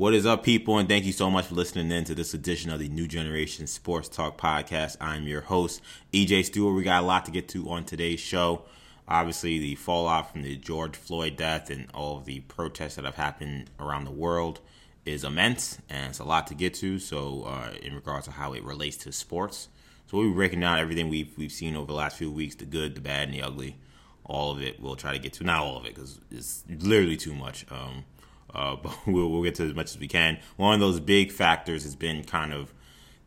What is up, people? And thank you so much for listening in to this edition of the New Generation Sports Talk Podcast. I'm your host, EJ Stewart. We got a lot to get to on today's show. Obviously, the fallout from the George Floyd death and all of the protests that have happened around the world is immense, and it's a lot to get to. So, uh, in regards to how it relates to sports, so we'll be breaking down everything we've we've seen over the last few weeks: the good, the bad, and the ugly. All of it, we'll try to get to. Not all of it, because it's literally too much. Um, uh, but we'll, we'll get to as much as we can. One of those big factors has been kind of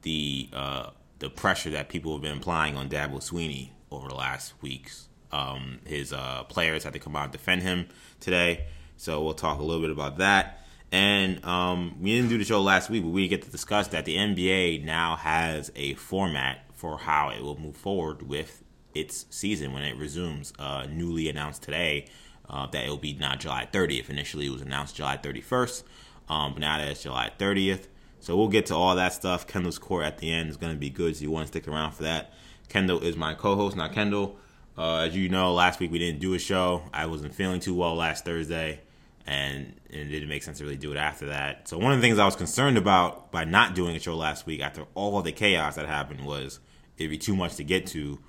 the uh, the pressure that people have been applying on Dabo Swinney over the last weeks. Um, his uh, players had to come out and defend him today, so we'll talk a little bit about that. And um, we didn't do the show last week, but we get to discuss that the NBA now has a format for how it will move forward with its season when it resumes. Uh, newly announced today uh, that it'll be not July 30th. Initially, it was announced July 31st, um, but now that it's July 30th. So we'll get to all that stuff. Kendall's court at the end is going to be good, so you want to stick around for that. Kendall is my co-host. Now, Kendall, uh, as you know, last week we didn't do a show. I wasn't feeling too well last Thursday, and it didn't make sense to really do it after that. So one of the things I was concerned about by not doing a show last week, after all the chaos that happened, was it'd be too much to get to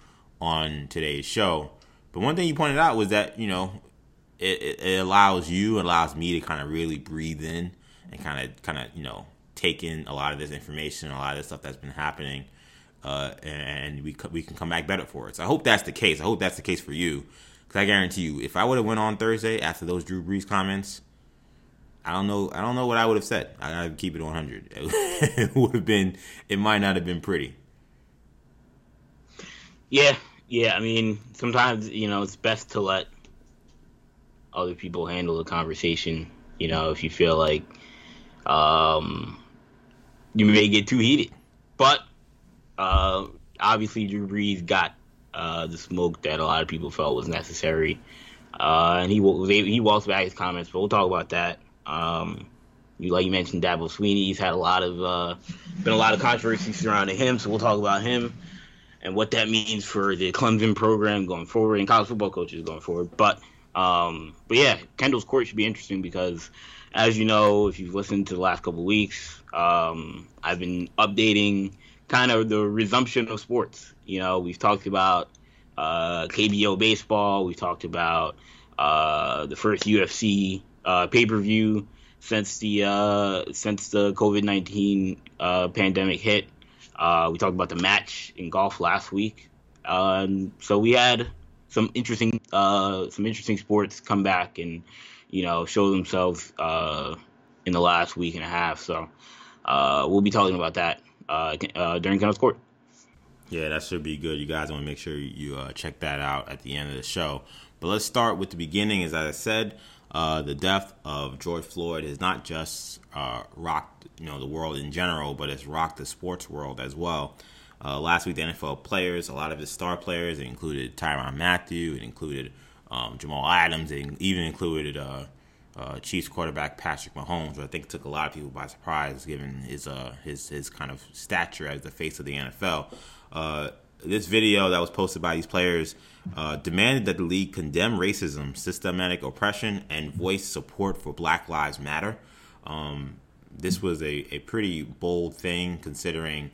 on today's show. But one thing you pointed out was that you know it, it allows you, allows me to kind of really breathe in and kind of, kind of, you know, take in a lot of this information, a lot of this stuff that's been happening, uh, and we we can come back better for it. So I hope that's the case. I hope that's the case for you, because I guarantee you, if I would have went on Thursday after those Drew Brees comments, I don't know, I don't know what I would have said. I gotta keep it 100. it would have been, it might not have been pretty. Yeah, yeah. I mean, sometimes you know it's best to let other people handle the conversation. You know, if you feel like um, you may get too heated, but uh, obviously Drew Brees got uh, the smoke that a lot of people felt was necessary, uh, and he he walks back his comments. But we'll talk about that. Um, you like you mentioned Dabo Swinney. He's had a lot of uh, been a lot of controversy surrounding him, so we'll talk about him and what that means for the Clemson program going forward and college football coaches going forward. But um, but yeah, Kendall's court should be interesting because, as you know, if you've listened to the last couple weeks, um, I've been updating kind of the resumption of sports. You know, we've talked about uh, KBO baseball. We've talked about uh, the first UFC uh, pay per view since the uh, since the COVID nineteen uh, pandemic hit. Uh, we talked about the match in golf last week. Um, so we had some interesting uh, some interesting sports come back and you know show themselves uh, in the last week and a half. So uh, we'll be talking about that uh, uh, during Kendall's Court. Yeah, that should be good. You guys want to make sure you uh, check that out at the end of the show. But let's start with the beginning. As I said, the death of George Floyd has not just rocked you know the world in general, but it's rocked the sports world as well. Uh, last week, the NFL players, a lot of his star players, it included Tyrann Mathieu, it included um, Jamal Adams, it even included uh, uh, Chiefs quarterback Patrick Mahomes, I think took a lot of people by surprise given his uh, his his kind of stature as the face of the NFL. Uh, this video that was posted by these players uh, demanded that the league condemn racism, systematic oppression, and voice support for Black Lives Matter. Um, this was a, a pretty bold thing considering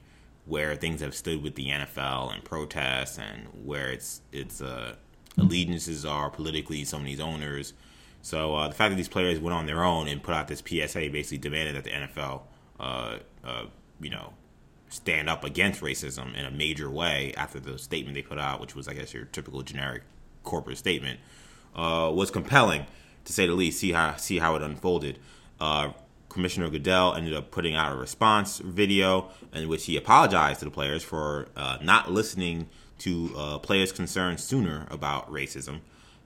where things have stood with the NFL and protests and where its its uh, allegiances are politically, some of these owners. So uh, the fact that these players went on their own and put out this PSA basically demanded that the NFL, uh, uh, you know, stand up against racism in a major way after the statement they put out, which was, I guess, your typical generic corporate statement, uh, was compelling to say the least. See how see how it unfolded. Commissioner Goodell ended up putting out a response video in which he apologized to the players for uh, not listening to uh, players' concerns sooner about racism.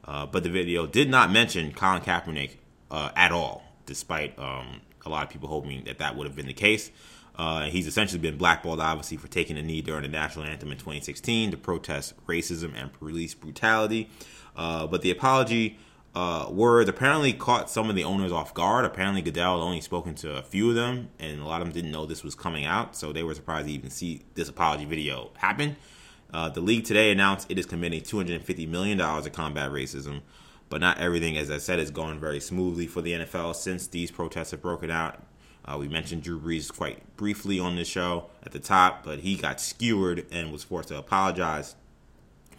Uh, but the video did not mention Colin Kaepernick uh, at all, despite um, a lot of people hoping that that would have been the case. Uh, he's essentially been blackballed, obviously, for taking a knee during the national anthem in 2016 to protest racism and police brutality. Uh, but the apology uh, word apparently caught some of the owners off guard. Apparently, Goodell had only spoken to a few of them, and a lot of them didn't know this was coming out, so they were surprised to even see this apology video happen. Uh, the league today announced it is committing $250 million to combat racism, but not everything, as I said, is going very smoothly for the NFL since these protests have broken out. Uh, we mentioned Drew Brees quite briefly on the show at the top, but he got skewered and was forced to apologize,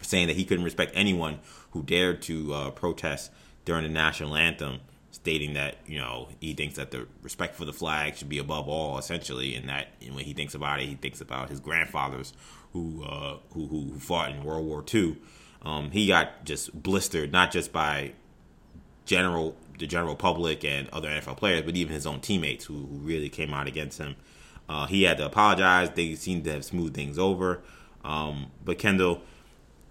saying that he couldn't respect anyone who dared to uh, protest during the national anthem, stating that you know he thinks that the respect for the flag should be above all, essentially, and that when he thinks about it, he thinks about his grandfathers who uh, who, who fought in World War II. Um, he got just blistered, not just by general the general public and other NFL players, but even his own teammates who, who really came out against him. Uh, he had to apologize. They seemed to have smoothed things over. Um, but Kendall,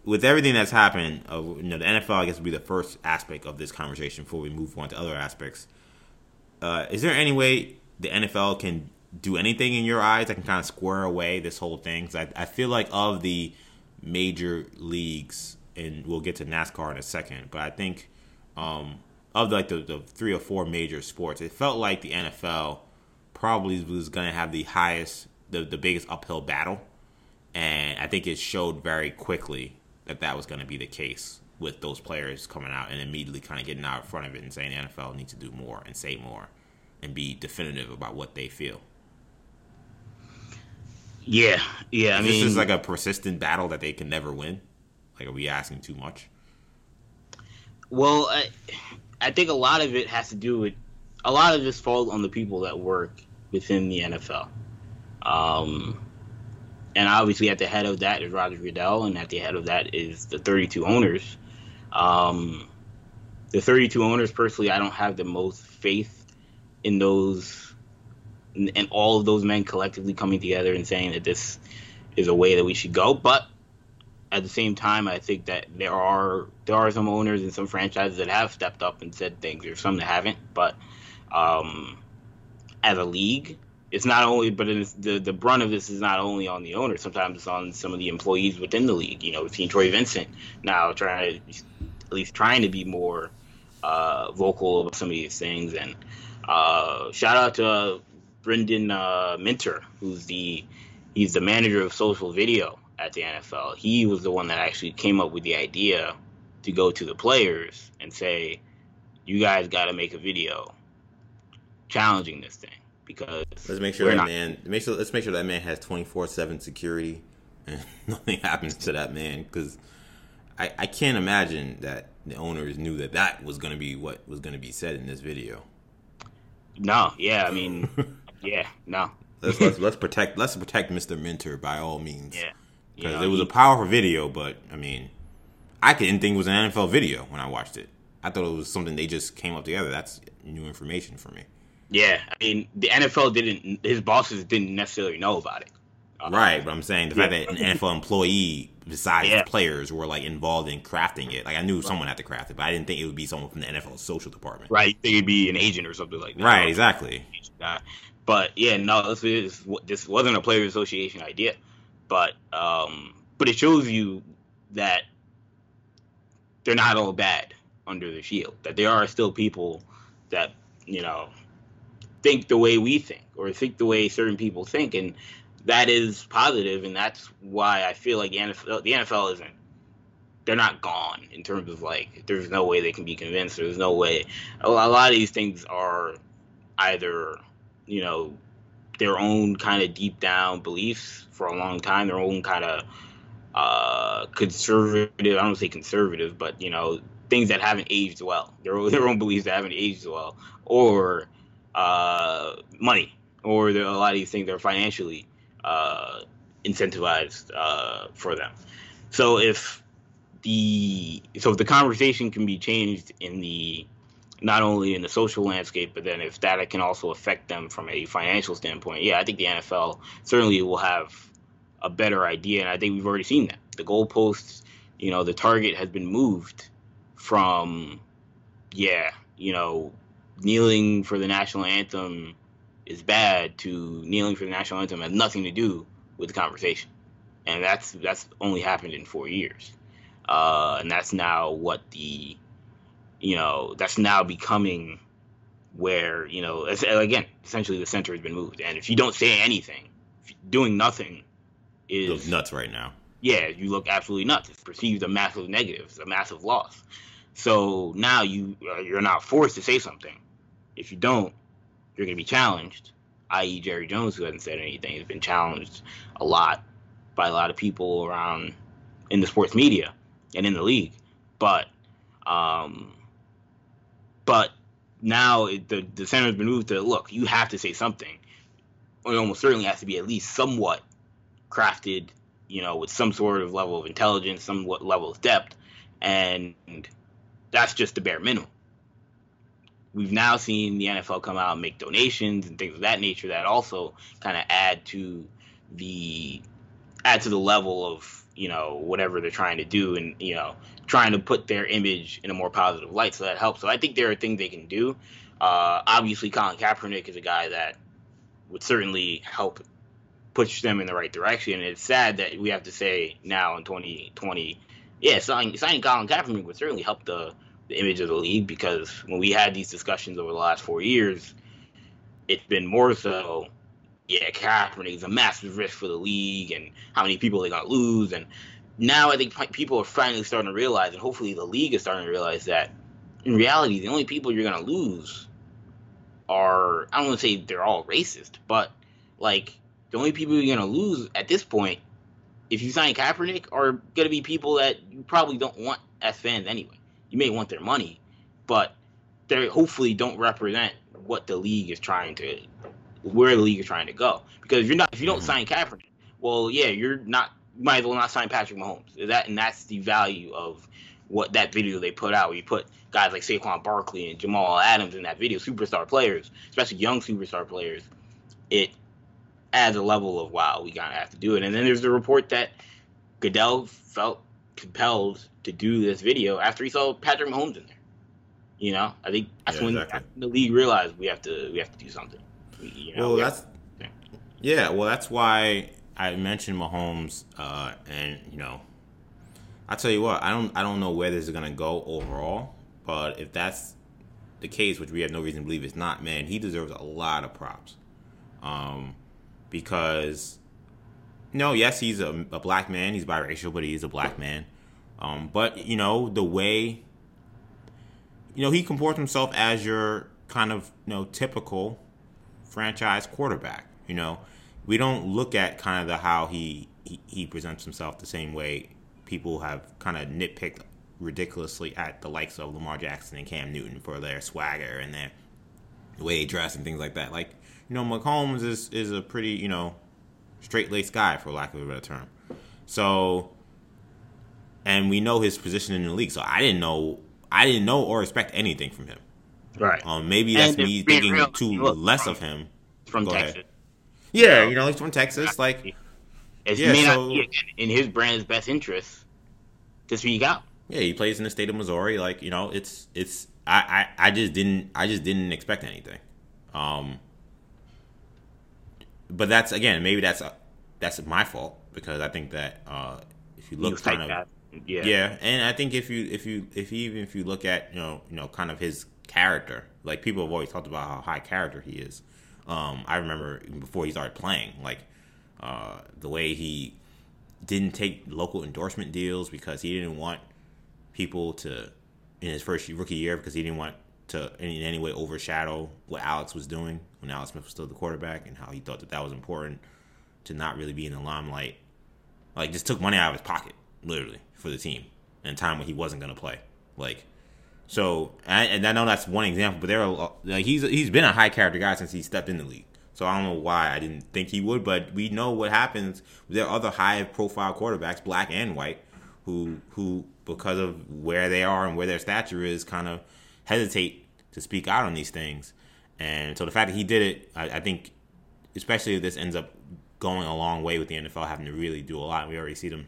with everything that's happened, uh, you know, the NFL I guess would be the first aspect of this conversation before we move on to other aspects. Uh, is there any way the NFL can do anything in your eyes that can kind of square away this whole thing? Because I, I feel like of the major leagues, and we'll get to NASCAR in a second, but I think um, of like the, the three or four major sports, it felt like the NFL probably was going to have the highest, the, the biggest uphill battle. And I think it showed very quickly that that was going to be the case with those players coming out and immediately kind of getting out in front of it and saying the NFL needs to do more and say more and be definitive about what they feel. Yeah, yeah. I mean, this is like a persistent battle that they can never win. Like, are we asking too much? well, I, I think a lot of it has to do with a lot of this falls on the people that work within the NFL. Um, and obviously, at the head of that is Roger Goodell, and at the head of that is the 32 owners. Um, the 32 owners, personally, I don't have the most faith in those, and all of those men collectively coming together and saying that this is a way that we should go. But at the same time, I think that there are there are some owners and some franchises that have stepped up and said things. There's some that haven't, but um, as a league, it's not only, but it's the the brunt of this is not only on the owner. Sometimes it's on some of the employees within the league. You know, we've seen Troy Vincent now trying to at least trying to be more uh, vocal about some of these things. And uh, shout out to Brendan uh, Minter, who's the he's the manager of social video at the NFL. He was the one that actually came up with the idea to go to the players and say, "You guys got to make a video challenging this thing." Because Let's make sure that not- man. Make sure. Let's make sure that man has twenty four seven security, and nothing happens to that man. Because I, I can't imagine that the owners knew that that was going to be what was going to be said in this video. No, yeah, I mean, yeah, no, Let's let's, let's protect let's protect Mr. Mentor by all means. yeah. You Because know, it was a powerful video, but I mean, I didn't think it was an NFL video when I watched it. I thought it was something they just came up together. That's new information for me. Yeah, I mean, the NFL didn't. His bosses didn't necessarily know about it. Uh, Right, but I'm saying the fact that an NFL employee besides Yeah. players were like involved in crafting it. Like I knew someone had to craft it, but I didn't think it would be someone from the NFL social department. Right, they would be an agent or something like that. Right, exactly. But yeah, no, this is this wasn't a players association idea, but um, but it shows you that they're not all bad under the shield. That there are still people that you know think the way we think or think the way certain people think, and that is positive, and that's why I feel like the NFL, the NFL isn't. They're not gone in terms of like. There's no way they can be convinced. There's no way. A lot of these things are either you know their own kind of deep down beliefs for a long time, their own kind of uh, conservative. I don't say conservative, but you know things that haven't aged well. Their their own beliefs that haven't aged well, or uh, money, or a lot of these things are financially uh, incentivized uh, for them. So if the so if the conversation can be changed in the not only in the social landscape, but then if that can also affect them from a financial standpoint, yeah, I think the NFL certainly will have a better idea, and I think we've already seen that. The goalposts, you know, the target has been moved from, yeah, you know, kneeling for the national anthem is bad to kneeling for the national anthem has nothing to do with the conversation, and that's that's only happened in four years, uh, and that's now what the you know, that's now becoming where, you know, again, essentially the center has been moved. And if you don't say anything, you- doing nothing is, was nuts right now. yeah, you look absolutely nuts. It's perceived a massive negative, it's a massive loss. So now you uh, you're not forced to say something. If you don't, you're going to be challenged, i.e., Jerry Jones, who hasn't said anything, has been challenged a lot by a lot of people around in the sports media and in the league. But, um, but now it, the the center has been moved to look. You have to say something. It almost certainly has to be at least somewhat crafted, you know, with some sort of level of intelligence, somewhat level of depth, and that's just the bare minimum. We've now seen the NFL come out and make donations and things of that nature that also kind of add to the add to the level of you know whatever they're trying to do and you know trying to put their image in a more positive light. So that helps. So i think there are things they can do. Uh, obviously colin kaepernick is a guy that would certainly help push them in the right direction. And it's sad that we have to say now in 2020 yeah signing, signing colin kaepernick would certainly help the, the image of the league because when we had these discussions over the last four years it's been more so yeah, Kaepernick is a massive risk for the league and how many people they're going to lose. And now I think people are finally starting to realize, and hopefully the league is starting to realize that in reality, the only people you're going to lose are, I don't want to say they're all racist, but like the only people you're going to lose at this point, if you sign Kaepernick, are going to be people that you probably don't want as fans anyway. You may want their money, but they hopefully don't represent what the league is trying to where the league is trying to go. Because if you're not, if you don't mm-hmm. sign Kaepernick, well, yeah, you're not. You might as well not sign Patrick Mahomes. That and that's the value of what that video they put out. Where you put guys like Saquon Barkley and Jamal Adams in that video, superstar players, especially young superstar players. It adds a level of wow, we gotta have to do it. And then there's the report that Goodell felt compelled to do this video after he saw Patrick Mahomes in there. You know, I think that's yeah, when exactly. the league realized we have to we have to do something. You know, well, that's yeah. Well, that's why I mentioned Mahomes, uh, and you know, I tell you what, I don't, I don't know where this is gonna go overall, but if that's the case, which we have no reason to believe it's not, man, he deserves a lot of props, um, because, know, yes, he's a, a black man, he's biracial, but he is a black man, um, but you know, the way, you know, he comports himself as your kind of, you know, typical franchise quarterback. You know, we don't look at kind of the how he, he, he presents himself the same way people have kind of nitpicked ridiculously at the likes of Lamar Jackson and Cam Newton for their swagger and their way they dress and things like that. Like, you know, Mahomes is is a pretty, you know, straight laced guy for lack of a better term. So and we know his position in the league. So I didn't know I didn't know or expect anything from him. Right. Um, maybe that's me thinking real, too less of him. From Go Texas. Ahead. Yeah, you know, he's from Texas. Like, it yeah, may so, not be in his brand's best interest to speak out. Yeah, he plays in the state of Missouri. Like, you know, it's it's. I, I, I just didn't I just didn't expect anything. Um, but that's again maybe that's a, that's my fault because I think that uh, if you look kind of yeah yeah and I think if you if you if you, even if you look at you know you know kind of his character. Like people have always talked about how high character he is. Um, I remember before he started playing, like uh, the way he didn't take local endorsement deals because he didn't want people to in his first rookie year because he didn't want to in any way overshadow what Alex was doing when Alex Smith was still the quarterback and how he thought that that was important to not really be in the limelight. Like just took money out of his pocket, literally, for the team in a time when he wasn't going to play. Like so, and I know that's one example, but there are like he's he's been a high character guy since he stepped in the league. So I don't know why I didn't think he would, but we know what happens. There are other high profile quarterbacks, black and white, who who because of where they are and where their stature is, kind of hesitate to speak out on these things. And so the fact that he did it, I, I think, especially if this ends up going a long way with the NFL having to really do a lot. We already see them,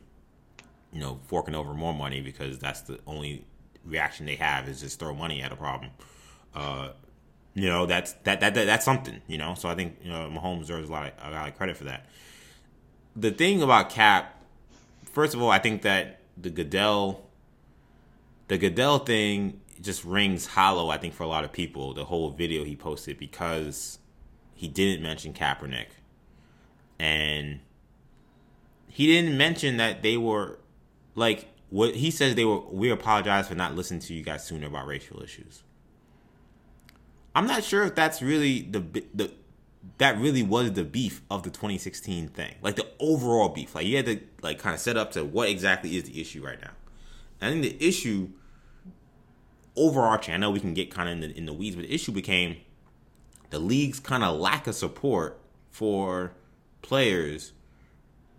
you know, forking over more money because that's the only reaction they have is just throw money at a problem. Uh, you know, that's that, that that that's something. You know, so I think you know Mahomes deserves a lot of, a lot of credit for that. The thing about Cap, first of all, I think that the Goodell, the Goodell thing just rings hollow. I think for a lot of people, the whole video he posted because he didn't mention Kaepernick, and he didn't mention that they were like what he says they were we apologize for not listening to you guys sooner about racial issues. I'm not sure if that's really the the that really was the beef of the 2016 thing, like the overall beef. Like you had to like kind of set up to what exactly is the issue right now. I think the issue overarching. I know we can get kind of in the, in the weeds, but the issue became the league's kind of lack of support for players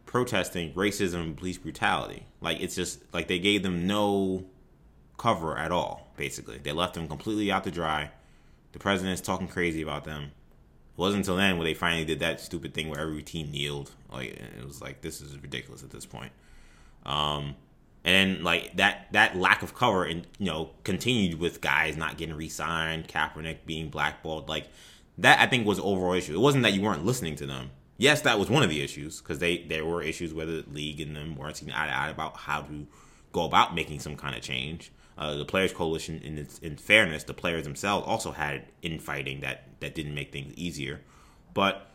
protesting racism and police brutality. Like it's just like they gave them no cover at all. Basically, they left them completely out to dry. The president's talking crazy about them. It wasn't until then where they finally did that stupid thing where every team kneeled. Like it was like this is ridiculous at this point. Um, and like that that lack of cover and you know continued with guys not getting re-signed, Kaepernick being blackballed. Like that, I think was overall issue. It wasn't that you weren't listening to them. Yes, that was one of the issues because they there were issues where the league and them weren't seeing eye to eye about how to go about making some kind of change. Uh, the players coalition, in its, in fairness, the players themselves also had infighting that that didn't make things easier. But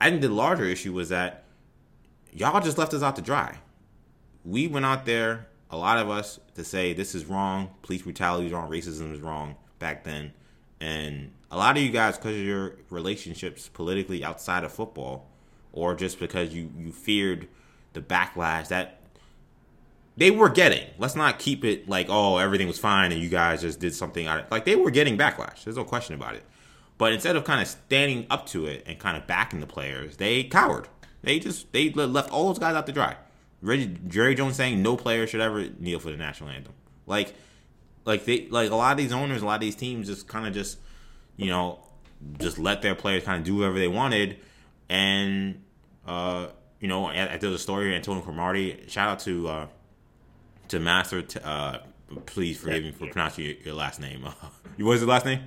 I think the larger issue was that y'all just left us out to dry. We went out there, a lot of us, to say this is wrong, police brutality is wrong, racism is wrong back then, and a lot of you guys, because of your relationships politically outside of football, or just because you you feared the backlash that they were getting. Let's not keep it like, oh, everything was fine and you guys just did something out of like they were getting backlash. There's no question about it. But instead of kind of standing up to it and kind of backing the players, they cowered. They just they left all those guys out to dry. Reggie, Jerry Jones saying no player should ever kneel for the national anthem. Like, like they like a lot of these owners, a lot of these teams just kind of just, you know, just let their players kind of do whatever they wanted, and uh, you know, I, I did a story Antonio Cromartie. Shout out to uh, to Master. T- uh, please forgive me for pronouncing your, your last name. Uh, what is his last name?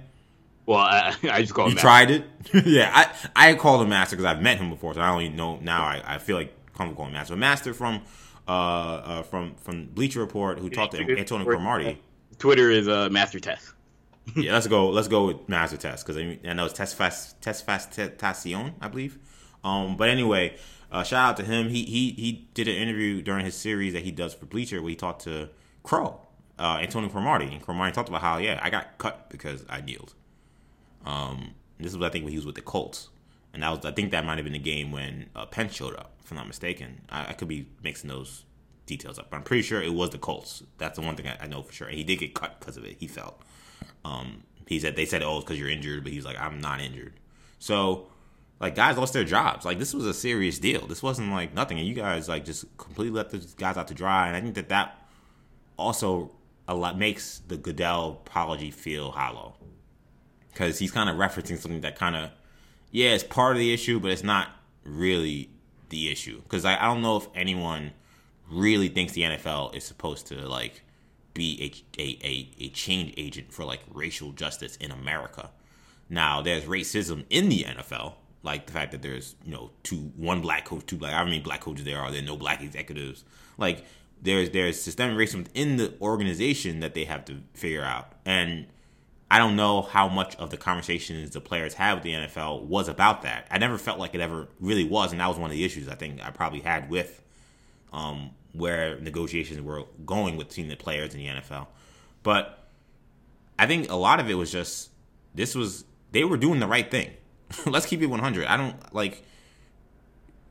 Well, I, I just call him. You tried it? yeah, I I called him Master because I've met him before, so I only know now. I, I feel like calling him Master. Master from uh, uh from from Bleacher Report, who talked to Antonio Cromartie. Twitter is uh, Master Test. yeah, let's go. Let's go with Master Test because I, I know it's Test Fast Tesfatsion, I believe. Um, but anyway, uh, shout out to him. He he he did an interview during his series that he does for Bleacher where he talked to Crow, uh, Antonio Cromartie, and Cromartie talked about how yeah I got cut because I kneeled. Um, this was I think when he was with the Colts, and that was I think that might have been the game when uh, Pence showed up, if I'm not mistaken. I, I, could be mixing those details up, but I'm pretty sure it was the Colts. That's the one thing I, I know for sure. And he did get cut because of it. He felt. Um, he said they said oh it's because you're injured, but he's like I'm not injured. So like guys lost their jobs. Like this was a serious deal. This wasn't like nothing, and you guys like just completely let the guys out to dry. And I think that that also a lot makes the Goodell apology feel hollow because he's kind of referencing something that kind of yeah it's part of the issue but it's not really the issue. Because I, I don't know if anyone really thinks the nfl is supposed to like be a, a, a, a change agent for like racial justice in america. Now there's racism in the nfl like the fact that there's you know two one black coach two black I mean black coaches there are there no black executives. Like there's there's systemic racism within the organization that they have to figure out. And I don't know how much of the conversations the players have with the NFL was about that. I never felt like it ever really was, and that was one of the issues I think I probably had with um, where negotiations were going with between the players in the NFL. But I think a lot of it was just this was they were doing the right thing. Let's keep it 100. I don't like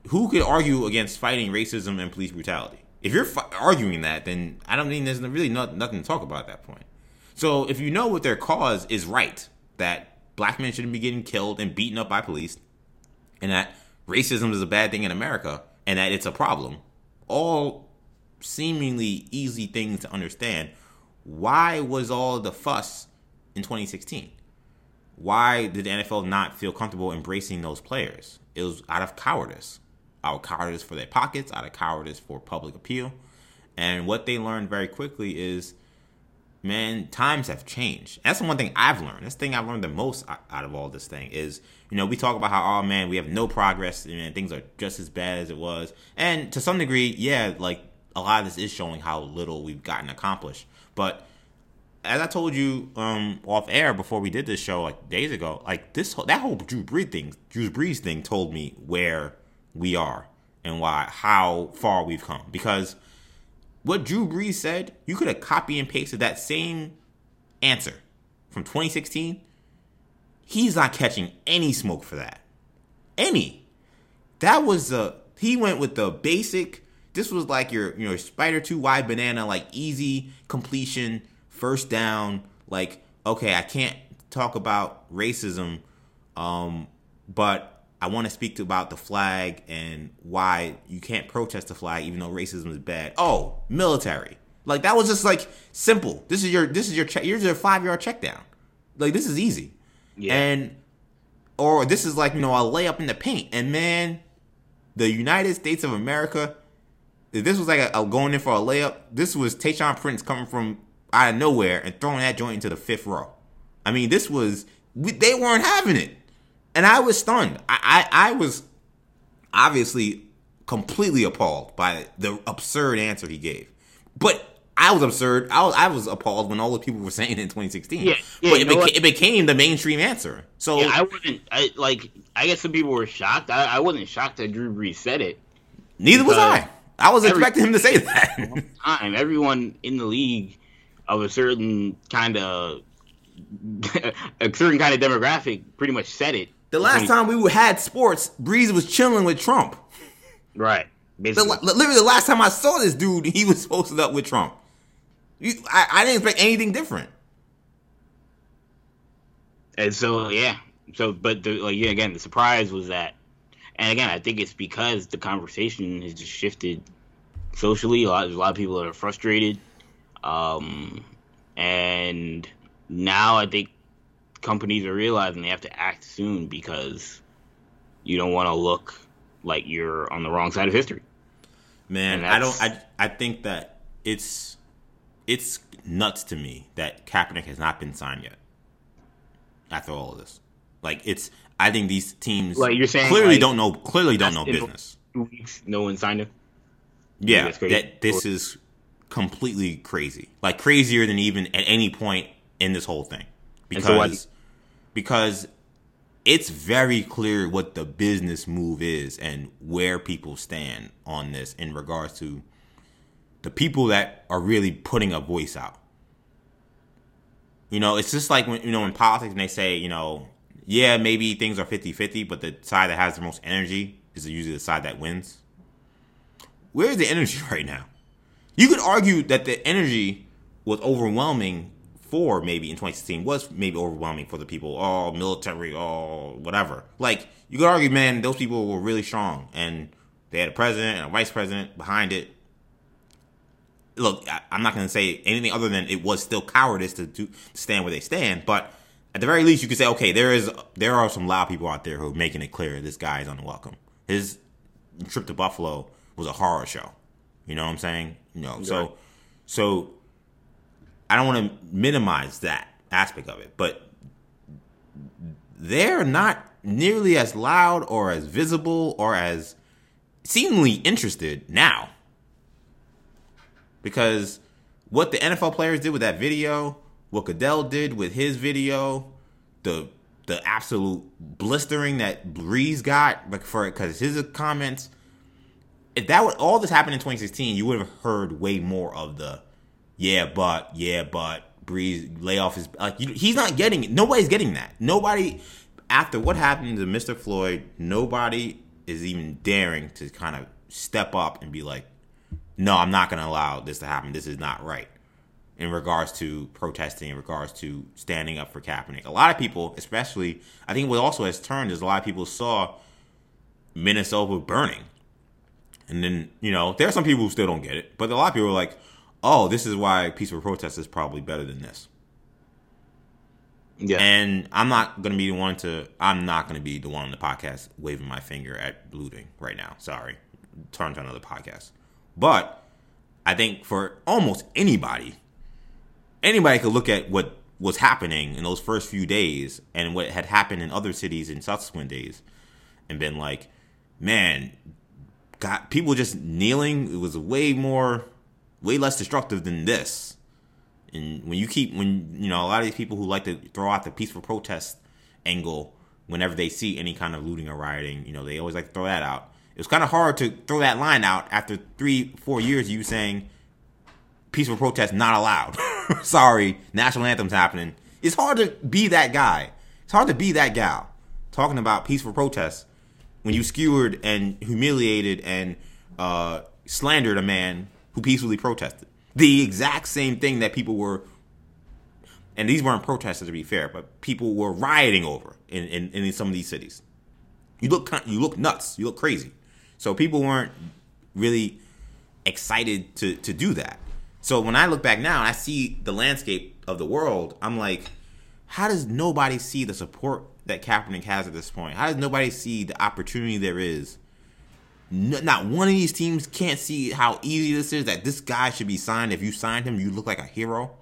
who could argue against fighting racism and police brutality. If you're fi- arguing that, then I don't mean there's really not, nothing to talk about at that point. So if you know what their cause is right, that black men shouldn't be getting killed and beaten up by police, and that racism is a bad thing in America, and that it's a problem, all seemingly easy things to understand. Why was all the fuss in 2016? Why did the NFL not feel comfortable embracing those players? It was out of cowardice. Out of cowardice for their pockets, out of cowardice for public appeal. And what they learned very quickly is man, times have changed. That's the one thing I've learned. That's the thing I've learned the most out of all this thing is, you know, we talk about how, oh man, we have no progress and things are just as bad as it was. And to some degree, yeah, like a lot of this is showing how little we've gotten accomplished. But as I told you um, off air before we did this show like days ago, like this whole, that whole Drew Brees thing, Drew Brees thing told me where we are and why how far we've come because what Drew Brees said, you could have copy and pasted that same answer from 2016. He's not catching any smoke for that. any. That was a he went with the basic. This was like your your spider two Y banana, like easy completion, first down. Like okay, I can't talk about racism, um, but I want to speak to about the flag and why you can't protest the flag even though racism is bad. Oh, military. Like that was just like simple. This is your this is your check. Here's your five yard check down. Like this is easy. Yeah. And or this is like you know a layup in the paint. And man, the United States of America. If this was like a, a going in for a layup, this was Tayshaun Prince coming from out of nowhere and throwing that joint into the fifth row. I mean, this was they weren't having it, and I was stunned. I, I, I was obviously completely appalled by the absurd answer he gave. But I was absurd. I was, I was appalled when all the people were saying it in 2016. Yeah, yeah but it, beca- it, became the mainstream answer. So yeah, I wasn't. I like. I guess some people were shocked. I, I wasn't shocked that Drew Brees said it. Neither was I. I was every, expecting him to say that. time, everyone in the league of a certain kind of a certain kind of demographic pretty much said it. The last time we had sports, Brees was chilling with Trump. Right. The, literally, the last time I saw this dude, he was posted up with Trump. You, I, I didn't expect anything different. And so, yeah. So, but the, like, yeah, again, the surprise was that, and again, I think it's because the conversation has just shifted socially. A lot, there's a lot of people that are frustrated, um, and now I think companies are realizing they have to act soon because you don't want to look like you're on the wrong side of history. Man, I don't. I I think that it's it's nuts to me that Kaepernick has not been signed yet. After all of this, like it's. I think these teams like you're saying clearly like, don't know clearly don't know business. Two weeks, no one signed him. Yeah, that this is completely crazy. Like crazier than even at any point in this whole thing because because it's very clear what the business move is and where people stand on this in regards to the people that are really putting a voice out. You know, it's just like when you know in politics and they say, you know, yeah, maybe things are 50-50, but the side that has the most energy is usually the side that wins. Where's the energy right now? You could argue that the energy was overwhelming for maybe in 2016 was maybe overwhelming for the people. Oh, military, oh, whatever. Like you could argue, man, those people were really strong, and they had a president and a vice president behind it. Look, I, am not going to say anything other than it was still cowardice to, to stand where they stand, but at the very least, you could say, okay, there is there are some loud people out there who are making it clear this guy is unwelcome. His trip to Buffalo was a horror show. You know what I'm saying? You know, so so I don't want to minimize that aspect of it, but they're not nearly as loud or as visible or as seemingly interested now. Because what the NFL players did with that video, what Goodell did with his video, the the absolute blistering that Brees got for it because his comments. If that would all this happened in 2016, you would have heard way more of the yeah, but yeah, but Brees lay off his like he's not getting it. Nobody's getting that. Nobody after what happened to Mr. Floyd, nobody is even daring to kind of step up and be like, "No, I'm not going to allow this to happen. This is not right." In regards to protesting, in regards to standing up for Kaepernick, a lot of people, especially, I think what also has turned is a lot of people saw Minnesota burning, and then you know there are some people who still don't get it, but a lot of people are like, oh, this is why peaceful protest is probably better than this. Yeah. And I'm not gonna be the one to I'm not gonna be the one on the podcast waving my finger at looting right now. Sorry. Turn to another podcast. But I think for almost anybody, anybody could look at what was happening in those first few days and what had happened in other cities in subsequent days and been like, man, got people just kneeling. It was way more way less destructive than this. And when you keep when you know a lot of these people who like to throw out the peaceful protest angle whenever they see any kind of looting or rioting, you know, they always like to throw that out. It was kind of hard to throw that line out after three, four years of you saying peaceful protest not allowed. Sorry, national anthem's happening. It's hard to be that guy. It's hard to be that gal talking about peaceful protests when you skewered and humiliated and uh, slandered a man who peacefully protested. The exact same thing that people were, and these weren't protesters to be fair, but people were rioting over in, in, in some of these cities. You look you look nuts. You look crazy. So people weren't really excited to to do that. So when I look back now and I see the landscape of the world, I'm like, how does nobody see the support that Kaepernick has at this point? How does nobody see the opportunity there is? Not one of these teams can't see how easy this is. That this guy should be signed. If you signed him, you look like a hero.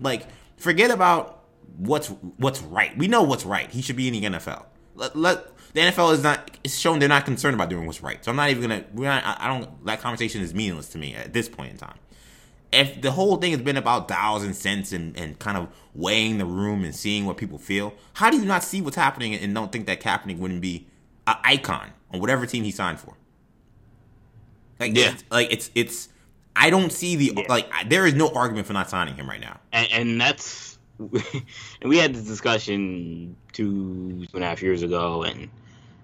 Like, forget about what's what's right. We know what's right. He should be in the NFL. Let, let the NFL is not. It's shown they're not concerned about doing what's right. So I'm not even gonna. We're not. I don't. That conversation is meaningless to me at this point in time. If the whole thing has been about dollars and cents and, and kind of weighing the room and seeing what people feel, how do you not see what's happening and don't think that Kaepernick wouldn't be an icon on whatever team he signed for? Like, yeah. It's, like it's it's. I don't see the yeah. like. There is no argument for not signing him right now. And, and that's and we had this discussion two two and a half years ago, and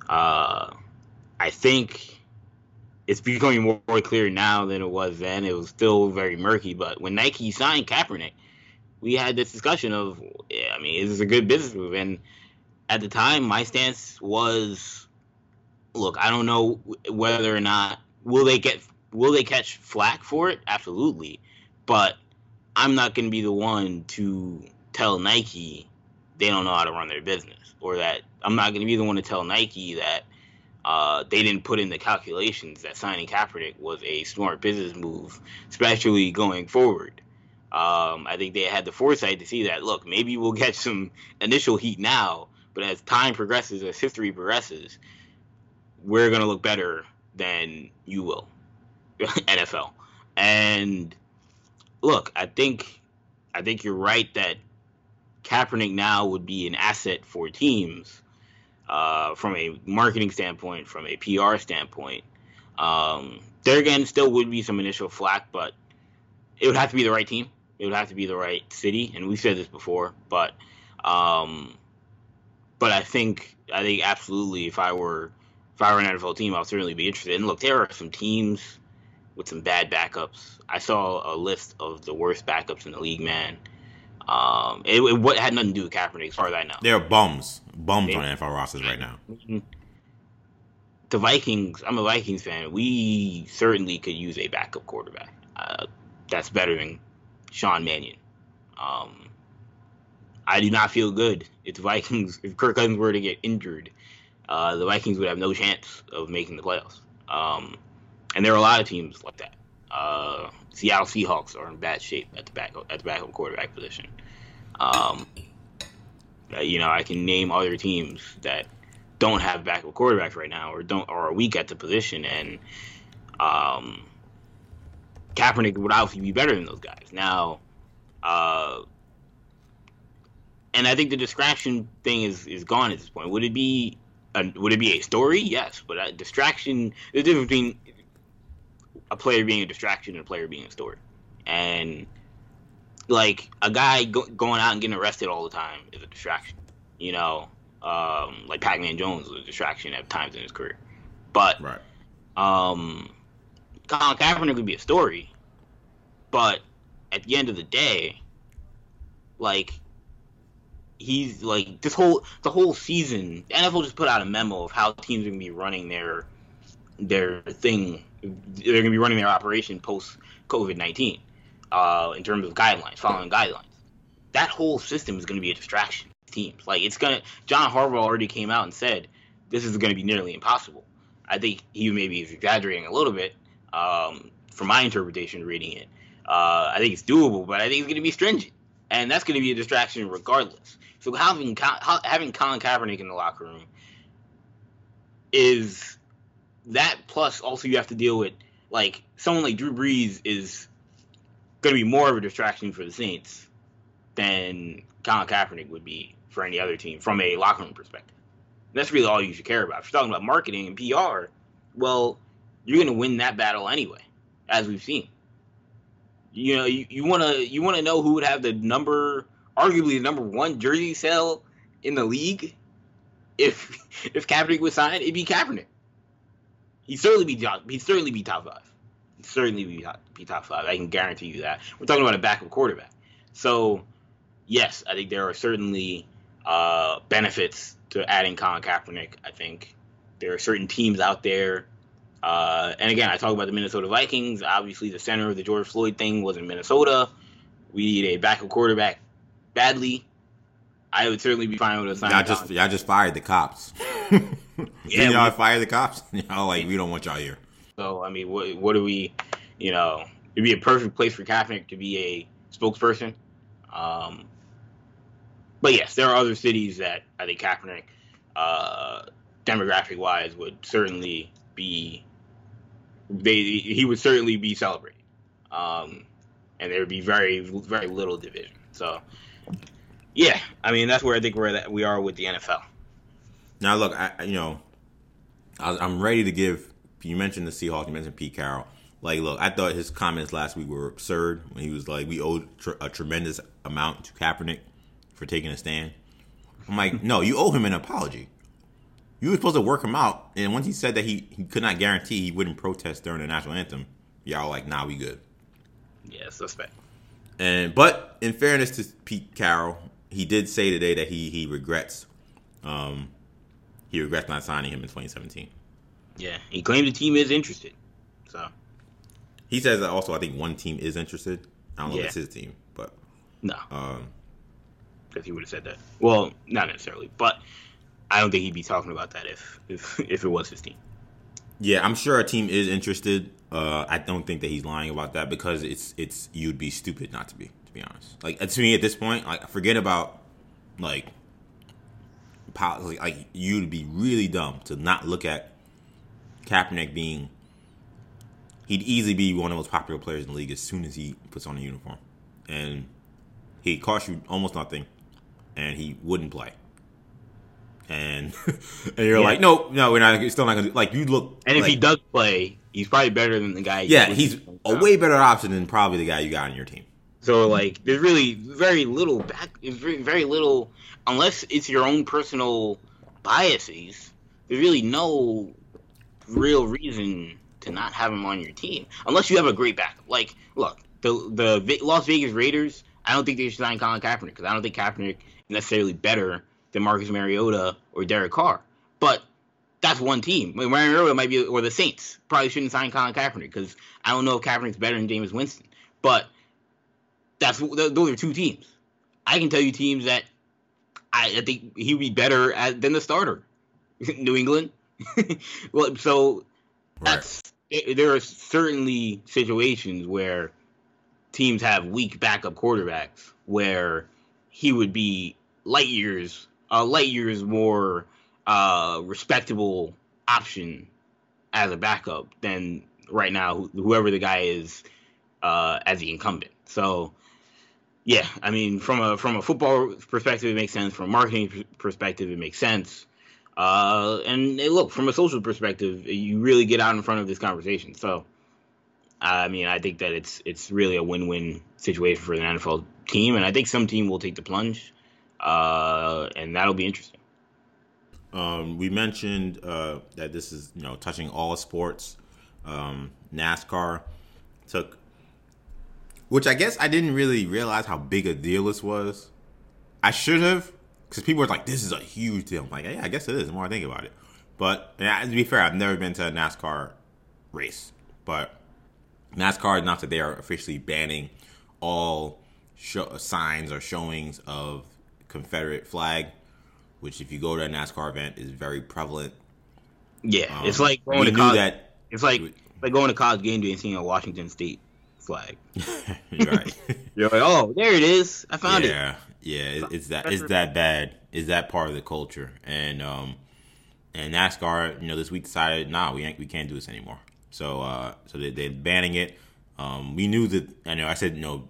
uh, I think it's becoming more, more clear now than it was then. It was still very murky, but when Nike signed Kaepernick, we had this discussion of, yeah, I mean, is this a good business move? And at the time, my stance was, look, I don't know whether or not will they get will they catch flack for it? Absolutely, but I'm not going to be the one to tell Nike they don't know how to run their business, or that I'm not going to be the one to tell Nike that uh, they didn't put in the calculations that signing Kaepernick was a smart business move, especially going forward. Um, I think they had the foresight to see that. Look, maybe we'll get some initial heat now, but as time progresses, as history progresses, we're going to look better than you will, NFL. And look, I think I think you're right that Kaepernick now would be an asset for teams uh, from a marketing standpoint, from a PR standpoint. Um, there again, still would be some initial flack, but it would have to be the right team. It would have to be the right city, and we've said this before. But, um, but I think I think absolutely, if I were if I were an NFL team, I'll certainly be interested. And look, there are some teams with some bad backups. I saw a list of the worst backups in the league, man. Um, it, it what had nothing to do with Kaepernick, as far as I know. There are bums, bums they, on NFL rosters right now. The Vikings. I'm a Vikings fan. We certainly could use a backup quarterback. Uh, that's better than Sean Mannion. Um, I do not feel good if the Vikings, if Kirk Cousins were to get injured uh, the Vikings would have no chance of making the playoffs. Um, and there are a lot of teams like that. Uh, Seattle Seahawks are in bad shape at the back at the backup quarterback position. Um, uh, you know, I can name other teams that don't have backup quarterbacks right now, or don't, or are weak at the position, and um, Kaepernick would obviously be better than those guys. Now, uh, and I think the distraction thing is is gone at this point. Would it be a, would it be a story? Yes, but a distraction. The difference between a player being a distraction and a player being a story, and like a guy go, going out and getting arrested all the time is a distraction. You know, um, like Pac-Man Jones was a distraction at times in his career, but right. um, Colin Kaepernick would be a story, but at the end of the day, like he's like this whole the whole season. The NFL just put out a memo of how teams are gonna be running their their thing. They're gonna be running their operation post COVID nineteen, uh, in terms of guidelines, following guidelines. That whole system is gonna be a distraction to teams. Like it's gonna. John Harbaugh already came out and said this is gonna be nearly impossible. I think he maybe is exaggerating a little bit, um, from my interpretation reading it. Uh, I think it's doable, but I think it's going to be stringent, and that's going to be a distraction regardless. So having having Colin Kaepernick in the locker room is that plus also you have to deal with like someone like Drew Brees is going to be more of a distraction for the Saints than Colin Kaepernick would be for any other team from a locker room perspective. And that's really all you should care about. If you're talking about marketing and PR, well, you're going to win that battle anyway, as we've seen. You know, you want to you want to know who would have the number arguably the number one jersey sale in the league, if if Kaepernick was signed, it'd be Kaepernick. He'd certainly be top. He'd certainly be top five. He'd certainly be top, be top five. I can guarantee you that. We're talking about a backup quarterback. So, yes, I think there are certainly uh, benefits to adding Colin Kaepernick. I think there are certain teams out there. Uh, and again, I talk about the Minnesota Vikings. Obviously, the center of the George Floyd thing was in Minnesota. We need a backup quarterback badly. I would certainly be fine with a sign. Y'all just y'all just fired the cops. yeah, y'all we, fire the cops. Y'all like we don't want y'all here. So I mean, what what do we, you know, it'd be a perfect place for Kaepernick to be a spokesperson. Um, but yes, there are other cities that I think Kaepernick, uh, demographic wise, would certainly be. They he would certainly be celebrated, um, and there would be very very little division. So, yeah, I mean that's where I think we're that we are with the NFL. Now, look, I you know, I, I'm ready to give you mentioned the Seahawks. You mentioned Pete Carroll. Like, look, I thought his comments last week were absurd when he was like, "We owed tr- a tremendous amount to Kaepernick for taking a stand." I'm like, no, you owe him an apology. You were supposed to work him out, and once he said that he, he could not guarantee he wouldn't protest during the national anthem, y'all like, nah, we good. Yeah, suspect. And but in fairness to Pete Carroll, he did say today that he he regrets, um, he regrets not signing him in 2017. Yeah, he claimed the team is interested. So he says that also. I think one team is interested. I don't know yeah. if it's his team, but no, um, because he would have said that. Well, not necessarily, but I don't think he'd be talking about that if if if it was his team. Yeah, I'm sure a team is interested. Uh, I don't think that he's lying about that because it's it's you'd be stupid not to be to be honest. Like to me at this point, like forget about like like you'd be really dumb to not look at Kaepernick being he'd easily be one of the most popular players in the league as soon as he puts on a uniform. And he cost you almost nothing and he wouldn't play. And and you're yeah. like, no, no, we're not. Still not gonna like. You look. And if like, he does play, he's probably better than the guy. Yeah, he's a way better option than probably the guy you got on your team. So like, there's really very little back. Very, very little, unless it's your own personal biases. There's really no real reason to not have him on your team unless you have a great backup. Like, look, the the Las Vegas Raiders. I don't think they should sign Colin Kaepernick because I don't think Kaepernick is necessarily better Marcus Mariota or Derek Carr. But that's one team. Mariota might be, or the Saints probably shouldn't sign Colin Kaepernick because I don't know if Kaepernick's better than Jameis Winston. But that's those are two teams. I can tell you teams that I, I think he would be better at, than the starter. New England, well, so that's right. there are certainly situations where teams have weak backup quarterbacks where he would be light years, uh, light years more uh, respectable option as a backup than right now whoever the guy is uh, as the incumbent. So yeah, I mean from a from a football perspective it makes sense. From a marketing perspective it makes sense. Uh, and look, from a social perspective, you really get out in front of this conversation. So, I mean, I think that it's it's really a win-win situation for the NFL team, and I think some team will take the plunge, uh, and that'll be interesting. Um, we mentioned uh, that this is you know touching all sports. Um, NASCAR took, which I guess I didn't really realize how big a deal this was. I should have, because people were like, "This is a huge deal." I'm like, yeah, I guess it is. The more I think about it, but to be fair, I've never been to a NASCAR race, but NASCAR announced that they are officially banning all show, signs or showings of Confederate flag, which, if you go to a NASCAR event, is very prevalent. Yeah, um, it's like going to college, that. It's like like going to college game day and seeing a Washington State flag. right. You're like, oh, there it is. I found yeah. it. Yeah. Yeah, it's that it's that bad. Is that part of the culture? And um, and NASCAR, you know, this week decided, nah, we ain't, we can't do this anymore. So uh, so they, they're banning it. Um, we knew that. I know I said, you know,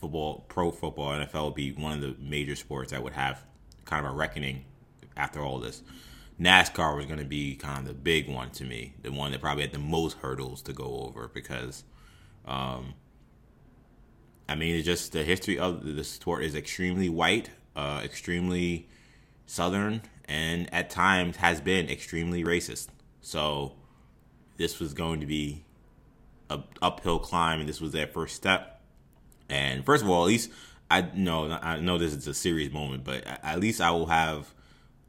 football, pro football, NFL would be one of the major sports that would have kind of a reckoning after all this. NASCAR was going to be kind of the big one to me, the one that probably had the most hurdles to go over because um, I mean, it's just the history of the sport is extremely white, uh, extremely southern, and at times has been extremely racist. So, this was going to be a uphill climb, and this was their first step. And first of all, at least I know I know this is a serious moment, but at least I will have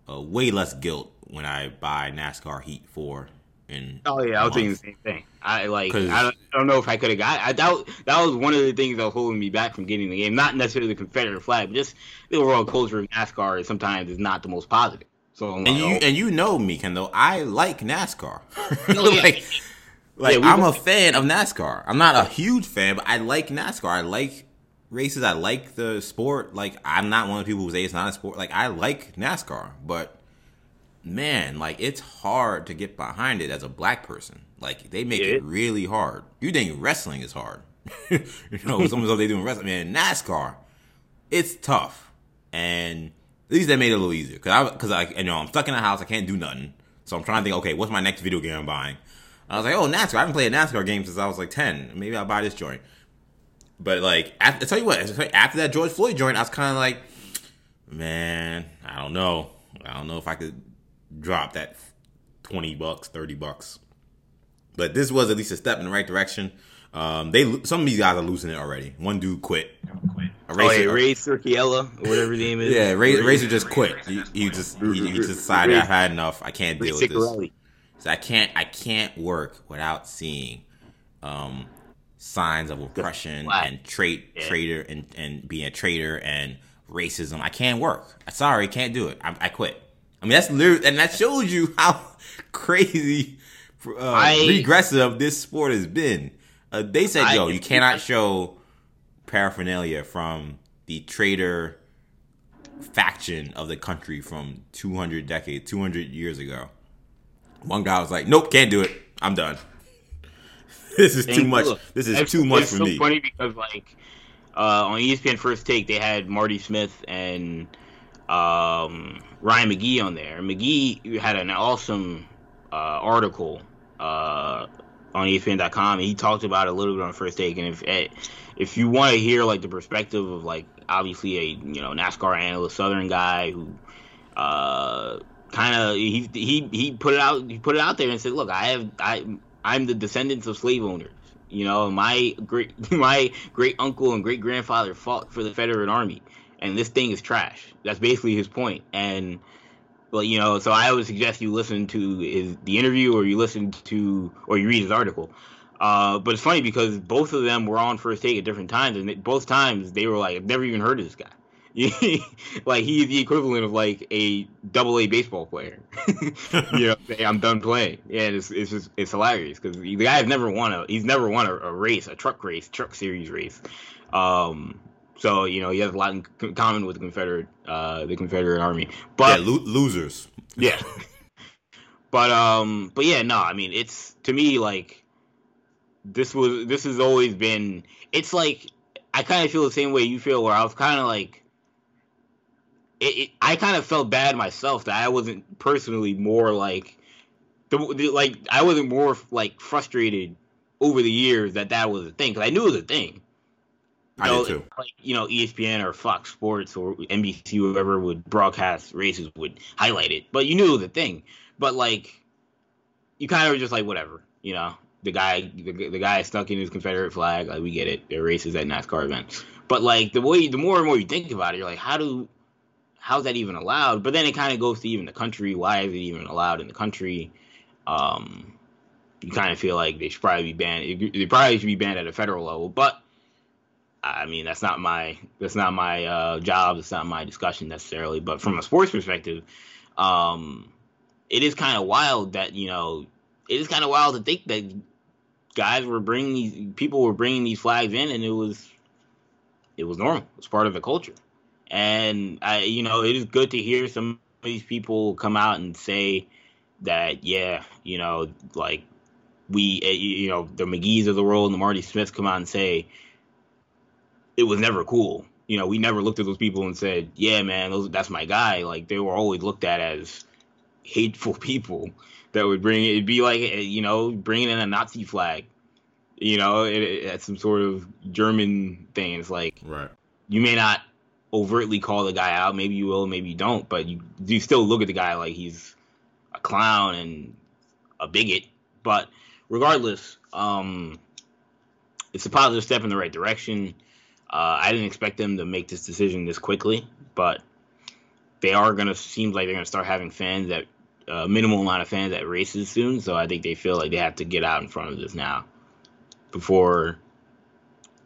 uh, way less guilt when I buy NASCAR Heat Four. In oh yeah, I was thinking the same thing. I like I don't, I don't, know if I could have got. I that that was one of the things that was holding me back from getting the game. Not necessarily the Confederate flag, but just the overall culture of NASCAR. Sometimes is not the most positive. So and you and you know me, Kendall. I like NASCAR. Oh, like, like yeah, I'm a fan of NASCAR. I'm not a huge fan, but I like NASCAR. I like races. I like the sport. Like I'm not one of the people who say it's not a sport. Like I like NASCAR, but man, like it's hard to get behind it as a black person. Like they make yeah. it really hard. You think wrestling is hard? you know, some of the stuff they do in wrestling, man. NASCAR, it's tough, and at least they made it a little easier because I because I you know I'm stuck in the house. I can't do nothing, so I'm trying to think. Okay, what's my next video game I'm buying? I was like, oh NASCAR. I haven't played a NASCAR game since I was like ten. Maybe I'll buy this joint. But like, after, I tell you what, after that George Floyd joint, I was kind of like, man, I don't know. I don't know if I could drop that twenty bucks, thirty bucks. But this was at least a step in the right direction. Um, they some of these guys are losing it already. One dude quit. quit. Racer, oh, yeah, Ray Circiella, whatever his name is. Yeah, Ray, Racer just quit. He, he just he, he, just decided I've had enough. I can't deal with this. So I can't I can't work without seeing um, signs of oppression and trait yeah. traitor and, and being a traitor and racism. I can't work. Sorry, can't do it. I, I quit. I mean that's literally and that shows you how crazy uh, I, regressive this sport has been. Uh, they said, I, "Yo, you cannot show paraphernalia from the traitor faction of the country from 200 decades, 200 years ago." One guy was like, "Nope, can't do it. I'm done. this is too much. This is too much for so me." Funny because like uh, on ESPN First Take, they had Marty Smith and um, Ryan McGee on there. McGee had an awesome uh, article uh, on ESPN.com. And he talked about it a little bit on First Take. And if eh, if you want to hear like the perspective of like obviously a you know NASCAR analyst, Southern guy who uh, kind of he he he put it out he put it out there and said, look, I have I I'm the descendants of slave owners. You know, my great my great uncle and great grandfather fought for the Federal Army, and this thing is trash. That's basically his point. And well, you know, so I would suggest you listen to his the interview or you listen to or you read his article. Uh, but it's funny because both of them were on first take at different times, and both times they were like, "I've never even heard of this guy." like he's the equivalent of like a double A baseball player. you know, I'm done playing. Yeah, it's it's just it's hilarious because the guy has never won a he's never won a, a, race, a truck race, truck series race. Um, so you know he has a lot in common with the Confederate uh, the Confederate Army. But yeah, lo- losers. Yeah. but um, but yeah, no, I mean it's to me like this was this has always been. It's like I kind of feel the same way you feel, where I was kind of like it, it, I kind of felt bad myself that I wasn't personally more like the, the, like I wasn't more like frustrated over the years that that was a thing because I knew it was a thing. You I know, did too. Like you know, ESPN or Fox Sports or NBC, whoever would broadcast races would highlight it, but you knew it was a thing. But like, you kind of were just like whatever, you know. The guy, the, the guy stuck in his Confederate flag. Like we get it. There are races at NASCAR events. But like the way, the more and more you think about it, you're like, how do how's that even allowed? But then it kind of goes to even the country. Why is it even allowed in the country? Um, you kind of feel like they should probably be banned. They probably should be banned at a federal level. But I mean, that's not my that's not my uh, job. It's not my discussion necessarily. But from a sports perspective, um, it is kind of wild that you know it is kind of wild to think that guys were bringing these people were bringing these flags in, and it was it was normal. It's part of the culture. And I, you know, it is good to hear some of these people come out and say that, yeah, you know, like we, eh, you know, the McGee's of the world and the Marty Smiths come out and say it was never cool. You know, we never looked at those people and said, yeah, man, those, that's my guy. Like they were always looked at as hateful people that would bring it'd be like eh, you know bringing in a Nazi flag, you know, at, at some sort of German thing. It's like right. you may not overtly call the guy out. Maybe you will, maybe you don't. But you you still look at the guy like he's a clown and a bigot. But regardless, um, it's a positive step in the right direction. Uh, I didn't expect them to make this decision this quickly, but they are gonna seems like they're gonna start having fans that uh, minimal amount of fans at races soon. So I think they feel like they have to get out in front of this now before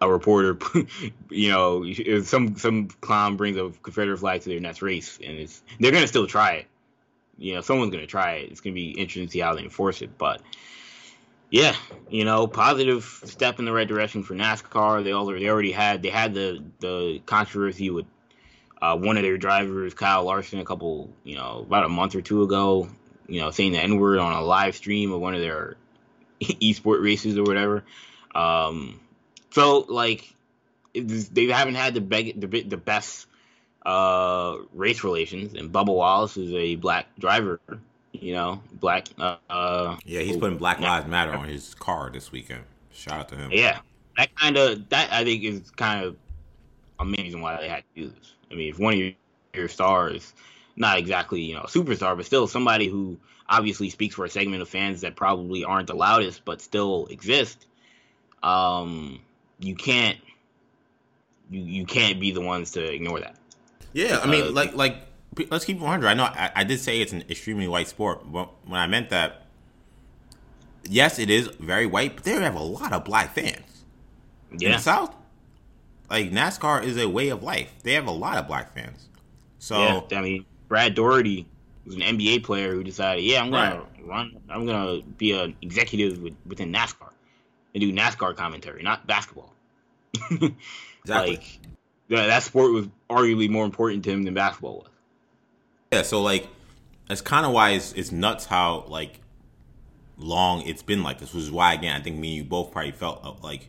a reporter, you know, some some clown brings a Confederate flag to their next race, and it's they're gonna still try it. You know, someone's gonna try it. It's gonna be interesting to see how they enforce it, but yeah, you know, positive step in the right direction for NASCAR. They already they already had they had the the controversy with uh, one of their drivers, Kyle Larson, a couple you know about a month or two ago. You know, saying the N word on a live stream of one of their e-sport races or whatever. Um, so like they haven't had the, beg- the the best uh, race relations, and Bubba Wallace is a black driver you know, black. Uh, uh yeah, he's putting Black Lives Matter on his car this weekend. Shout out to him. Yeah, that kind of that I think is kind of amazing why they had to do this. I mean, if one of your, your stars, not exactly you know a superstar, but still somebody who obviously speaks for a segment of fans that probably aren't the loudest, but still exist. Um, you can't you you can't be the ones to ignore that. Yeah, I mean, uh, like like let's keep 100. I know I, I, did say it's an extremely white sport, but when I meant that, yes, it is very white, but they have a lot of black fans. Yeah. In the South, like NASCAR is a way of life. They have a lot of black fans. So yeah, I mean, Brad Daugherty was an NBA player who decided, yeah, I'm gonna right. run, I'm gonna be an executive with, within NASCAR and do NASCAR commentary, not basketball. exactly. Like that, that sport was arguably more important to him than basketball was. Yeah, so like that's kind of why it's, it's nuts how like long it's been like this, which is why again I think me and you both probably felt uh, like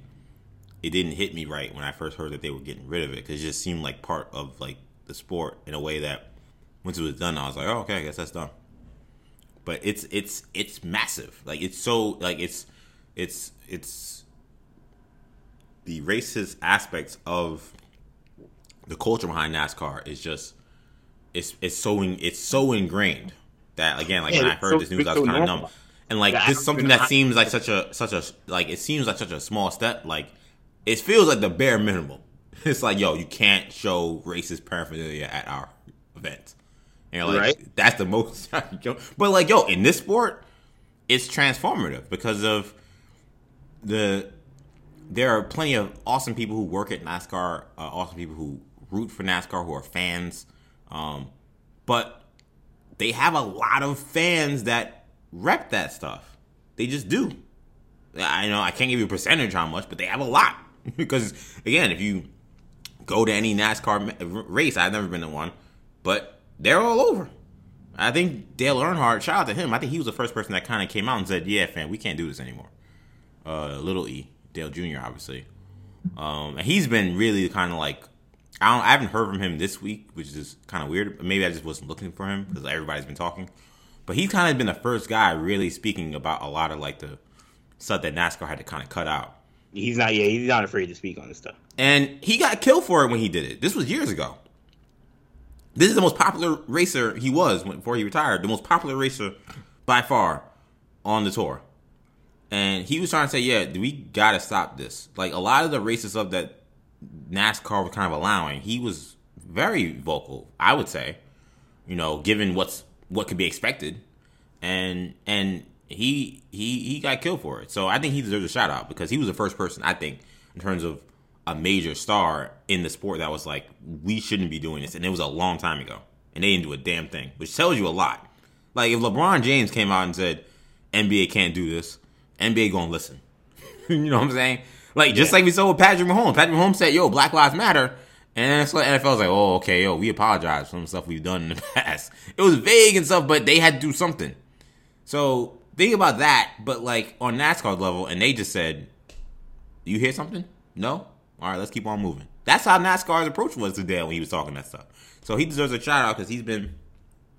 it didn't hit me right when I first heard that they were getting rid of it because it just seemed like part of like the sport in a way that once it was done I was like oh okay I guess that's done. But it's it's it's massive like it's so like it's it's it's the racist aspects of the culture behind NASCAR is just it's it's so in, it's so ingrained that again, like yeah, when I heard so, this news, I was so kind of numb. And like yeah, this is something that seems like such a such a like it seems like such a small step. Like it feels like the bare minimum. It's like yo, you can't show racist paraphernalia at our events. And like right? that's the most. but like yo, in this sport, it's transformative because of the there are plenty of awesome people who work at NASCAR, uh, awesome people who root for NASCAR, who are fans, um, but they have a lot of fans that rep that stuff. They just do. I know I can't give you a percentage how much, but they have a lot. because again, if you go to any NASCAR race, I've never been to one, but they're all over. I think Dale Earnhardt, shout out to him. I think he was the first person that kind of came out and said, "Yeah, fam, we can't do this anymore." Uh, little E, Dale Jr. obviously, um, and he's been really kind of like I don't. I haven't heard from him this week, which is kind of weird. Maybe I just wasn't looking for him because everybody's been talking. But he's kind of been the first guy really speaking about a lot of like the stuff that NASCAR had to kind of cut out. He's not. Yeah, he's not afraid to speak on this stuff. And he got killed for it when he did it. This was years ago. This is the most popular racer he was before he retired. The most popular racer by far on the tour. And he was trying to say, yeah, we got to stop this. Like a lot of the races of that NASCAR was kind of allowing. He was very vocal, I would say, you know, given what's what could be expected, and and he he he got killed for it. So I think he deserves a shout out because he was the first person I think in terms of a major star in the sport that was like we shouldn't be doing this, and it was a long time ago, and they didn't do a damn thing, which tells you a lot. Like if LeBron James came out and said NBA can't do this, NBA gonna listen. you know what I'm saying? Like just yeah. like we saw with Patrick Mahomes. Patrick Mahomes said, "Yo, Black Lives Matter," and then it's like NFL's like, "Oh, okay, yo, we apologize for some stuff we've done in the past." It was vague and stuff, but they had to do something. So think about that, but like on NASCAR level, and they just said, "You hear something? No? All right, let's keep on moving." That's how NASCAR's approach was today when he was talking that stuff. So he deserves a shout out because he's been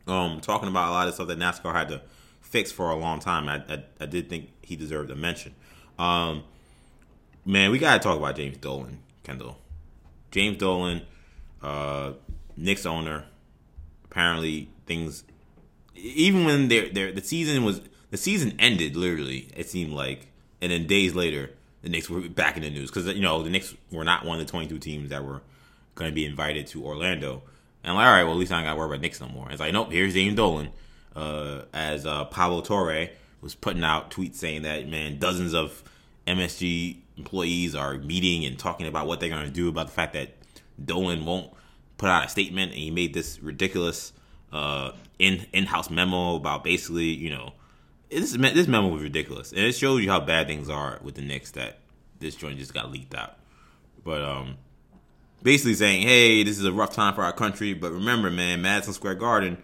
um, talking about a lot of stuff that NASCAR had to fix for a long time. I, I, I did think he deserved a mention. Um, man, we gotta talk about James Dolan, Kendall. James Dolan, uh, Knicks owner. Apparently, things even when their the season was the season ended literally. It seemed like, and then days later, the Knicks were back in the news because you know the Knicks were not one of the 22 teams that were going to be invited to Orlando. And I'm like, all right, well at least I ain't got to worry about Knicks no more. It's like, nope, here's James Dolan, uh, as uh, Pablo Torre was putting out tweets saying that man, dozens of MSG employees are meeting and talking about what they're going to do about the fact that Dolan won't put out a statement, and he made this ridiculous uh, in in house memo about basically, you know, this this memo was ridiculous, and it shows you how bad things are with the Knicks that this joint just got leaked out. But um, basically saying, hey, this is a rough time for our country, but remember, man, Madison Square Garden,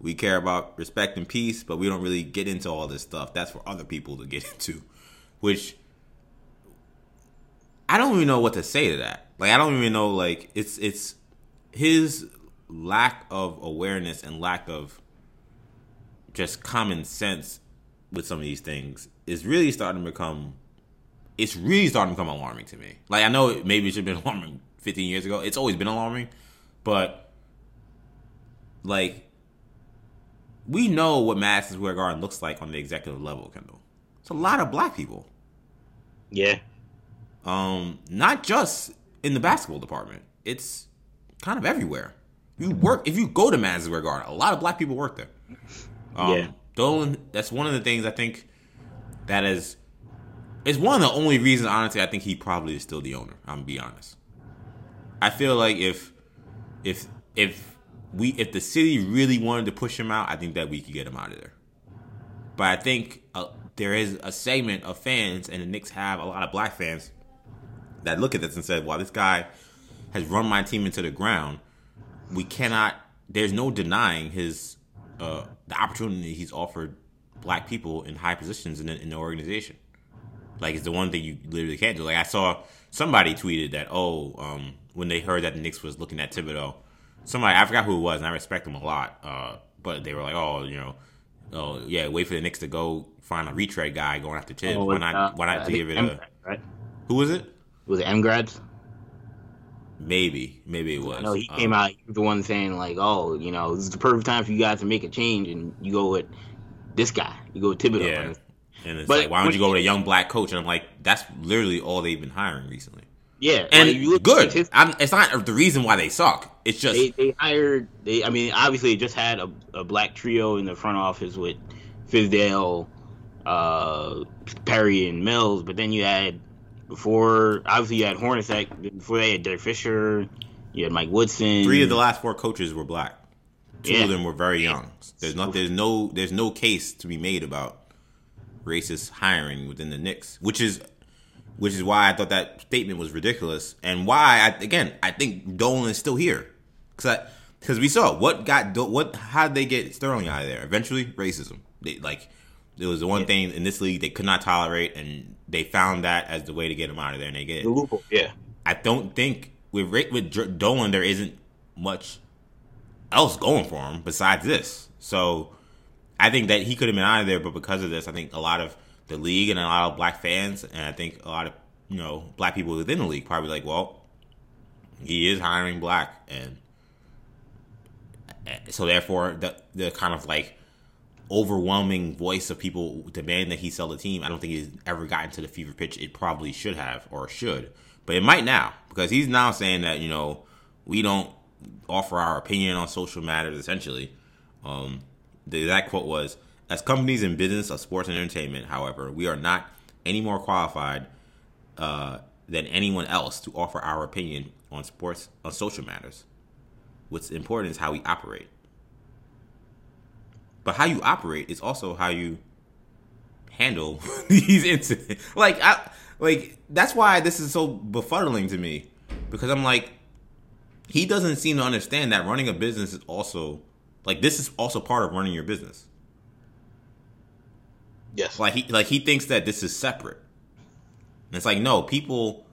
we care about respect and peace, but we don't really get into all this stuff. That's for other people to get into, which I don't even know what to say to that. Like, I don't even know. Like, it's it's his lack of awareness and lack of just common sense with some of these things is really starting to become it's really starting to become alarming to me. Like I know maybe it should have been alarming 15 years ago. It's always been alarming, but like we know what Madison Square Garden looks like on the executive level, Kendall. It's a lot of black people. Yeah. Um, not just in the basketball department. It's kind of everywhere. You work if you go to Madison Square Garden, a lot of black people work there. Um, yeah. Dolan, that's one of the things I think that is it's one of the only reasons honestly I think he probably is still the owner. I'm gonna be honest. I feel like if if if we if the city really wanted to push him out, I think that we could get him out of there. But I think uh, there is a segment of fans, and the Knicks have a lot of black fans that look at this and said, "Well, this guy has run my team into the ground. We cannot. There's no denying his uh, the opportunity he's offered black people in high positions in the, in the organization. Like it's the one thing you literally can't do. Like I saw somebody tweeted that oh um, when they heard that the Knicks was looking at Thibodeau, somebody I forgot who it was, and I respect them a lot. Uh, but they were like oh you know oh yeah wait for the Knicks to go find a retread guy going after Thibs. Oh, why not uh, why not give it a right? Who was it? Was it M Grads? Maybe, maybe it was. No, he um, came out. The one saying like, "Oh, you know, this is the perfect time for you guys to make a change," and you go with this guy. You go with Thibodeau. Yeah. And it's but like, why don't you go with a young black coach? And I'm like, that's literally all they've been hiring recently. Yeah, and like good. It's not the reason why they suck. It's just they, they hired. They, I mean, obviously, just had a, a, black trio in the front office with Fizdale, uh, Perry, and Mills. But then you had before obviously you had Hornacek. Before they had Derek Fisher, you had Mike Woodson. Three of the last four coaches were black. Two yeah. of them were very young. There's not there's no there's no case to be made about racist hiring within the Knicks, which is which is why I thought that statement was ridiculous, and why I again I think Dolan is still here because because we saw what got what how did they get Sterling out of there? Eventually, racism. They like it was the one yeah. thing in this league they could not tolerate, and they found that as the way to get him out of there, and they get loophole. Yeah, I don't think with with Dolan there isn't much else going for him besides this. So I think that he could have been out of there, but because of this, I think a lot of the league and a lot of black fans, and I think a lot of you know black people within the league probably like, well, he is hiring black, and so therefore the the kind of like overwhelming voice of people demanding that he sell the team. I don't think he's ever gotten to the fever pitch it probably should have or should, but it might now because he's now saying that you know we don't offer our opinion on social matters. Essentially, um, the quote was, "As companies in business of sports and entertainment, however, we are not any more qualified uh, than anyone else to offer our opinion on sports on social matters. What's important is how we operate." But how you operate is also how you handle these incidents. Like I like that's why this is so befuddling to me because I'm like he doesn't seem to understand that running a business is also like this is also part of running your business. Yes. Like he like he thinks that this is separate. And it's like no, people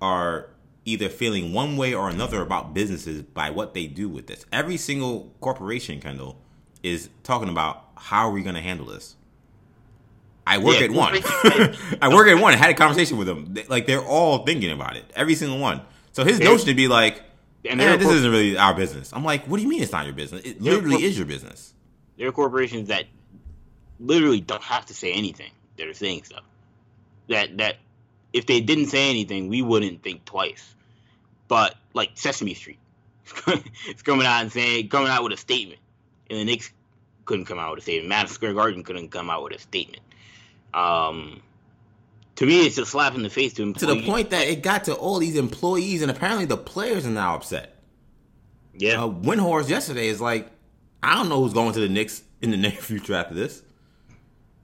are either feeling one way or another about businesses by what they do with this. Every single corporation, Kendall, is talking about how are we going to handle this. I work yeah, at one. I work at one. I had a conversation with them. Like they're all thinking about it. Every single one. So his notion to be like, and eh, this corp- isn't really our business. I'm like, what do you mean it's not your business? It literally corp- is your business. There are corporations that literally don't have to say anything. They're saying stuff. That that if they didn't say anything, we wouldn't think twice. But like Sesame Street, it's coming out and saying coming out with a statement, and the Knicks couldn't come out with a statement. Madison Square Garden couldn't come out with a statement. Um, to me, it's a slap in the face to employees. To the point that it got to all these employees, and apparently the players are now upset. Yeah, uh, Windhorst yesterday is like, I don't know who's going to the Knicks in the near future after this.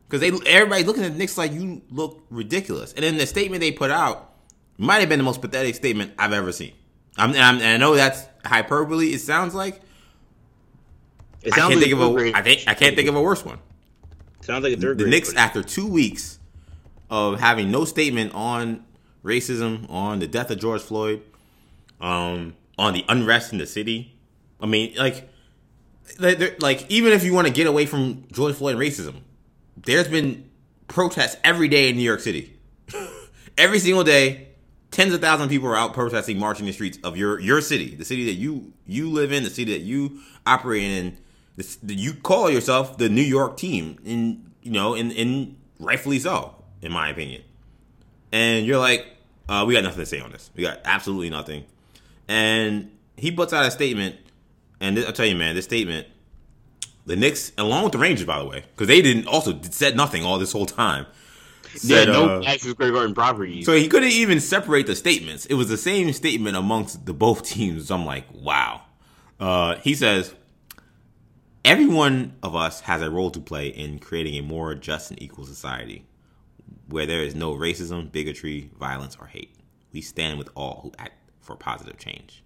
Because they everybody looking at the Knicks like you look ridiculous. And then the statement they put out might have been the most pathetic statement I've ever seen. I'm, and, I'm, and I know that's hyperbole. It sounds like. it I can't like think of a third think I can't think of a worse one. Sounds like a third The grade Knicks, version. after two weeks of having no statement on racism, on the death of George Floyd, um, on the unrest in the city. I mean, like, like even if you want to get away from George Floyd and racism, there's been protests every day in New York City. every single day, tens of thousands of people are out protesting, marching the streets of your your city, the city that you you live in, the city that you operate in. You call yourself the New York team, and you know, and, in rightfully so, in my opinion. And you're like, uh, we got nothing to say on this. We got absolutely nothing. And he puts out a statement, and this, I'll tell you, man, this statement, the Knicks, along with the Rangers, by the way, because they didn't also said nothing all this whole time. yeah, no uh, Square Garden properties. so he couldn't even separate the statements. It was the same statement amongst the both teams. I'm like, wow. Uh, he says, every one of us has a role to play in creating a more just and equal society where there is no racism, bigotry, violence, or hate. We stand with all who act for positive change.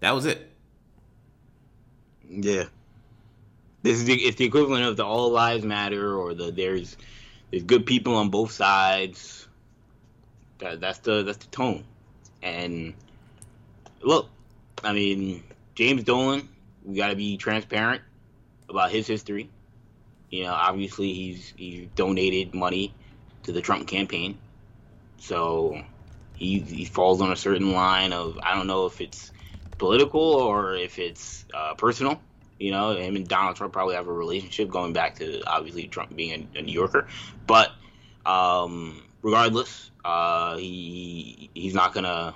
That was it. Yeah. This is the, it's the equivalent of the all lives matter or the there's there's good people on both sides. That, that's the that's the tone. And look, I mean, James Dolan, we got to be transparent about his history. You know, obviously he's he's donated money to the Trump campaign. So he he falls on a certain line of I don't know if it's political or if it's uh, personal. You know, him and Donald Trump probably have a relationship going back to obviously Trump being a, a New Yorker. But um, regardless, uh, he he's not gonna.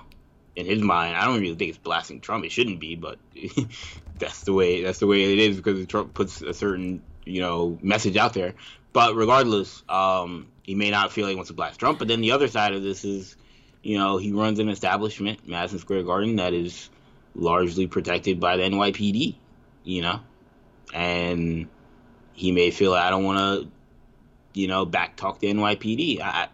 In his mind, I don't really think it's blasting Trump. It shouldn't be, but that's the way that's the way it is because Trump puts a certain you know message out there. But regardless, um, he may not feel he wants to blast Trump. But then the other side of this is, you know, he runs an establishment, Madison Square Garden, that is largely protected by the NYPD, you know, and he may feel I don't want to, you know, backtalk the NYPD. I,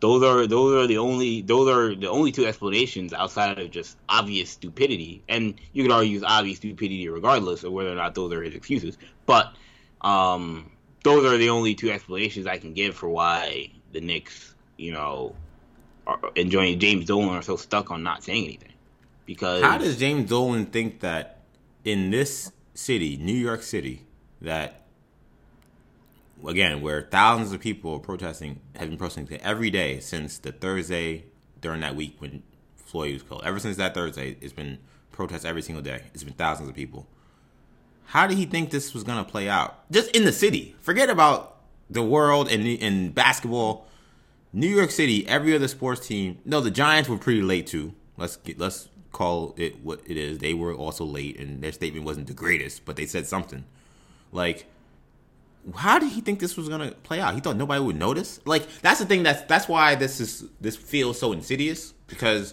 those are those are the only those are the only two explanations outside of just obvious stupidity, and you could argue obvious stupidity regardless of whether or not those are his excuses. But um, those are the only two explanations I can give for why the Knicks, you know, are enjoying James Dolan are so stuck on not saying anything. Because How does James Dolan think that in this city, New York City, that again, where thousands of people are protesting, have been protesting every day since the Thursday during that week when Floyd was killed. Ever since that Thursday, it's been protests every single day. It's been thousands of people. How did he think this was going to play out? Just in the city. Forget about the world and in basketball. New York City, every other sports team. No, the Giants were pretty late too. Let's get, let's call it what it is. They were also late, and their statement wasn't the greatest, but they said something. Like, how did he think this was gonna play out? He thought nobody would notice. Like, that's the thing. That's that's why this is this feels so insidious because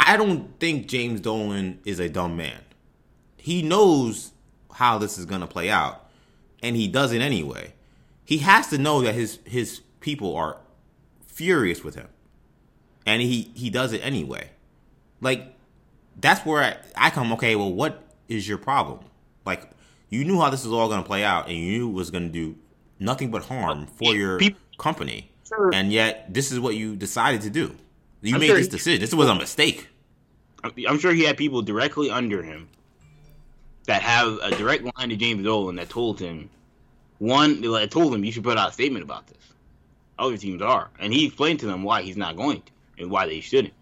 I don't think James Dolan is a dumb man. He knows how this is gonna play out, and he does it anyway. He has to know that his his people are furious with him, and he he does it anyway. Like that's where I, I come. Okay, well, what is your problem? Like you knew how this was all going to play out, and you knew it was going to do nothing but harm for your company, Sure. and yet this is what you decided to do. You I'm made sure this decision. This was a mistake. I'm- sure he had people directly under him that have a direct line to James Dolan that told him one that told him you should put out a statement about this. Other teams are, and he explained to them why he's not going to and why they shouldn't.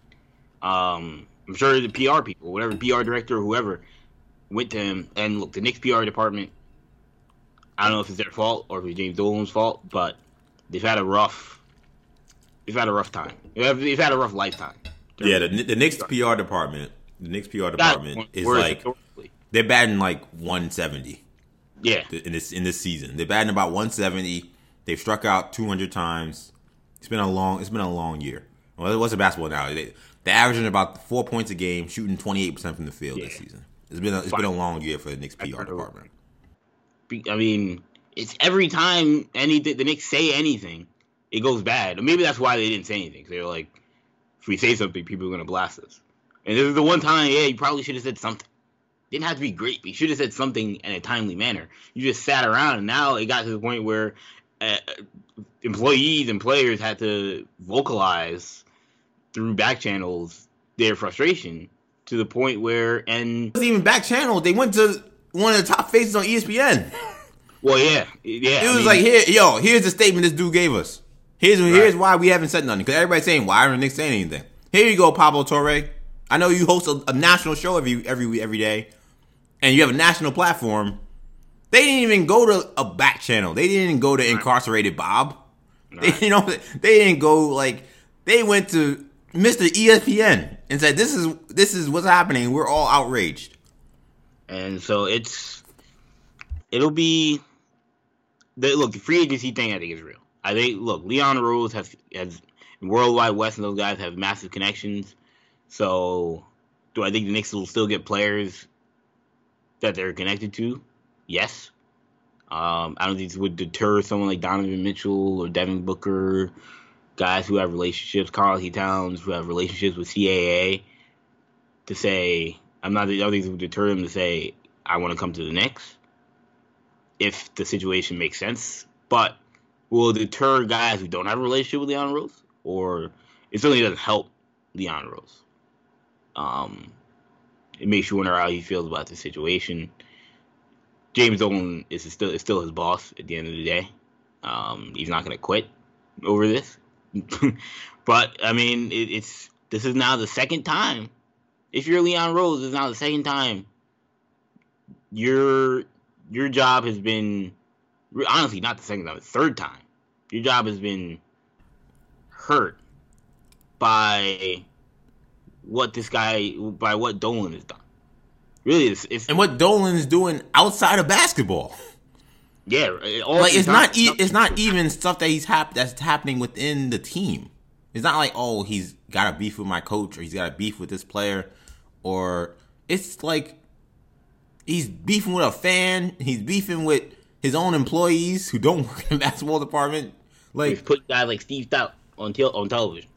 Um, I'm sure the PR people, whatever PR director or whoever, went to him and look. The Knicks PR department. I don't know if it's their fault or if it's James Dolan's fault, but they've had a rough, they've had a rough time. They've had a rough lifetime. Yeah, the, the Knicks PR department, the Knicks PR department is like they're batting like 170. Yeah, in this in this season, they're batting about 170. They've struck out 200 times. It's been a long, it's been a long year. Well, it was a basketball now. They, they're averaging about four points a game, shooting 28 percent from the field yeah. this season. It's been a, it's been a long year for the Knicks PR department. I mean, it's every time any the Knicks say anything, it goes bad. maybe that's why they didn't say anything. They're like, if we say something, people are gonna blast us. And this is the one time, yeah, you probably should have said something. Didn't have to be great, but you should have said something in a timely manner. You just sat around, and now it got to the point where uh, employees and players had to vocalize through back channels their frustration to the point where and it wasn't even back channel. They went to one of the top faces on ESPN. Well, yeah, yeah. It was I mean, like, here, yo, here's the statement this dude gave us. Here's right. here's why we haven't said nothing because everybody's saying why aren't Knicks saying anything? Here you go, Pablo Torre. I know you host a, a, national show every every every day, and you have a national platform. They didn't even go to a back channel. They didn't go to incarcerated Bob. They, you know, they didn't go like they went to Mr. ESPN and said, "This is this is what's happening. We're all outraged." And so it's it'll be the look the free agency thing. I think is real. I think look, Leon Rose has has World Wide Wes and those guys have massive connections. So do I think the Knicks will still get players that they're connected to? Yes. Um, I don't think this would deter someone like Donovan Mitchell or Devin Booker, guys who have relationships, Karl-Anthony Towns who have relationships with CAA, to say I'm not. the think this would deter them to say I want to come to the Knicks if the situation makes sense. But will deter guys who don't have a relationship with Leon Rose, or it certainly doesn't help Leon Rose. Um, it makes you wonder how he feels about the situation. James Dolan is still is still his boss at the end of the day. Um, he's not going to quit over this. but I mean, it, it's this is now the second time. If you're Leon Rose, it's now the second time. Your your job has been honestly not the second time, the third time. Your job has been hurt by what this guy by what Dolan has done. Really, it's, it's and what Dolan is doing outside of basketball. Yeah, like it's not e- it's not even stuff that he's hap- that's happening within the team. It's not like oh he's got a beef with my coach or he's got a beef with this player, or it's like he's beefing with a fan. He's beefing with his own employees who don't work in the basketball department. Like he's put guys like Steve Stoute on te- on television.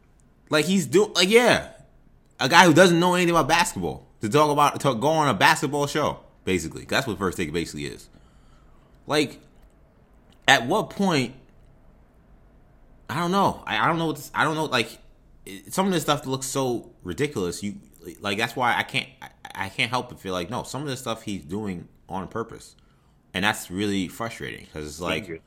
Like he's doing like yeah, a guy who doesn't know anything about basketball to talk about to go on a basketball show. Basically, that's what first take basically is. Like, at what point? I don't know. I, I don't know. What this, I don't know. Like, it, some of this stuff looks so ridiculous. You like that's why I can't. I, I can't help but feel like no. Some of the stuff he's doing on purpose, and that's really frustrating because it's like.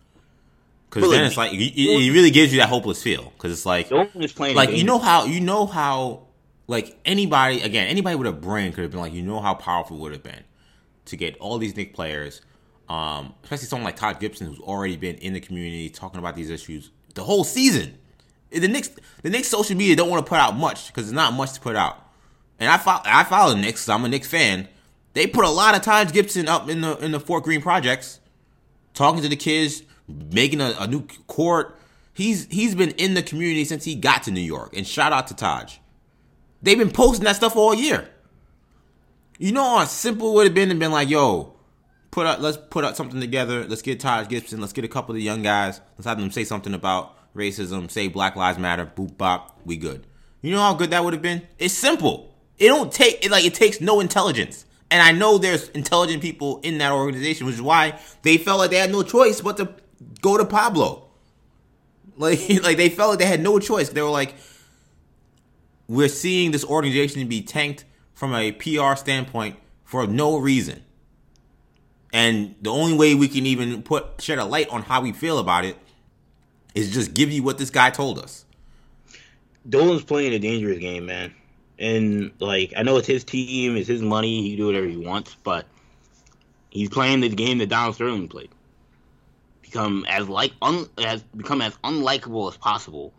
Because then it's like it, it, really gives you that hopeless feel. Because it's like, like you know how you know how like anybody again anybody with a brain could have been like you know how powerful would have been to get all these Knick players um, especially someone like Taj Gibson, who's already been in the community talking about these issues the whole season. The Knicks, the Knicks social media don't want to put out much because there's not much to put out. And I follow, I follow the Knicks. I'm a Knicks fan. They put a lot of Taj Gibson up in the in the Fort Greene projects, talking to the kids, making a, a new court. He's he's been in the community since he got to New York. And shout out to Taj. They've been posting that stuff all year. You know how simple it would have been to been like, yo, put up let's put up something together. Let's get Taj Gibson. Let's get a couple of young guys. Let's have them say something about racism. Say Black Lives Matter. Boop bop. We good. You know how good that would have been. It's simple. It don't take it like it takes no intelligence. And I know there's intelligent people in that organization, which is why they felt like they had no choice but to go to Pablo. Like, like they felt like they had no choice. They were like, we're seeing this organization be tanked from a PR standpoint for no reason. And the only way we can even put shed a light on how we feel about it is just give you what this guy told us. Dolan's playing a dangerous game, man. And like I know it's his team, it's his money, he can do whatever he wants, but he's playing the game that Donald Sterling played. become as like un, has become as unlikable as possible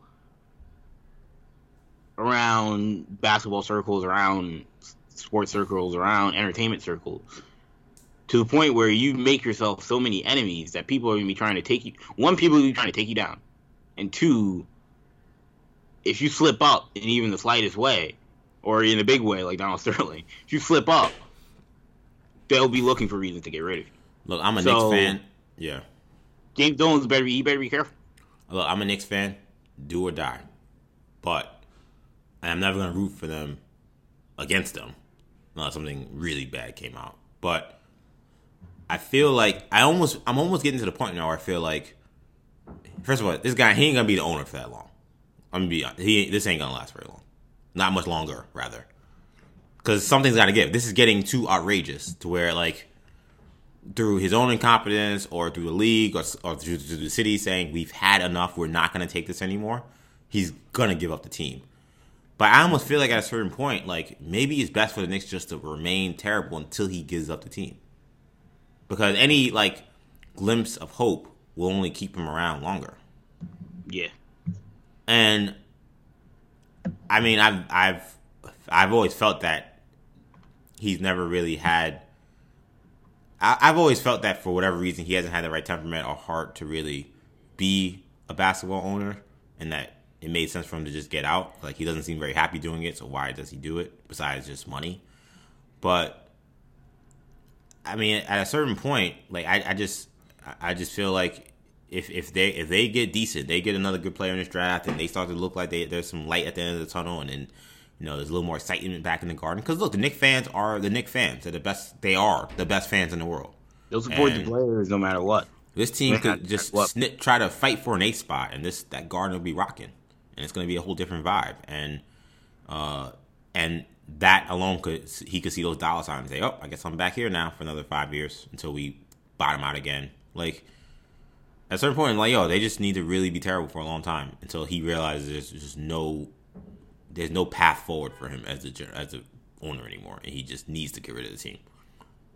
around basketball circles, around sports circles, around entertainment circles, to the point where you make yourself so many enemies that people are gonna be trying to take you. One, people are gonna be trying to take you down, and two, if you slip up in even the slightest way, or in a big way like Donald Sterling, if you slip up, they'll be looking for reasons to get rid of you. Look, I'm a So- Knicks fan. Yeah. James Dolan's better be he better be careful. Look, I'm a Knicks fan. Do or die. But I'm never gonna root for them against them unless something really bad came out. But I feel like I almost I'm almost getting to the point now where I feel like first of all, this guy he ain't gonna be the owner for that long. I'm gonna be he this ain't gonna last very long. Not much longer, rather. Cause something's gotta give. This is getting too outrageous to where like through his own incompetence or through the league or, or through, through the city saying we've had enough, we're not to take this anymore, he's to give up the team. But I almost feel like at a certain point, like maybe it's best for the Knicks just to remain terrible until he gives up the team, because any like glimpse of hope will only keep him around longer. Yeah. And I mean, I've I've I've always felt that he's never really had. I, I've always felt that for whatever reason he hasn't had the right temperament or heart to really be a basketball owner, and that it made sense for him to just get out. Like he doesn't seem very happy doing it, so why does he do it besides just money? But I mean, at a certain point, like I, I just I just feel like if if they if they get decent, they get another good player in this draft, and they start to look like they there's some light at the end of the tunnel, and then you know there's a little more excitement back in the garden. Because look, the Knick fans are the Knick fans. They're the best. They are the best fans in the world. They'll support And- the players no matter what. This team could just snip, try to fight for an eight spot, and this that garden will be rocking, and it's going to be a whole different vibe. And uh, and that alone could he could see those dollar signs and say, "Oh, I guess I'm back here now for another five years until we bottom out again." Like at a certain point, like yo, they just need to really be terrible for a long time until he realizes there's just no there's no path forward for him as a as a owner anymore, and he just needs to get rid of the team.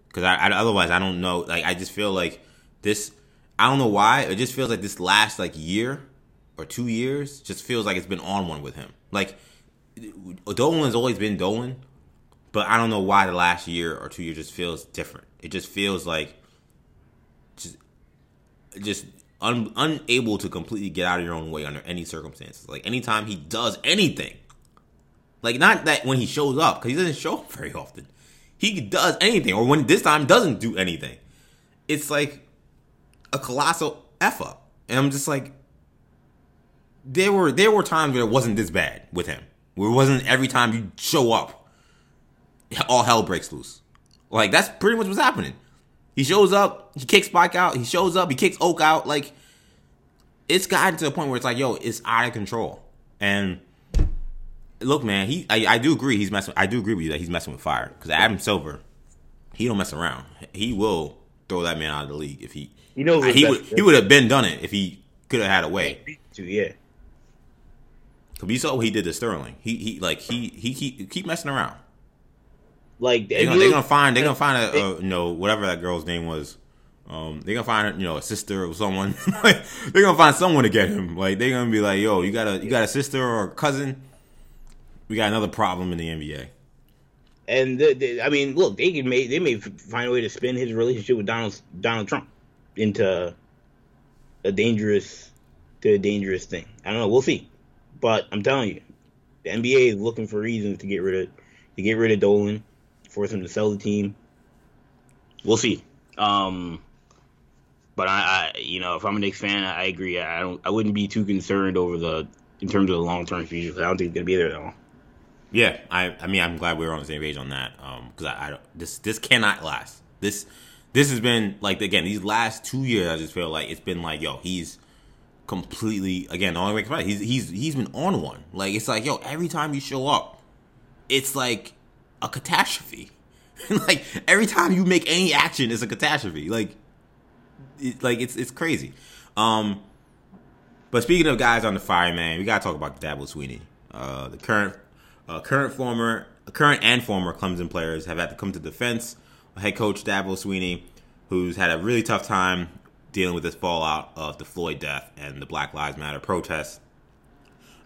Because I, I otherwise I don't know. Like I just feel like this. I don't know why. It just feels like this last like year or two years just feels like it's been on one with him. Like Dolan's always been Dolan, but I don't know why the last year or two years just feels different. It just feels like just just un, unable to completely get out of your own way under any circumstances. Like anytime he does anything, like not that when he shows up because he doesn't show up very often. He does anything, or when this time doesn't do anything. It's like a colossal f up, and I'm just like, there were there were times where it wasn't this bad with him. Where it wasn't every time you show up, all hell breaks loose. Like that's pretty much what's happening. He shows up, he kicks Spike out, he shows up, he kicks Oak out. Like it's gotten to the point where it's like, yo, it's out of control. And look, man, he I, I do agree he's messing. I do agree with you that he's messing with fire because Adam Silver, he don't mess around. He will throw that man out of the league if he You know he would he would have been done it if he could have had a way. to yeah. You saw what he did to Sterling. He he like he he keep keep messing around. Like They're gonna, they're gonna find they're gonna find a, a you know whatever that girl's name was. Um, they're gonna find you know a sister or someone. Like, they're gonna find someone to get him. Like they're gonna be like, yo, you got a you got a sister or a cousin. We got another problem in the NBA. and the, the, I mean, look, they can make they may find a way to spin his relationship with Donald Donald Trump into a dangerous to a dangerous thing. I don't know. We'll see. But I'm telling you, the NBA is looking for reasons to get rid of to get rid of Dolan, force him to sell the team. We'll see. Um, but I, I, you know, if I'm a Knicks fan, I agree. I don't, I wouldn't be too concerned over the in terms of the long term future. I don't think it's gonna be there all. Yeah, I I mean I'm glad we were on the same page on that. Um, because I, I don't- this this cannot last. This this has been like again these last two years. I just feel like it's been like yo he's completely again the only way he's he's he's been on one. Like it's like yo every time you show up, it's like a catastrophe. like every time you make any action, it's a catastrophe. Like it, like it's it's crazy. Um, but speaking of guys on the fire, man, we gotta talk about Dabo Swinney. Uh, the current, uh, current former, current and former Clemson players have had to come to defense. Head coach Dabo Swinney, who's had a really tough time dealing with this fallout of the Floyd death and the Black Lives Matter protests.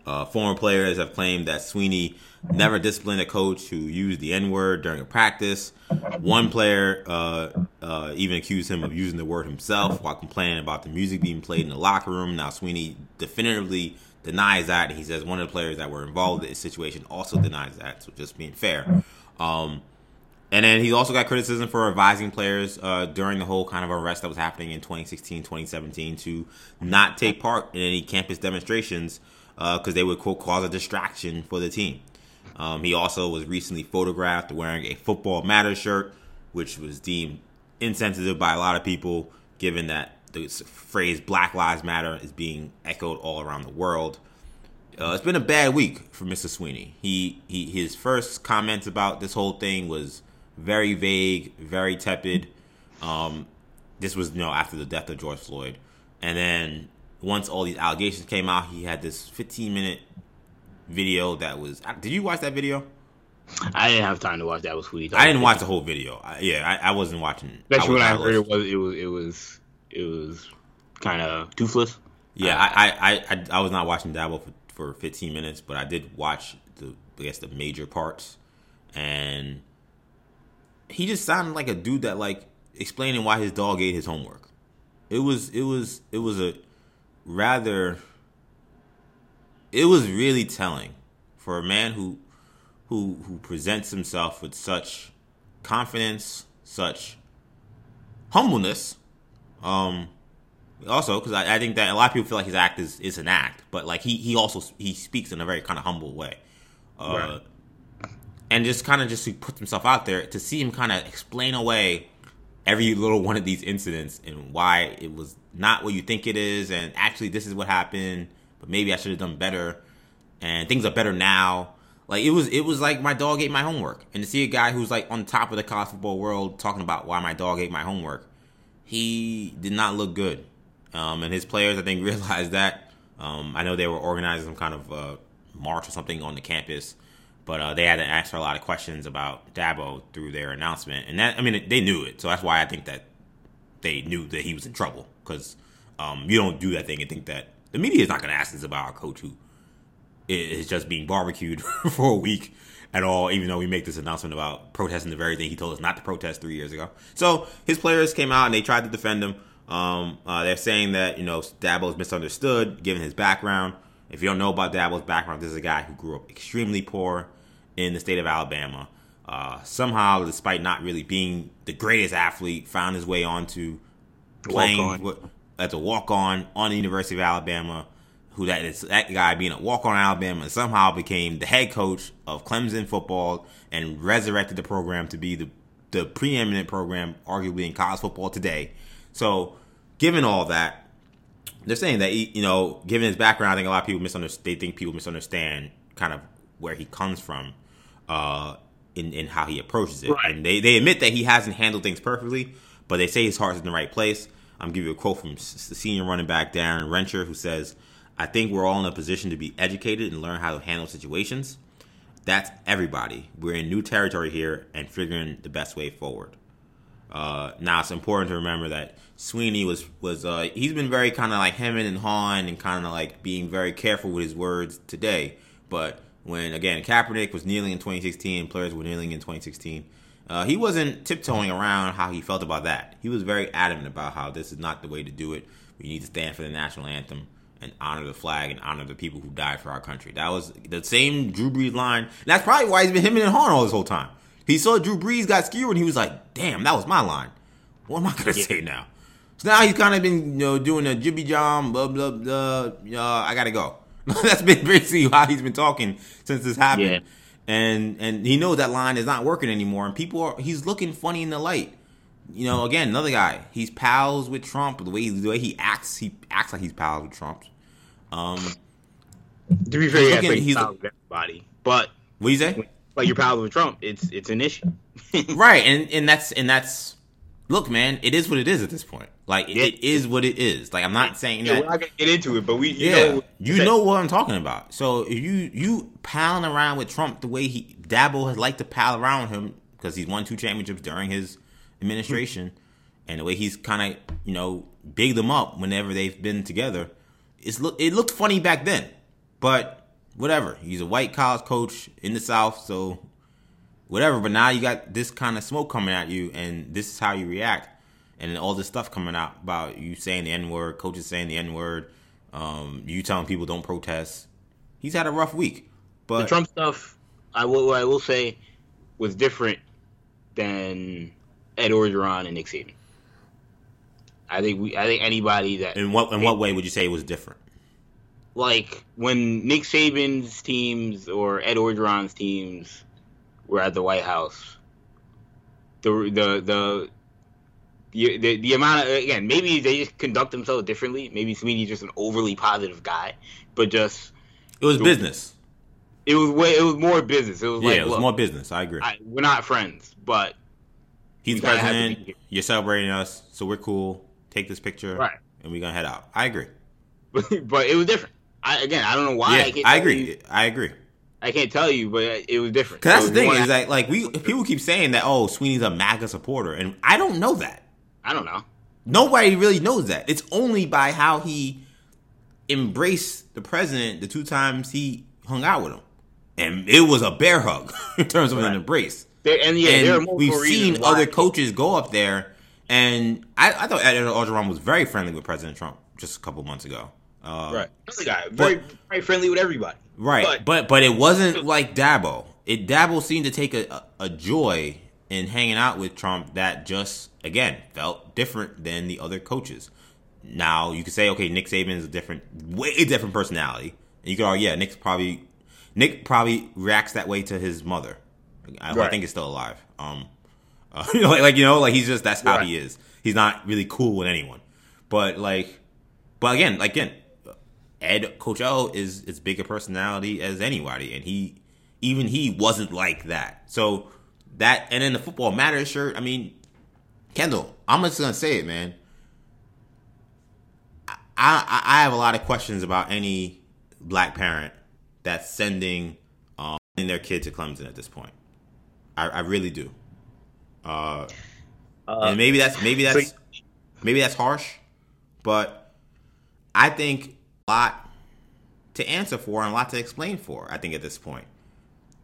Uh, former players have claimed that Swinney never disciplined a coach who used the N word during a practice. One player uh, uh, even accused him of using the word himself while complaining about the music being played in the locker room. Now, Swinney definitively denies that. and He says one of the players that were involved in the situation also denies that. So, just being fair. Um, and then he also got criticism for advising players uh, during the whole kind of arrest that was happening in 2016, 2017 to not take part in any campus demonstrations because uh, they would quote cause a distraction for the team. Um, he also was recently photographed wearing a Football Matters shirt, which was deemed insensitive by a lot of people, given that the phrase Black Lives Matter is being echoed all around the world. Uh, it's been a bad week for Mr. Swinney. He, he his first comments about this whole thing was very vague, very tepid. Um, this was you know after the death of George Floyd, and then once all these allegations came out, he had this 15 minute video that was. Did you watch that video? I didn't have time to watch that. Was who he? I didn't watch the whole video. I, yeah, I, I, wasn't watching. Especially I when I heard it was it was it was it was kind of toothless. Yeah, I, I, I, I was not watching Dabo for, for 15 minutes, but I did watch the I guess the major parts, and he just sounded like a dude that like explaining why his dog ate his homework. It was it was it was a rather it was really telling for a man who who who presents himself with such confidence, such humbleness. Um, also because I, I, think that a lot of people feel like his act is, is an act, but like he he also he speaks in a very kind of humble way. Uh, right and just kind of just to put himself out there to see him kind of explain away every little one of these incidents and why it was not what you think it is and actually this is what happened but maybe i should have done better and things are better now. Like it was it was like my dog ate my homework. And to see a guy who's like on top of the college football world talking about why my dog ate my homework he did not look good. Um, and his players i think realized that. Um, i know they were organizing some kind of uh, march or something on the campus but uh, they had to answer a lot of questions about Dabo through their announcement, and that I mean they knew it, so that's why I think that they knew that he was in trouble because um, you don't do that thing and think that the media is not going to ask us about our coach who is just being barbecued for a week at all, even though we make this announcement about protesting the very thing he told us not to protest three years ago. So his players came out and they tried to defend him. Um, uh, they're saying that you know Dabo's misunderstood given his background. If you don't know about Dabo's background, this is a guy who grew up extremely poor in the state of Alabama. Uh, somehow, despite not really being the greatest athlete, found his way onto playing as a walk on on the University of Alabama. Who that is that guy being a walk on Alabama and somehow became the head coach of Clemson football and resurrected the program to be the the preeminent program, arguably in college football today. So, given all that, they're saying that he, you know, given his background, I think a lot of people misunderstand. They think people misunderstand kind of where he comes from uh, in in how he approaches it. Right. And they they admit that he hasn't handled things perfectly, but they say his heart's in the right place. I'm giving you a quote from senior running back Darien Rencher, who says, "I think we're all in a position to be educated and learn how to handle situations. That's everybody. We're in new territory here and figuring the best way forward." Uh, now it's important to remember that Sweeney was was uh, he's been very kind of like hemming and hawing and kind of like being very careful with his words today, but when again Kaepernick was kneeling in 2016, players were kneeling in 2016. Uh, he wasn't tiptoeing around how he felt about that. He was very adamant about how this is not the way to do it. We need to stand for the national anthem and honor the flag and honor the people who died for our country. That was the same Drew Brees line. And that's probably why he's been hemming and hawing all this whole time. He saw Drew Brees got skewered and he was like, "Damn, that was my line. What am I gonna yeah. say now?" So now he's kind of been you know doing a jibby jam, blah blah blah. Uh, I gotta go. That's been basically how he's been talking since this happened. Yeah. And and he knows that line is not working anymore, and people are he's looking funny in the light. You know, again, another guy. He's pals with Trump. The way the way he acts, he acts like he's pals with Trump. Um, to be fair, he's, looking, he's pals with everybody. But what do you say? Like you're pals with Trump, it's it's an issue. right, and and that's and that's look, man, it is what it is at this point. Like yeah. it is what it is. Like I'm not saying yeah, that we're not gonna get into it, but we you yeah know, you know what I'm talking about. So if you you palling around with Trump the way he Dabo has liked to pal around him because he's won two championships during his administration, hmm. and the way he's kind of you know big them up whenever they've been together, it's look it looked funny back then, but whatever. He's a white college coach in the South, so whatever. But now you got this kind of smoke coming at you, and this is how you react, and then all this stuff coming out about you saying the N word, coaches saying the N word, um, you telling people don't protest. He's had a rough week, but the Trump stuff, I will I will say, was different than Ed Orgeron and Nick Saban. I think we. I think anybody that in what in what way would you say it was different? Like when Nick Saban's teams or Ed Orgeron's teams were at the White House, the the the the, the, the amount of again maybe they just conduct themselves differently. Maybe Swinney's just an overly positive guy, but just it was the, business. It was way. It was more business. It was yeah, like, it was more business. I agree. I, we're not friends, but he's president. You're celebrating us, so we're cool. Take this picture, right? And we're gonna head out. I agree. but it was different. I, again, I don't know why. Yeah, I, I agree. You, I agree. I can't tell you, but it was different. Cause that's so the thing is that like we people keep saying that oh Swinney's a MAGA supporter, and I don't know that. I don't know. Nobody really knows that. It's only by how he embraced the president the two times he hung out with him, and it was a bear hug in terms of right. an embrace. There, and yeah, and we've seen other coaches go up there, and I, I thought Ed Orgeron was very friendly with President Trump just a couple months ago. Uh, right, another guy, very but, very friendly with everybody. Right, but but, but it wasn't like Dabo. It Dabo seemed to take a, a, a joy in hanging out with Trump that just again felt different than the other coaches. Now you could say, okay, Nick Saban is a different, way different personality, and you could argue, yeah, Nick's probably Nick probably reacts that way to his mother. I, right. I think he's still alive. Um, uh, you know, like, like, you know, like he's just that's how right. he is. He's not really cool with anyone. But like, but again, like again, Ed Coach O is as big a personality as anybody, and he even he wasn't like that. So that and then the football matters shirt. I mean, Kendall, I'm just gonna say it, man. I, I, I have a lot of questions about any black parent that's sending um, their kid to Clemson at this point. I, I really do. Uh, uh, and maybe that's maybe that's maybe that's harsh, but I think lot to answer for and a lot to explain for. I think at this point,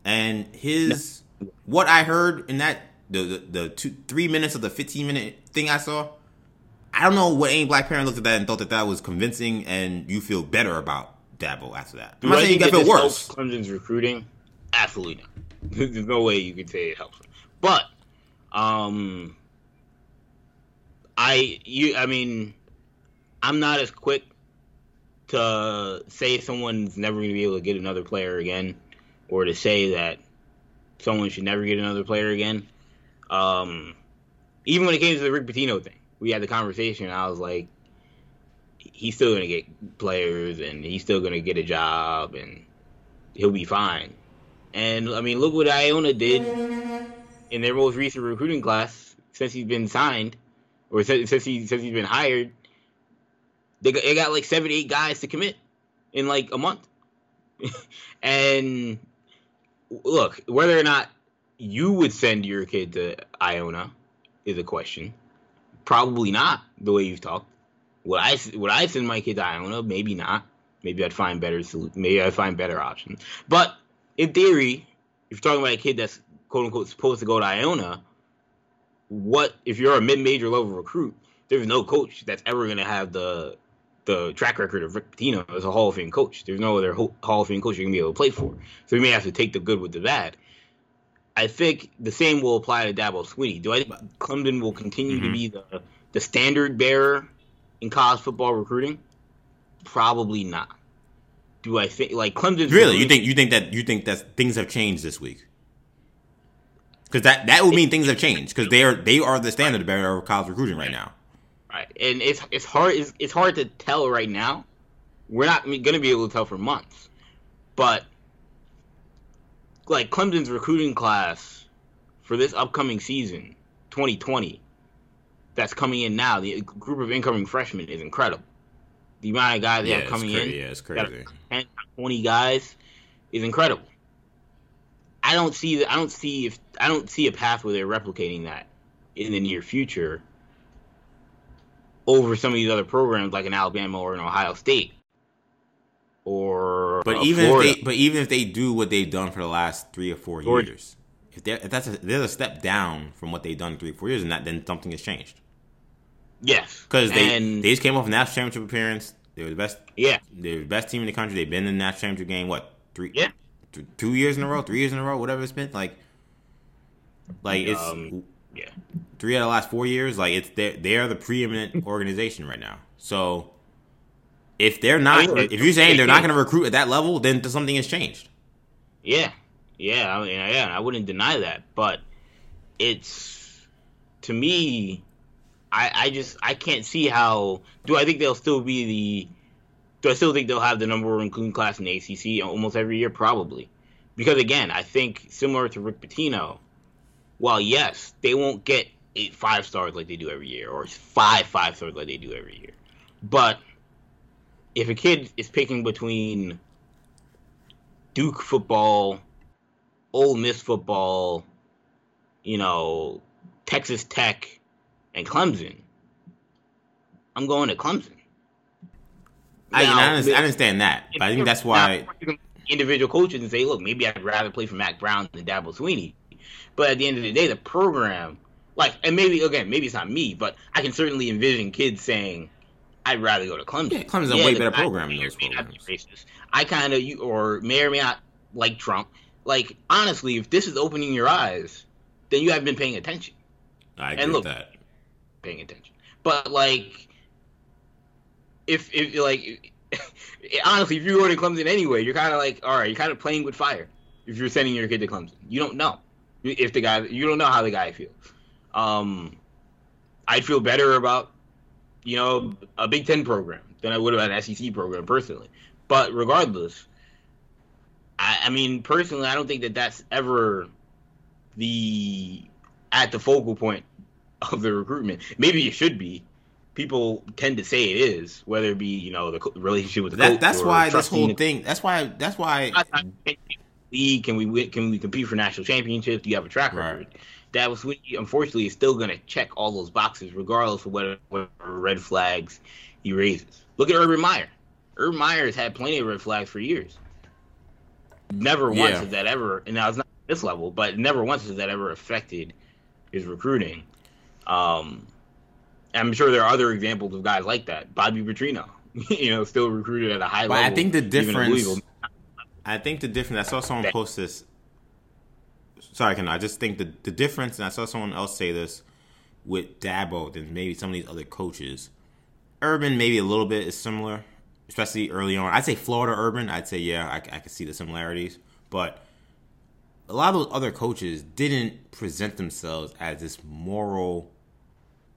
and his what I heard in that the, the, the two three minutes of the fifteen minute thing I saw, I don't know what any black parent looked at that and thought that that was convincing, and you feel better about Dabo after that. I'm not saying you feel worse. Clemson's recruiting, absolutely not. There's no way you could say it helps, but um, I you I mean, I'm not as quick to say someone's never going to be able to get another player again, or to say that someone should never get another player again. Um, even when it came to the Rick Pitino thing, we had the conversation. I was like, he's still gonna get players, and he's still gonna get a job, and he'll be fine. And I mean, look what Iona did in their most recent recruiting class since he's been signed, or since he since he's been hired. They got, they got like seven, eight guys to commit in like a month. and look, whether or not you would send your kid to Iona is a question. Probably not the way you've talked. Would I would I send my kid to Iona? Maybe not. Maybe I'd find better maybe I'd find better options. But in theory, if you're talking about a kid that's quote unquote supposed to go to Iona, what if you're a mid major level recruit? There's no coach that's ever gonna have the the track record of Rick Pitino as a Hall of Fame coach. There's no other Hall of Fame coach you're gonna be able to play for. So you may have to take the good with the bad. I think the same will apply to Dabo Swinney. Do I think Clemson will continue mm-hmm. to be the the standard bearer in college football recruiting? Probably not. Do I think like Clemson? Really, you think you think that you think that things have changed this week? Because that that would mean things have changed because they are they are the standard bearer of college recruiting right now. Right, and it's it's hard it's, it's hard to tell right now. We're not going to be able to tell for months, but like Clemson's recruiting class for this upcoming season, 2020, that's coming in now. The group of incoming freshmen is incredible. The amount of guys they yeah, have coming in, yeah, it's crazy. 10, 20 guys is incredible. I don't see that. I don't see if I don't see a path where they're replicating that in the near future over some of these other programs like in Alabama or in Ohio State. Or but uh, even Florida. if they but even if they do what they've done for the last three or four Georgia. years, if, they're, if that's a, there's a step down from what they've done three or four years, and that then something has changed yes, because they and they just came off a national championship appearance. They were the best. yeah, They're the best team in the country. They've been in the national championship game. What three? Yeah. th- two years in a row, three years in a row, whatever it's been. Like, like it's Um, yeah, three out of the last four years. Like it's they they are the preeminent organization right now. So if they're not, if you're saying they're not going to recruit at that level, then something has changed. yeah, yeah. I mean, yeah, I wouldn't deny that, but it's to me, I I just I can't see how. Do I think they'll still be the? Do I still think they'll have the number one recruiting class in the ACC almost every year? Probably, because again, I think similar to Rick Pitino, while yes, they won't get eight five stars like they do every year, or five five stars like they do every year, but if a kid is picking between Duke football, Ole Miss football, you know, Texas Tech, and Clemson, I'm going to Clemson. I, Now, I, understand, I understand that, but I think that's why. individual coaches and say, look, maybe I'd rather play for Mack Brown than Dabo Swinney. But at the end of the day, the program, like, and maybe again, maybe it's not me, but I can certainly envision kids saying, "I'd rather go to Clemson." Yeah, Clemson's a way better program than those programs. racist. I kind of, you or may or may not like Trump. Like, honestly, if this is opening your eyes, then you haven't been paying attention. I agree And with that. Paying attention, but like, if if like, honestly, if you're going to Clemson anyway, you're kind of like, all right, you're kind of playing with fire. If you're sending your kid to Clemson, you don't know if the guy, you don't know how the guy feels. Um, I'd feel better about, you know, a Big Ten program than I would about an SEC program personally. But regardless, I, I mean, personally, I don't think that that's ever the at the focal point of the recruitment. Maybe it should be. People tend to say it is, whether it be you know the relationship with the That, that's why this whole thing. That's why. That's why. League? Can we win? Can we compete for national championships? Do you have a track Right. record? That was unfortunately is still going to check all those boxes, regardless of whatever, whatever red flags he raises. Look at Urban Meyer. Urban Meyer has had plenty of red flags for years. Never once Yeah. has that ever, and now it's not this level, but never once has that ever affected his recruiting. Um, I'm sure there are other examples of guys like that. Bobby Petrino, you know, still recruited at a high But I think the difference-. I think the difference. I saw someone post this. Sorry, can I just think the the difference, and I saw someone else say this with Dabo than maybe some of these other coaches. Urban maybe a little bit is similar, especially early on. I'd say Florida Urban. I'd say yeah, I, I could see the similarities, but a lot of those other coaches didn't present themselves as this moral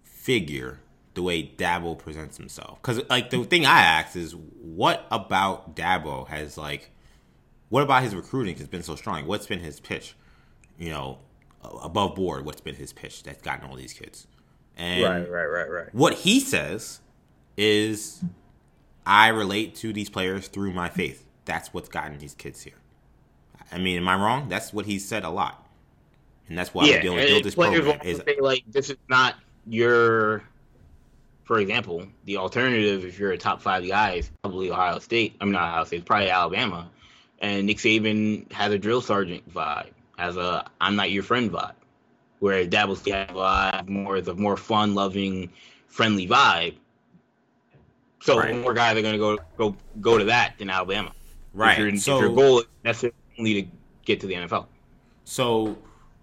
figure the way Dabo presents himself. Because like the thing I ask is, what about Dabo has like, what about his recruiting has been so strong? What's been his pitch? You know, above board, what's been his pitch that's gotten all these kids? And right, right, right. what he says is, I relate to these players through my faith. That's what's gotten these kids here. I mean, am I wrong? That's what he said a lot, and that's why yeah, we're able to and this program. Is say, like this is not your. For example, the alternative if you're a top five guy is probably Ohio State. I'm not Ohio State. It's probably Alabama, and Nick Saban has a drill sergeant vibe, has a I'm not your friend vibe, where Dabo State has a vibe more a more fun loving, friendly vibe. So Right. more guys are going to go go go to that than Alabama. right. If, so if your goal is necessarily to get to the NFL. So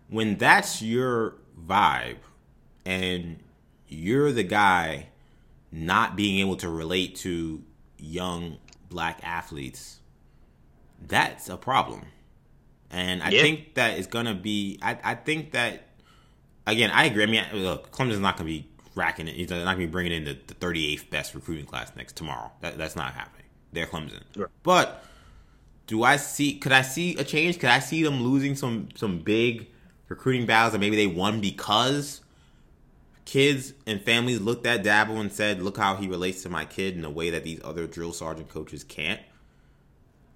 when that's your vibe and you're the guy not being able to relate to young black athletes, that's a problem. And I Yeah. think that it's gonna be I, I think that again, I agree. I mean look, Clemson's not gonna be racking it. He's not gonna be bringing in the, the 38th best recruiting class next tomorrow. That, that's not happening. They're Clemson. Right. But do I see? Could I see a change? Could I see them losing some some big recruiting battles, that maybe they won because kids and families looked at Dabo and said, "Look how he relates to my kid in a way that these other drill sergeant coaches can't."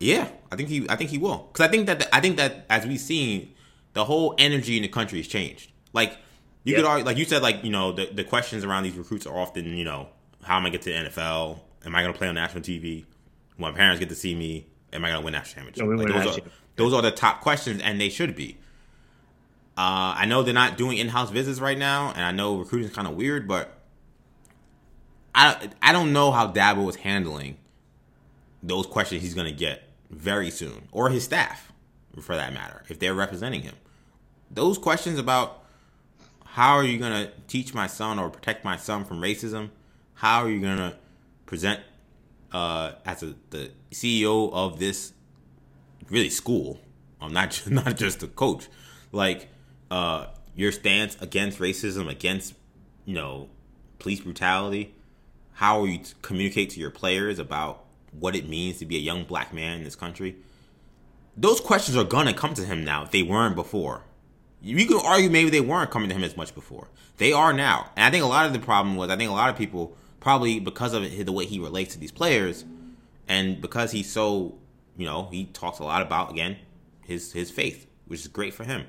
Yeah, I think he. I think he will because I think that I think that as we've seen, the whole energy in the country has changed. Like you could Yeah. argue, like you said, like you know the the questions around these recruits are often you know how am I get to the NFL? Am I going to play on national TV? When my parents get to see me, am I going to win national championship? No, Like, those, national are, those are the top questions, and they should be. Uh, I know they're not doing in-house visits right now, and I know recruiting is kind of weird, but I I don't know how Dabo is handling those questions he's going to get very soon, or his staff, for that matter, if they're representing him. Those questions about how are you going to teach my son or protect my son from racism? How are you going to present uh, as a, the CEO of this really school? I'm not just, not just a coach. Like uh, your stance against racism, against you know police brutality. How will you communicate to your players about what it means to be a young black man in this country? Those questions are gonna come to him now if they weren't before. You can argue maybe they weren't coming to him as much before. They are now, and I think a lot of the problem was I think a lot of people probably because of the way he relates to these players, and because he's so you know he talks a lot about again his his faith, which is great for him.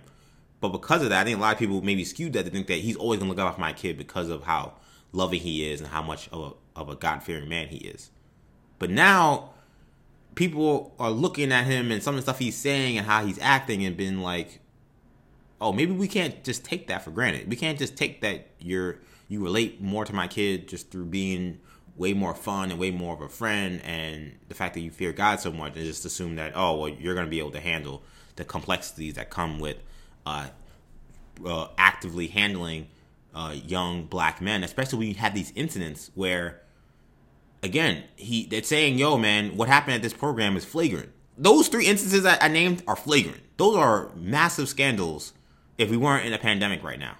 But because of that, I think a lot of people maybe skewed that to think that he's always gonna look out for my kid because of how loving he is and how much of a, of a God fearing man he is. But now people are looking at him and some of the stuff he's saying and how he's acting and been like, oh, maybe we can't just take that for granted. We can't just take that you're you relate more to my kid just through being way more fun and way more of a friend and the fact that you fear God so much and just assume that oh well you're going to be able to handle the complexities that come with uh, uh, actively handling uh, young black men, especially when you have these incidents where, again, he they're saying, "Yo, man, what happened at this program is flagrant." Those three instances I, I named are flagrant. Those are massive scandals. If we weren't in a pandemic right now,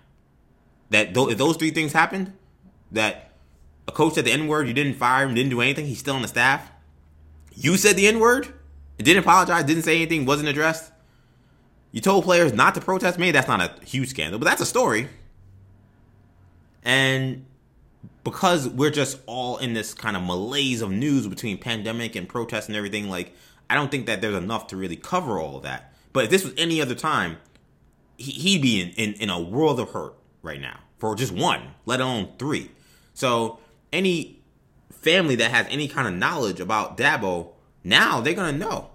that th- if those three things happened, that a coach said the N word, you didn't fire him, didn't do anything, he's still on the staff. You said the N word, didn't apologize, didn't say anything, wasn't addressed. You told players not to protest. Maybe that's not a huge scandal, but that's a story. And because we're just all in this kind of malaise of news between pandemic and protests and everything, like I don't think that there's enough to really cover all of that. But if this was any other time, he, would be in, in, in a world of hurt right now for just one, let alone three. So any family that has any kind of knowledge about Dabo, now they're gonna know.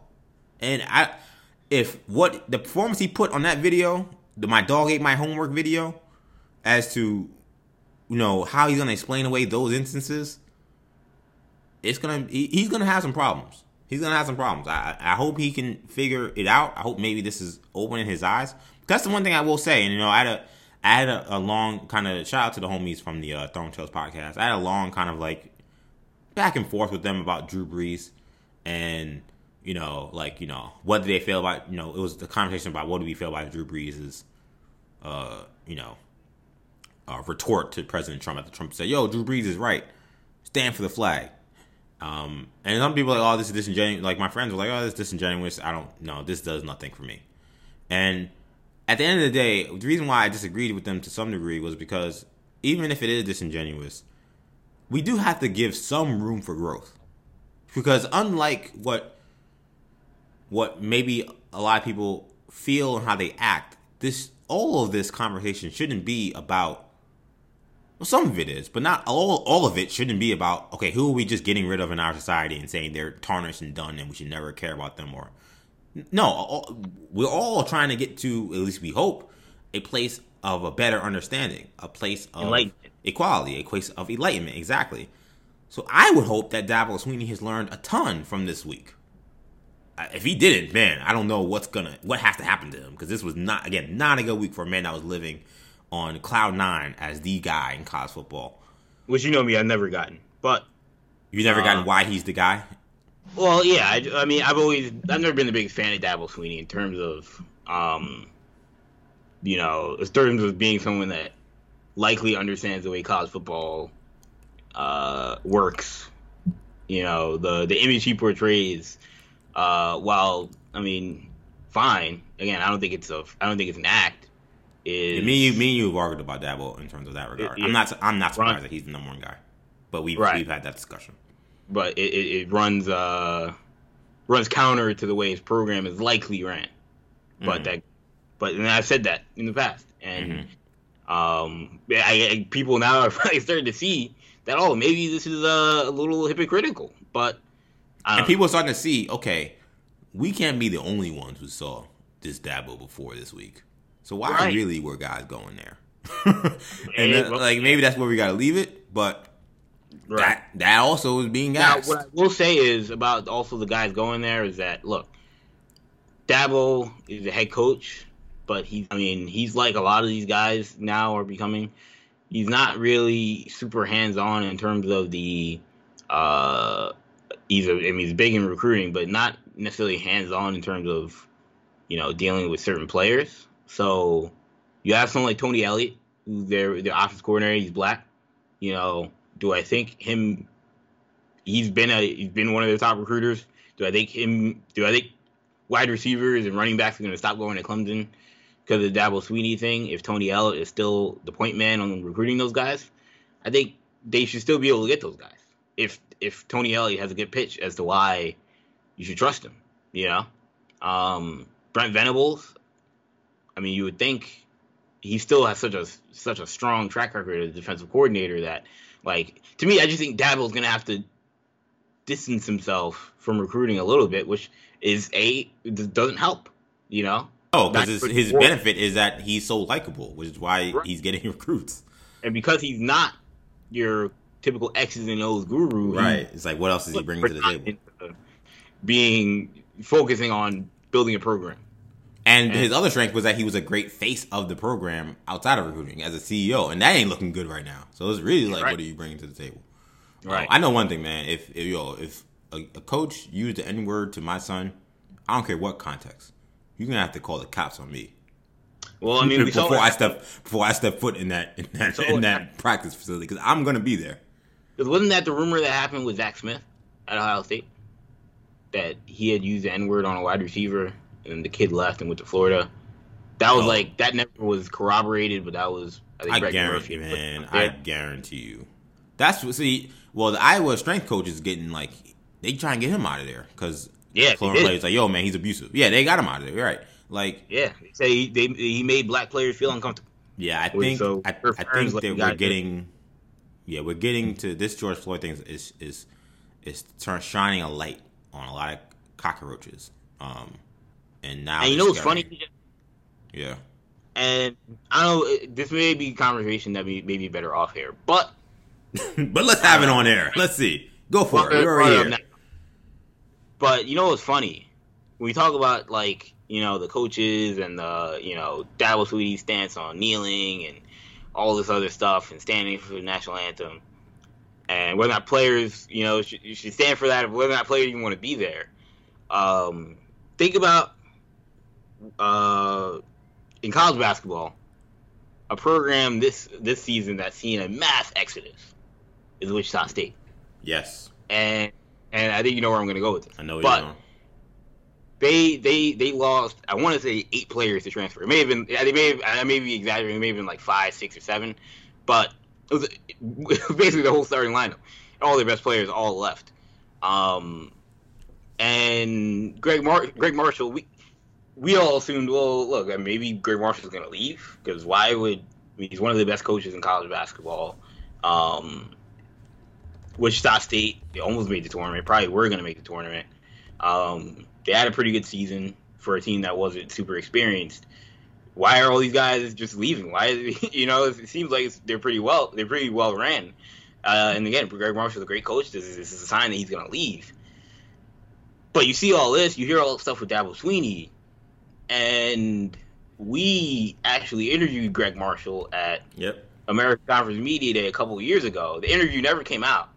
And I if what the performance he put on that video, the my dog ate my homework video, as to you know how he's gonna explain away those instances, it's gonna he, he's gonna have some problems. He's gonna have some problems. I I hope he can figure it out. I hope maybe this is opening his eyes. That's the one thing I will say. And you know, I had a I had a, a long kind of shout out to the homies from the uh, Throne Tales podcast. I had a long kind of like back and forth with them about Drew Brees and you know, like, you know, what do they feel about, you know, it was the conversation about what do we feel about Drew Brees' uh, you know, uh, retort to President Trump after Trump said, yo, Drew Brees is right. Stand for the flag. Um, and some people like, oh, this is disingenuous. Like, my friends were like, oh, this is disingenuous. I don't know. This does nothing for me. And at the end of the day, the reason why I disagreed with them to some degree was because even if it is disingenuous, we do have to give some room for growth. Because unlike what what maybe a lot of people feel and how they act, this all of this conversation shouldn't be about well, some of it is, but not all. All of it shouldn't be about okay, who are we just getting rid of in our society and saying they're tarnished and done, and we should never care about them. Or no, all, we're all trying to get to at least we hope a place of a better understanding, a place of equality, a place of enlightenment. Exactly. So I would hope that Dabo Swinney has learned a ton from this week if he didn't, man, I don't know what's gonna what has to happen to him because this was not again not a good week for a man that was living on cloud nine as the guy in college football. Which you know me, I've never gotten, but you've never uh, gotten why he's the guy. Well, yeah, I, I, mean, I've always I've never been a big fan of Dabo Swinney in terms of, um, you know, in terms of being someone that likely understands the way college football uh, works. You know, the the image he portrays uh, while I mean, fine. Again, I don't think it's a. I don't think it's an act. Is yeah, me, me, and you have argued about Dabo in terms of that regard. It, it, I'm not. I'm not surprised that he's the number one guy, but we've right. we've had that discussion. But it, it, runs uh runs counter to the way his program is likely ran. But mm-hmm. that, but and I've said that in the past, and mm-hmm. um, I, I, people now are starting to see that oh maybe this is uh, a little hypocritical, but and people are starting to see okay, we can't be the only ones who saw this Dabo before this week. So why right. really were guys going there? and like maybe that's where we got to leave it, but right. that that also is being asked. Now, what I will say is about also the guys going there is that look, Dabo is the head coach, but he's I mean he's like a lot of these guys now are becoming. He's not really super hands on in terms of the. Uh, he's a, I mean he's big in recruiting, but not necessarily hands on in terms of you know dealing with certain players. So you have someone like Tony Elliott, who's their their offense coordinator. He's black. You know, do I think him? He's been a he's been one of their top recruiters. Do I think him? Do I think wide receivers and running backs are going to stop going to Clemson because of the Dabo Swinney thing? If Tony Elliott is still the point man on recruiting those guys, I think they should still be able to get those guys. If if Tony Elliott has a good pitch as to why you should trust him, you know. Um, Brent Venables, I mean, you would think he still has such a such a strong track record as a defensive coordinator that, like, to me, I just think Dabo's gonna have to distance himself from recruiting a little bit, which is a doesn't help, you know. Oh, because his, his benefit is that he's so likable, which is why right. he's getting recruits. And because he's not your typical X's and O's guru, right? It's like what else is he bringing to the table? Being focusing on building a program. And, his other strength was that he was a great face of the program outside of recruiting as a CEO, and that ain't looking good right now. So it's really like, right. what are you bringing to the table? Right. Um, I know one thing, man. If, if yo, if a, a coach used the N word to my son, I don't care what context, you're gonna have to call the cops on me. Well, I mean, before I step before I step foot in that in that in that practice facility, because I'm gonna be there. Wasn't that the rumor that happened with Zach Smith at Ohio State? That he had used the N word on a wide receiver and the kid left and went to Florida. That was oh. like that never was corroborated, but that was I, think I guarantee, Murphy man. I guarantee you. That's what see. Well, the Iowa strength coach is getting like they try and get him out of there because yeah, Florida players like yo man, he's abusive. Yeah, they got him out of there. Right, like yeah, they say he, they, he made black players feel uncomfortable. Yeah, I think so I, I think that we're getting yeah we're getting to this George Floyd thing is is is, is shining a light on a lot of cockroaches. Um, and now and you know what's funny? Yeah. And I don't know. This may be a conversation that may, may be better off here, but but let's have it on air. Let's see. Go for it. We're here. But you know what's funny? When we talk about like you know the coaches and the you know Dabo Swinney's stance on kneeling and all this other stuff and standing for the national anthem, and whether or not players you know should, should stand for that, whether or not players even want to be there. Um, think about uh, in college basketball, a program this this season that's seen a mass exodus is Wichita State. Yes. And and I think you know where I'm going to go with this. I know. But they they they lost. I want to say eight players to transfer. It may have been. They may have. I may be exaggerating. It may have been like five, six, or seven. But it was, it was basically the whole starting lineup. All their best players all left. Um, and Greg Mar- Gregg Marshall. We we all assumed, well, look, maybe Gregg Marshall's going to leave because why would I mean, he's one of the best coaches in college basketball. Um, Wichita State they almost made the tournament. Probably were going to make the tournament. Um, they had a pretty good season for a team that wasn't super experienced. Why are all these guys just leaving? Why, you know, it seems like they're pretty well, they're pretty well ran. Uh, and again, Gregg Marshall's a great coach. This is, this is a sign that he's going to leave. But you see all this, you hear all the stuff with Dabo Swinney, and we actually interviewed Gregg Marshall at yep. American Conference Media Day a couple of years ago. The interview never came out.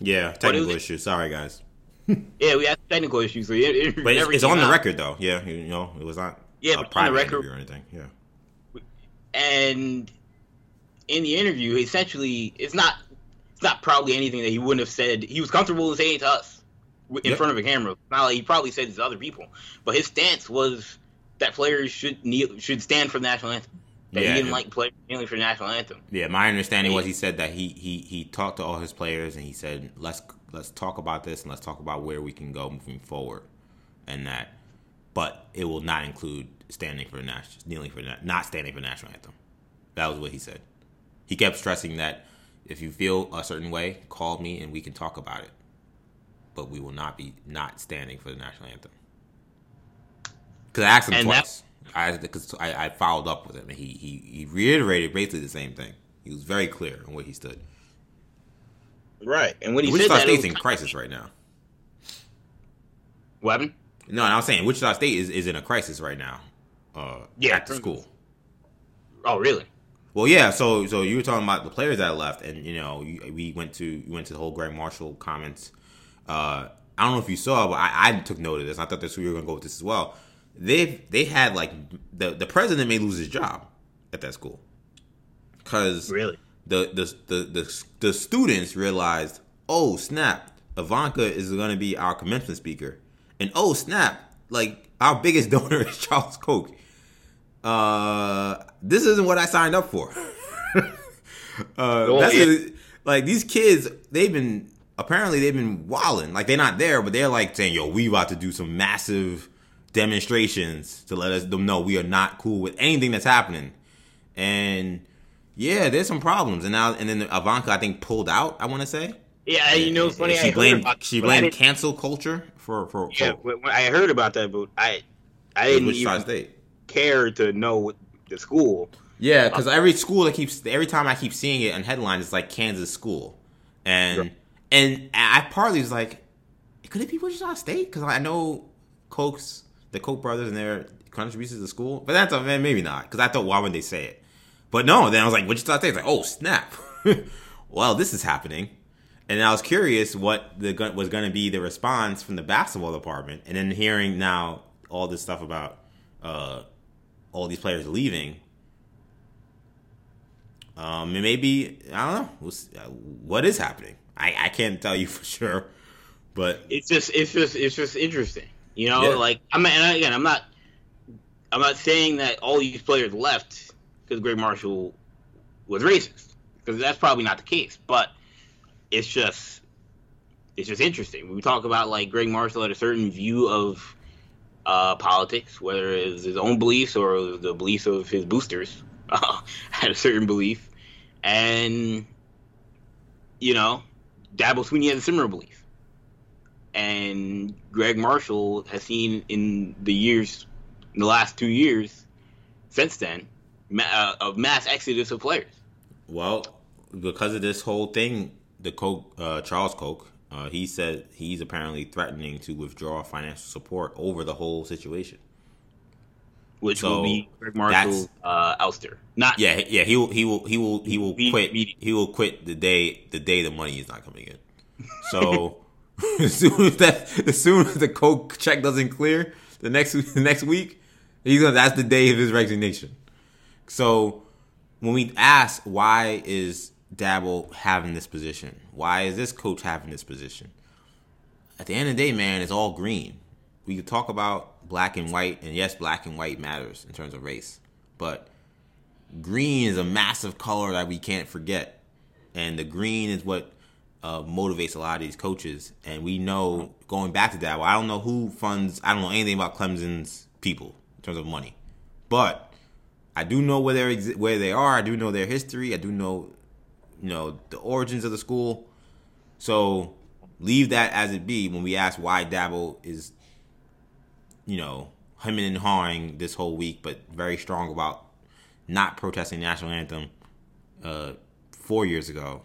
Yeah, technical issues. Sorry, guys. yeah, we had technical issues. So it, but it's, it's on out. the record, though. Yeah, you know, it was not yeah, a private record, or anything. Yeah. And in the interview, essentially, it's not it's not probably anything that he wouldn't have said. He was comfortable in saying to us in yep. front of a camera. Not like he probably said this to other people, but his stance was that players should kneel, should stand for the national anthem. That yeah, he didn't like players kneeling for the national anthem. Yeah, my understanding was he said that he, he he talked to all his players and he said let's let's talk about this and let's talk about where we can go moving forward, and that, but it will not include standing for the national kneeling for not standing for the national anthem. That was what he said. He kept stressing that If you feel a certain way, call me and we can talk about it. But we will not be not standing for the national anthem. Because I asked him And twice. I, cause I I followed up with him and he, he he reiterated basically the same thing. He was very clear on where he stood. Right. And when he Wichita said that, it State's was in crisis right now. what happened? No, and I was saying Wichita State is, is in a crisis right now. Uh, Yeah, at the school. Oh, really? Well, yeah. So, so you were talking about the players that left, and you know, you, we went to you went to the whole Gregg Marshall comments. Uh, I don't know if you saw, but I, I took note of this. I thought that's where you were going to go with this as well. They they had like the the president may lose his job at that school because Really? the the, the the the students realized, oh snap, Ivanka is going to be our commencement speaker, and oh snap, like our biggest donor is Charles Koch. Uh, this isn't what I signed up for. uh, Oh, that's it. like these kids. They've been apparently they've been wilding. Like they're not there, but they're like saying, "Yo, we about to do some massive demonstrations to let us them know we are not cool with anything that's happening." And yeah, there's some problems. And now and then Ivanka, I think, pulled out. I want to say. Yeah, you know, it's funny. She I blamed she blamed cancel culture for for, for Yeah, when when I heard about that, but I, I didn't even State. care to know the school. Yeah, because every school that keeps every time I keep seeing it in headlines, it's like Kansas school, and Sure. and I partly was like, could it be Wichita State? Because I know Koch's the Koch brothers and their contributions to school, but that's a man, maybe not. Because I thought, why would they say it? But no, then I was like, Wichita State. It's like, oh snap! well, this is happening, and I was curious what the was going to be the response from the basketball department, and then hearing now all this stuff about uh, all these players leaving. Um, and maybe I don't know We'll uh, what is happening. I, I can't tell you for sure, but It's just, it's just, it's just interesting. You know, Yeah. like I'm and again, I'm not, I'm not saying that all these players left because Gregg Marshall was racist because that's probably not the case. But it's just, it's just interesting. When we talk about like Gregg Marshall had a certain view of uh, politics, whether it's his own beliefs or the beliefs of his boosters, had a certain belief, and you know, Dabo Swinney had a similar belief, and Gregg Marshall has seen in the years, in the last two years, since then, ma- uh, of mass exodus of players. well, because of this whole thing, the Koch, uh, Charles Koch, uh, he said he's apparently threatening to withdraw financial support over the whole situation. Which So, will be Gregg Marshall uh, ouster, not Yeah, yeah, he will, he will, he will, he will quit. He will quit the day the day the money is not coming in. So as soon as that, as soon as the Koch check doesn't clear the next the next week, he's gonna. That's the day of his resignation. So when we ask why is Dabo having this position, why is this coach having this position? At the end of the day, man, it's all green. We could talk about black and white, and yes, black and white matters in terms of race, but green is a massive color that we can't forget, and the green is what uh, motivates a lot of these coaches. And we know going back to that, well, I don't know who funds. I don't know anything about Clemson's people in terms of money, but I do know where they where they are. I do know their history. I do know, you know, the origins of the school. So leave that as it be. When we ask why Dabo is, you know, hemming and hawing this whole week, but very strong about not protesting the national anthem uh, four years ago.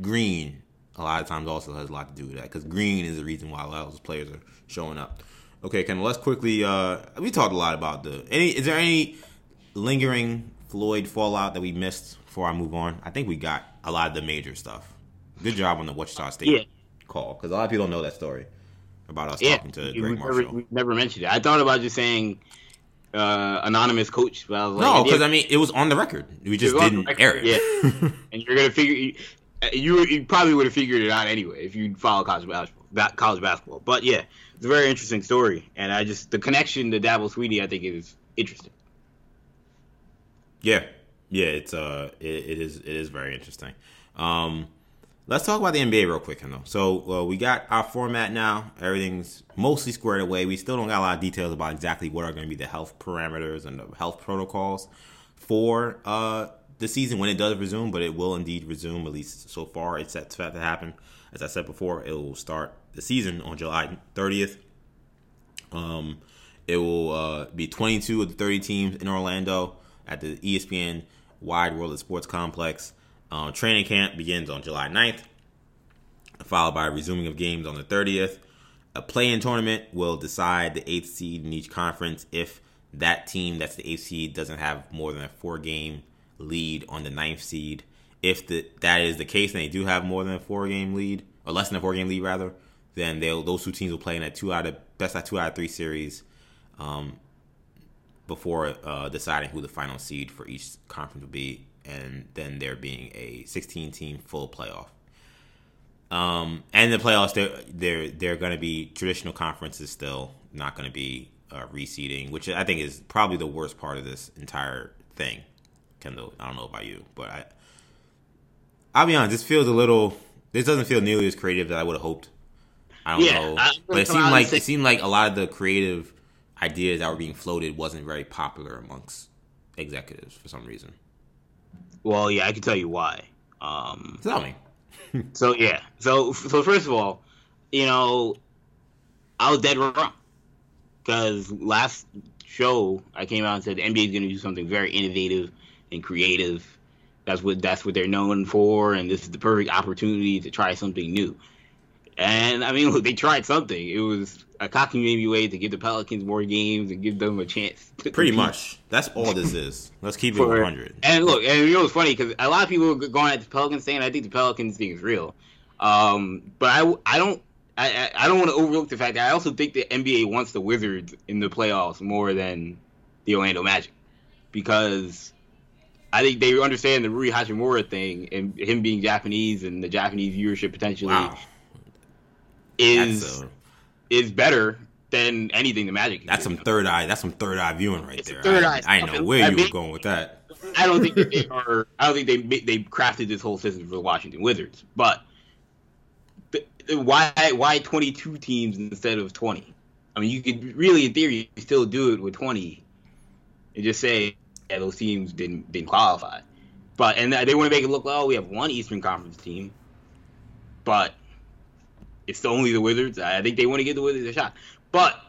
Green, a lot of times, also has a lot to do with that because green is the reason why a lot of those players are showing up. Okay, Ken, let's quickly. Uh, we talked a lot about the. Any is there any lingering Floyd fallout that we missed before I move on? I think we got a lot of the major stuff. Good job on the Wichita State Yeah. call because a lot of people don't know that story about us Yeah, talking to Gregg never, Marshall. we never mentioned it. I thought about just saying uh, anonymous coach, but I was like, no, because I mean it was on the record. We just It was on the didn't air it. yeah. and you're gonna figure you, you probably would have figured it out anyway if you follow college basketball. College basketball, but yeah, it's a very interesting story, and I just the connection to Dabo Swinney I think is interesting. Yeah, yeah, it's uh, it, it is it is very interesting. Um, let's talk about the NBA real quick, though. So uh, we got our format now. Everything's mostly squared away. We still don't got a lot of details about exactly what are going to be the health parameters and the health protocols for uh the season when it does resume, but it will indeed resume. At least so far, it's set to happen. As I said before, it will start the season on July 30th. Um, it will uh, be 22 of the 30 teams in Orlando at the ESPN Wide World of Sports Complex. Um, training camp begins on July 9th, followed by resuming of games on the 30th. A play-in tournament will decide the eighth seed in each conference if that team that's the eighth seed doesn't have more than a four-game lead on the ninth seed. If the, that is the case, and they do have more than a four-game lead, or less than a four-game lead rather, then they'll those two teams will play in a two out of best out two out of three series um, before uh, deciding who the final seed for each conference will be, and then there being a 16 team full playoff. Um, and the playoffs, they're they're they're going to be traditional conferences still, not going to be uh, reseeding, which I think is probably the worst part of this entire thing. Kendall, I don't know about you, but I, I'll be honest, this feels a little. This doesn't feel nearly as creative as I would have hoped. I don't Yeah, know, I- but it seemed like it seemed like a lot of the creative ideas that were being floated wasn't very popular amongst executives for some reason. Well, yeah, I can tell you why. Um, Tell me. So yeah, so so first of all, you know, I was dead wrong because last show I came out and said the NBA is going to do something very innovative and creative. That's what that's what they're known for, and this is the perfect opportunity to try something new. And I mean, look, they tried something. It was a cocky maybe way to give the Pelicans more games and give them a chance. To Pretty much. That's all this is. Let's keep it For- 100. And look, and you know what's funny because a lot of people are going at the Pelicans saying I think the Pelicans thing is real, um, but I, I don't I- I don't want to overlook the fact that I also think the NBA wants the Wizards in the playoffs more than the Orlando Magic because I think they understand the Rui Hachimura thing and him being Japanese and the Japanese viewership potentially Wow. is a, is better than anything the Magic. that's some third eye. That's some third eye viewing right It's there. third I, eye I stuff. know where I you mean- were going with that. I don't think they are. I don't think they they crafted this whole system for the Washington Wizards. But the, the- why why twenty two teams instead of twenty? I mean, you could really, in theory, still do it with twenty, and just say, yeah, those teams didn't didn't qualify. But and they want to make it look like, oh, we have one Eastern Conference team, but it's only the Wizards. I think they want to give the Wizards a shot. But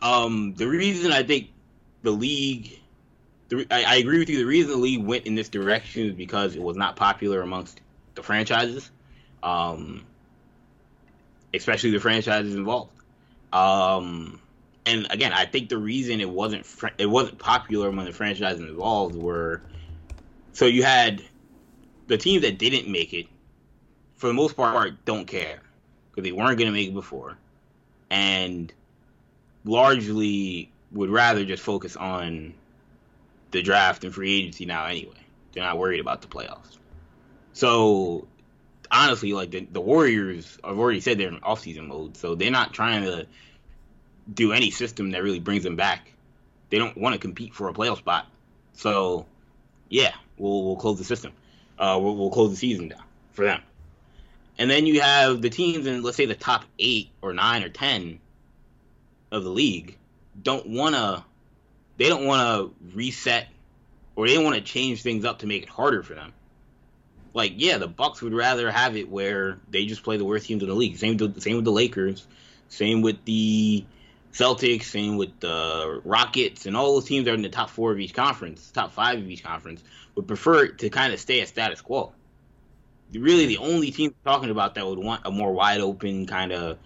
um, the reason I think the league the, I, I agree with you. The reason the league went in this direction is because it was not popular amongst the franchises, um, especially the franchises involved. Um, and again, I think the reason it wasn't fr- it wasn't popular among the franchises involved were so you had the teams that didn't make it, for the most part, don't care because they weren't going to make it before, and largely would rather just focus on the draft and free agency now anyway. They're not worried about the playoffs. So honestly, like the, the Warriors, I've already said they're in off-season mode, so they're not trying to do any system that really brings them back. They don't want to compete for a playoff spot. So yeah, we'll we'll close the system. Uh, we'll, we'll close the season down for them. And then you have the teams in let's say the top eight or nine or ten of the league don't want to they don't want to reset or they don't want to change things up to make it harder for them. Like, yeah, the Bucks would rather have it where they just play the worst teams in the league. Same with, same with the Lakers, same with the Celtics, same with the Rockets, and all those teams that are in the top four of each conference, top five of each conference, would prefer to kind of stay at status quo. Really, the only team talking about that would want a more wide open kind of,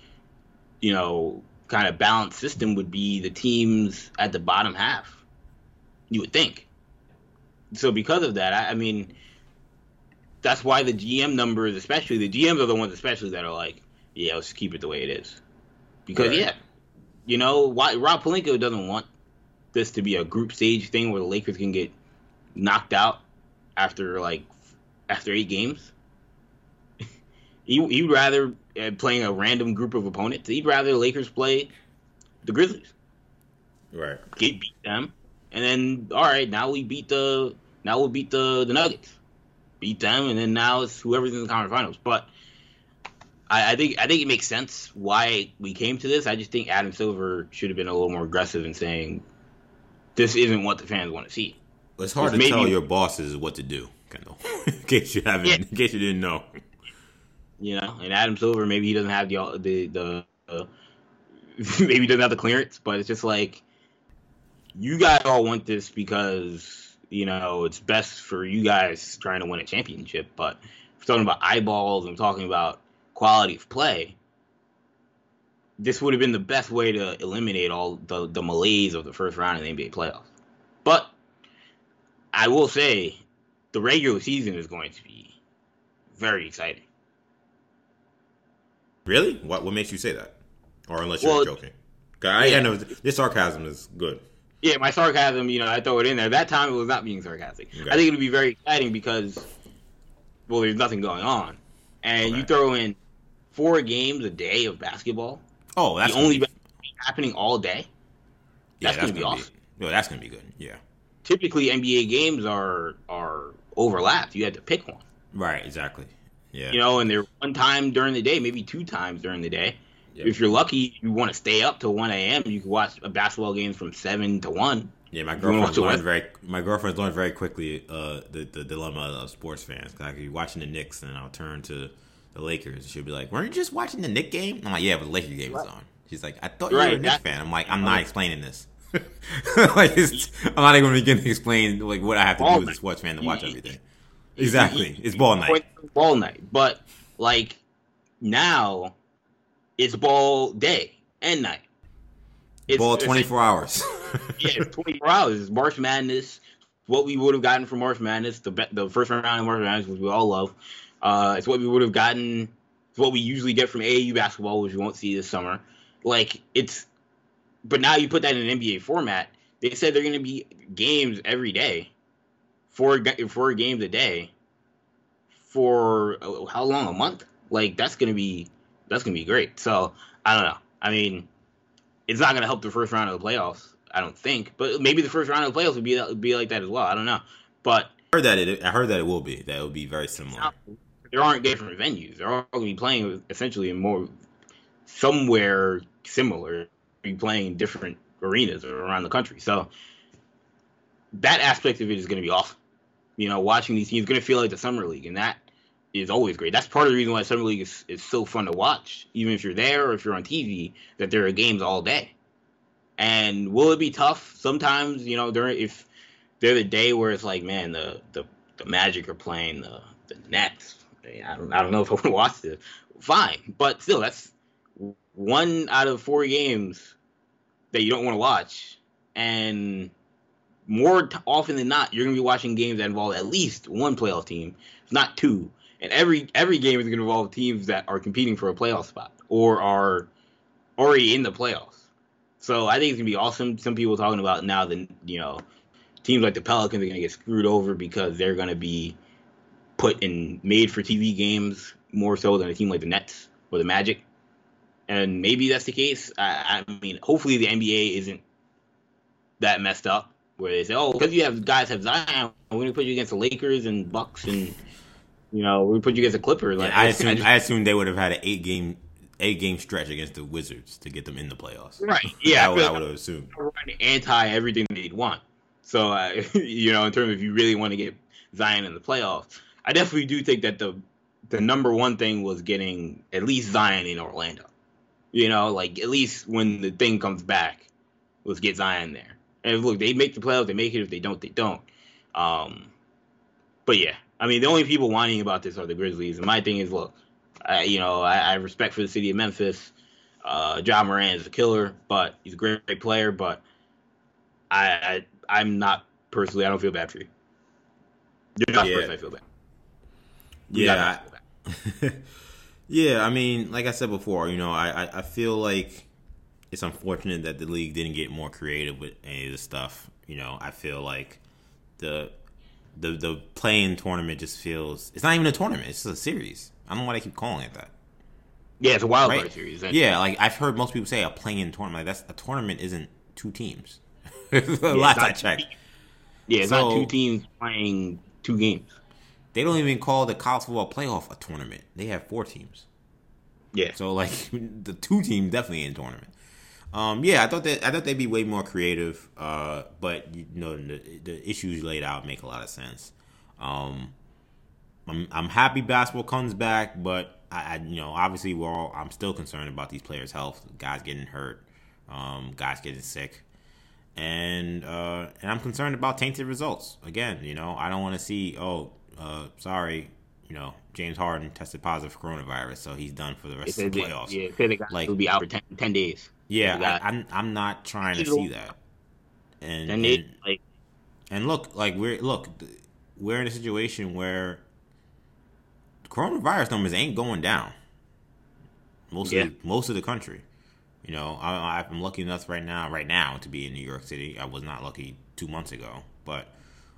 you know, kind of balanced system would be the teams at the bottom half. You would think. So because of that, I, I mean, that's why the GM numbers, especially the GMs, are the ones especially that are like, yeah, let's keep it the way it is. Because Right. yeah, you know, why Rob Pelinka doesn't want this to be a group stage thing where the Lakers can get knocked out after like after eight games. he he'd rather uh, playing a random group of opponents. He'd rather the Lakers play the Grizzlies, Right. get beat them, and then all right, now we beat the now we'll beat the the Nuggets, beat them, and then now it's whoever's in the conference finals. But I, I think I think it makes sense why we came to this. I just think Adam Silver should have been a little more aggressive in saying this isn't what the fans want to see. It's hard to tell your bosses what to do Kendall. in case you haven't, Yeah. in case you didn't know. You know, and Adam Silver maybe he doesn't have the the the uh, maybe he doesn't have the clearance, but it's just like you guys all want this because you know it's best for you guys trying to win a championship. But we're talking about eyeballs and talking about quality of play, this would have been the best way to eliminate all the the malaise of the first round of the NBA playoffs. But I will say the regular season is going to be very exciting. Really? What what makes you say that? Or unless you're Well, joking. I, yeah. I know this sarcasm is good. Yeah, my sarcasm, you know, I throw it in there. That time it was not being sarcastic. Okay. I think it'll be very exciting because, well, there's nothing going on, and you throw in four games a day of basketball. Oh, that's the only be, happening all day. yeah, that's gonna be awesome. Be, yo, that's gonna be good. Yeah. Typically, NBA games are are overlapped. You had to pick one, Right. Exactly. Yeah. you know, and they're one time during the day, maybe two times during the day. Yep. If you're lucky, you want to stay up till one a.m. You can watch a basketball game from seven to one. Yeah, my girlfriend's learned very. My girlfriend's learned very quickly uh, the the dilemma of sports fans. 'Cause I could be watching the Knicks and I'll turn to the Lakers. She'll be like, "Weren't you just watching the Knick game?" I'm like, "Yeah, but the Laker game was on." She's like, "I thought you were a Right, Knicks fan." I'm like, "I'm not oh. explaining this." like, it's, I'm not even going to begin to explain like what I have to Ball do as a sports fan to watch everything. Exactly, it's ball night. Ball night, but like now, it's ball day and night. It's, Ball it's- 24 hours. yeah, it's 24 hours. It's March Madness. What we would have gotten from March Madness, the the first round of March Madness, which we all love. Uh, it's what we would have gotten. It's what we usually get from AAU basketball, which we won't see this summer. Like it's, but now you put that in an NBA format. They said they're going to be games every day, four four games a day, for uh, how long? A month? Like that's going to be that's going to be great. So I don't know. I mean, it's not going to help the first round of the playoffs. I don't think, but maybe the first round of the playoffs would be would be like that as well. I don't know, but I heard that it. I heard that it will be. That it will be very similar. There aren't different venues. They're all going to be playing essentially in more somewhere similar. Be playing different arenas around the country. So that aspect of it is going to be awesome. You know, watching these teams going to feel like the summer league, and that is always great. That's part of the reason why summer league is, is so fun to watch, even if you're there or if you're on TV. That there are games all day. And will it be tough sometimes? You know, during if they're the day where it's like, man, the the, the Magic are playing the the Nets. I don't I don't know if I to watch this. Fine, but still, that's one out of four games that you don't want to watch, and more t- often than not, you're gonna be watching games that involve at least one playoff team, if not two. And every every game is gonna involve teams that are competing for a playoff spot or are already in the playoffs. So I think it's gonna be awesome. Some people talking about now that you know teams like the Pelicans are gonna get screwed over because they're gonna be put in made for TV games more so than a team like the Nets or the Magic. And maybe that's the case. I, I mean, hopefully the NBA isn't that messed up where they say, "Oh, because you have guys have Zion, we're gonna put you against the Lakers and Bucks, and you know, we put you against the Clippers." Like, I I assume just- I assume they would have had an eight game eight game stretch against the Wizards to get them in the playoffs. right? Yeah, I I would, I would have assumed. anti everything they'd want. So, uh, you know, in terms of if you really want to get Zion in the playoffs, I definitely do think that the the number one thing was getting at least Zion in Orlando. You know, like at least when the thing comes back, let's get Zion there. And look, they make the playoffs, they make it. If they don't, they don't. Um, but yeah, I mean, the only people whining about this are the Grizzlies. And my thing is, look, I, you know, I, I respect for the city of Memphis. Uh, Ja Morant is a killer, but he's a great, great player. But I, I, I'm not personally. I don't feel bad for you. You're not Yeah. personally. I feel bad. You're Yeah, not I- feel yeah. I mean, like I said before, you know, I, I, I feel like it's unfortunate that the league didn't get more creative with any of this stuff. You know, I feel like the the the play-in tournament just feels it's not even a tournament; it's just a series. I don't know why they keep calling it that. Yeah, it's a wild card Right? series. And- Yeah, like I've heard most people say a play-in tournament. Like that's a tournament isn't two teams. the it's last not I checked, yeah. It's not two teams playing two games. They don't even call the college football playoff a tournament. They have four teams. Yeah. So like the two teams definitely in tournament. Um, yeah, I thought that I thought they'd be way more creative. Uh, but you know the, the issues laid out make a lot of sense. Um, I'm, I'm happy basketball comes back, but I, I, you know obviously we're all I'm still concerned about these players' health, guys getting hurt, um, guys getting sick, and uh, and I'm concerned about tainted results. Again, you know I don't want to see oh uh, sorry you know James Harden tested positive for coronavirus, so he's done for the rest of the playoffs. Yeah, the guy like, will be out for 10, 10 days. Yeah, I, am I'm, I'm not trying to see that. And, and, like, and look, like we're look, we're in a situation where coronavirus numbers ain't going down. Most yeah. of the, most of the country. You know, I, I'm lucky enough right now, right now, to be in New York City. I was not lucky two months ago, but,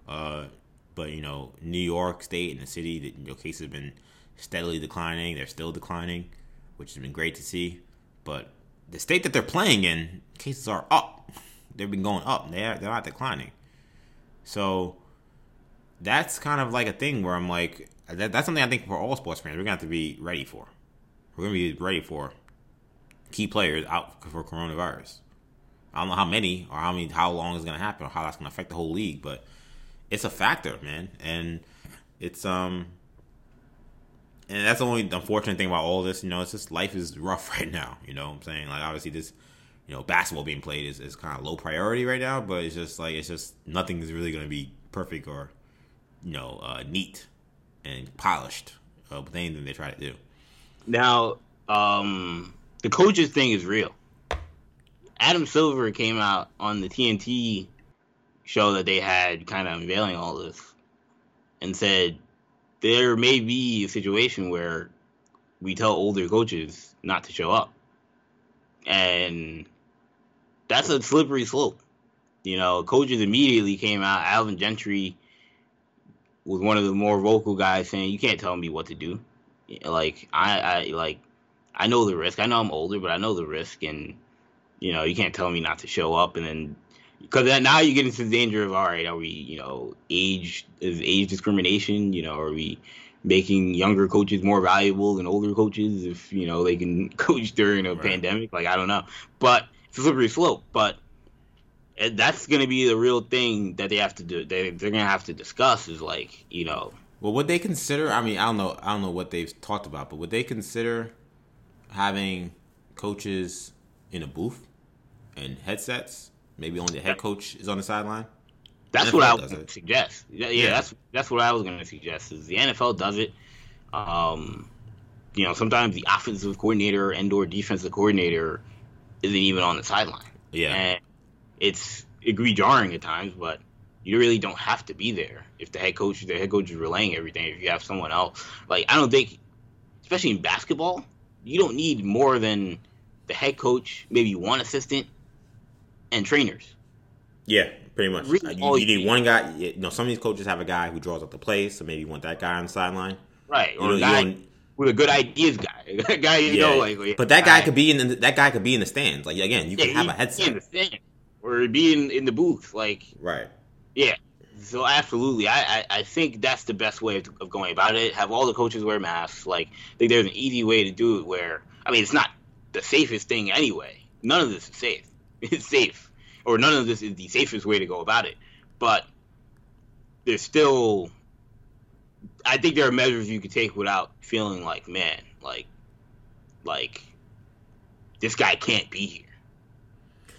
uh, but you know, New York State and the city, the you know, cases have been steadily declining. They're still declining, which has been great to see. But the state that they're playing in, cases are up. They've been going up. They're they're not declining. So that's kind of like a thing where I'm like, that, that's something I think for all sports fans we're gonna have to be ready for. We're gonna be ready for key players out for coronavirus. I don't know how many or how many how long it's gonna happen or how that's gonna affect the whole league, but it's a factor, man, and it's um. And that's the only unfortunate thing about all this, you know. It's just life is rough right now. You know what I'm saying? Like obviously this, you know, basketball being played is, is kind of low priority right now. But it's just like it's just nothing is really going to be perfect or, you know, uh, neat and polished uh, with anything they try to do. Now, um, the coaches thing is real. Adam Silver came out on the TNT show that they had, kind of unveiling all this, and said there may be a situation where we tell older coaches not to show up, and that's a slippery slope. You know, coaches immediately came out. Alvin Gentry was one of the more vocal guys saying, "You can't tell me what to do." Like I, I like I know the risk. I know I'm older, but I know the risk, and you know you can't tell me not to show up. And then because now you get into the danger of all right, are we you know age is age discrimination? You know, are we making younger coaches more valuable than older coaches if you know they can coach during a right. pandemic? Like I don't know, but it's a slippery slope. But eh, that's going to be the real thing that they have to do. They they're going to have to discuss is like you know. Well, would they consider? I mean, I don't know. I don't know what they've talked about, but would they consider having coaches in a booth and headsets? Maybe only the head coach is on the sideline. That's what I would suggest. Yeah, yeah, that's that's what I was going to suggest. Is the NFL does it. Um, you know, sometimes the offensive coordinator and or defensive coordinator isn't even on the sideline. Yeah. And it's be jarring at times, but you really don't have to be there if the head coach the head coach is relaying everything. If you have someone else, like I don't think, especially in basketball, you don't need more than the head coach, maybe one assistant, and trainers. Yeah, pretty much. Really you, oh, you, need one guy. You know, some of these coaches have a guy who draws up the plays, so maybe you want that guy on the sideline. Right, or you know, a guy with a good ideas guy, a guy you yeah, know, like. But that guy, guy could be in the, that guy could be in the stands. Like again, you yeah, can have a headset. In the stand or being in the booth. Like, right. Yeah. So absolutely, I, I, I think that's the best way of, of, going about it. Have all the coaches wear masks. Like, I think there's an easy way to do it. Where I mean, it's not the safest thing anyway. None of this is safe. It's safe, or none of this is the safest way to go about it. But there's still, I think there are measures you could take without feeling like, man, like, like this guy can't be here.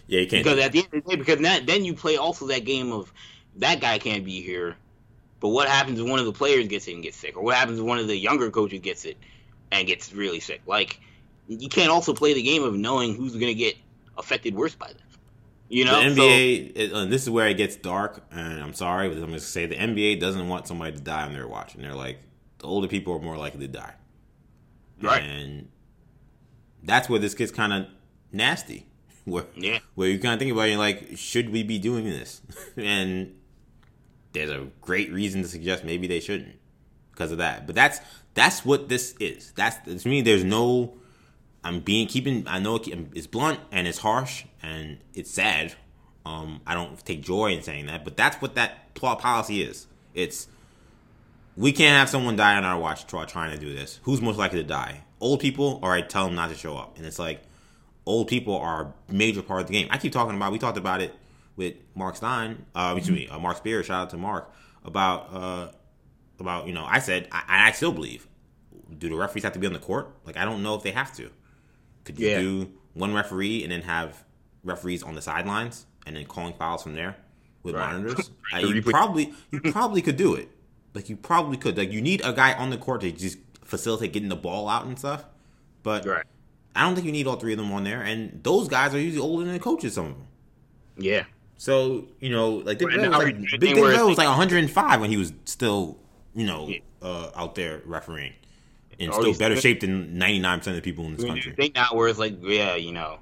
Yeah, you can't. Because at the end of the day, because that, then you play also that game of that guy can't be here, but what happens if one of the players gets it and gets sick, or what happens if one of the younger coaches gets it and gets really sick? Like you can't also play the game of knowing who's going to get affected worse by this. You know, the NBA. So, it, this is where it gets dark, and I'm sorry, but I'm going to say the NBA doesn't want somebody to die on their watch, and they're like the older people are more likely to die, right? And that's where this gets kind of nasty where yeah. where you kind of think about it, like, should we be doing this? and there's a great reason to suggest maybe they shouldn't because of that. But that's that's what this is. That's to me. There's no. I'm being keeping. I know it's blunt and it's harsh and it's sad. Um, I don't take joy in saying that, but that's what that policy is. It's we can't have someone die on our watch trying to do this. Who's most likely to die? Old people, or I tell them not to show up. And it's like old people are a major part of the game. I keep talking about. We talked about it with Mark Stein. Uh, excuse me, uh, Mark Spears. Shout out to Mark about uh, about you know I said I, I still believe. Do the referees have to be on the court? Like I don't know if they have to. Could you Yeah. do one referee and then have referees on the sidelines and then calling fouls from there with Right. monitors? Uh, you probably you probably could do it. Like you probably could. Like you need a guy on the court to just facilitate getting the ball out and stuff. But Right. I don't think you need all three of them on there. And those guys are usually older than the coaches. Some of them. Yeah. So you know, like Bell was like, Big thing Dick where Bell it's was like 105 when he was still, you know, Yeah. uh, out there refereeing, in still better shape than 99 percent of the people in this I mean, country. I think now where it's like, yeah, you know,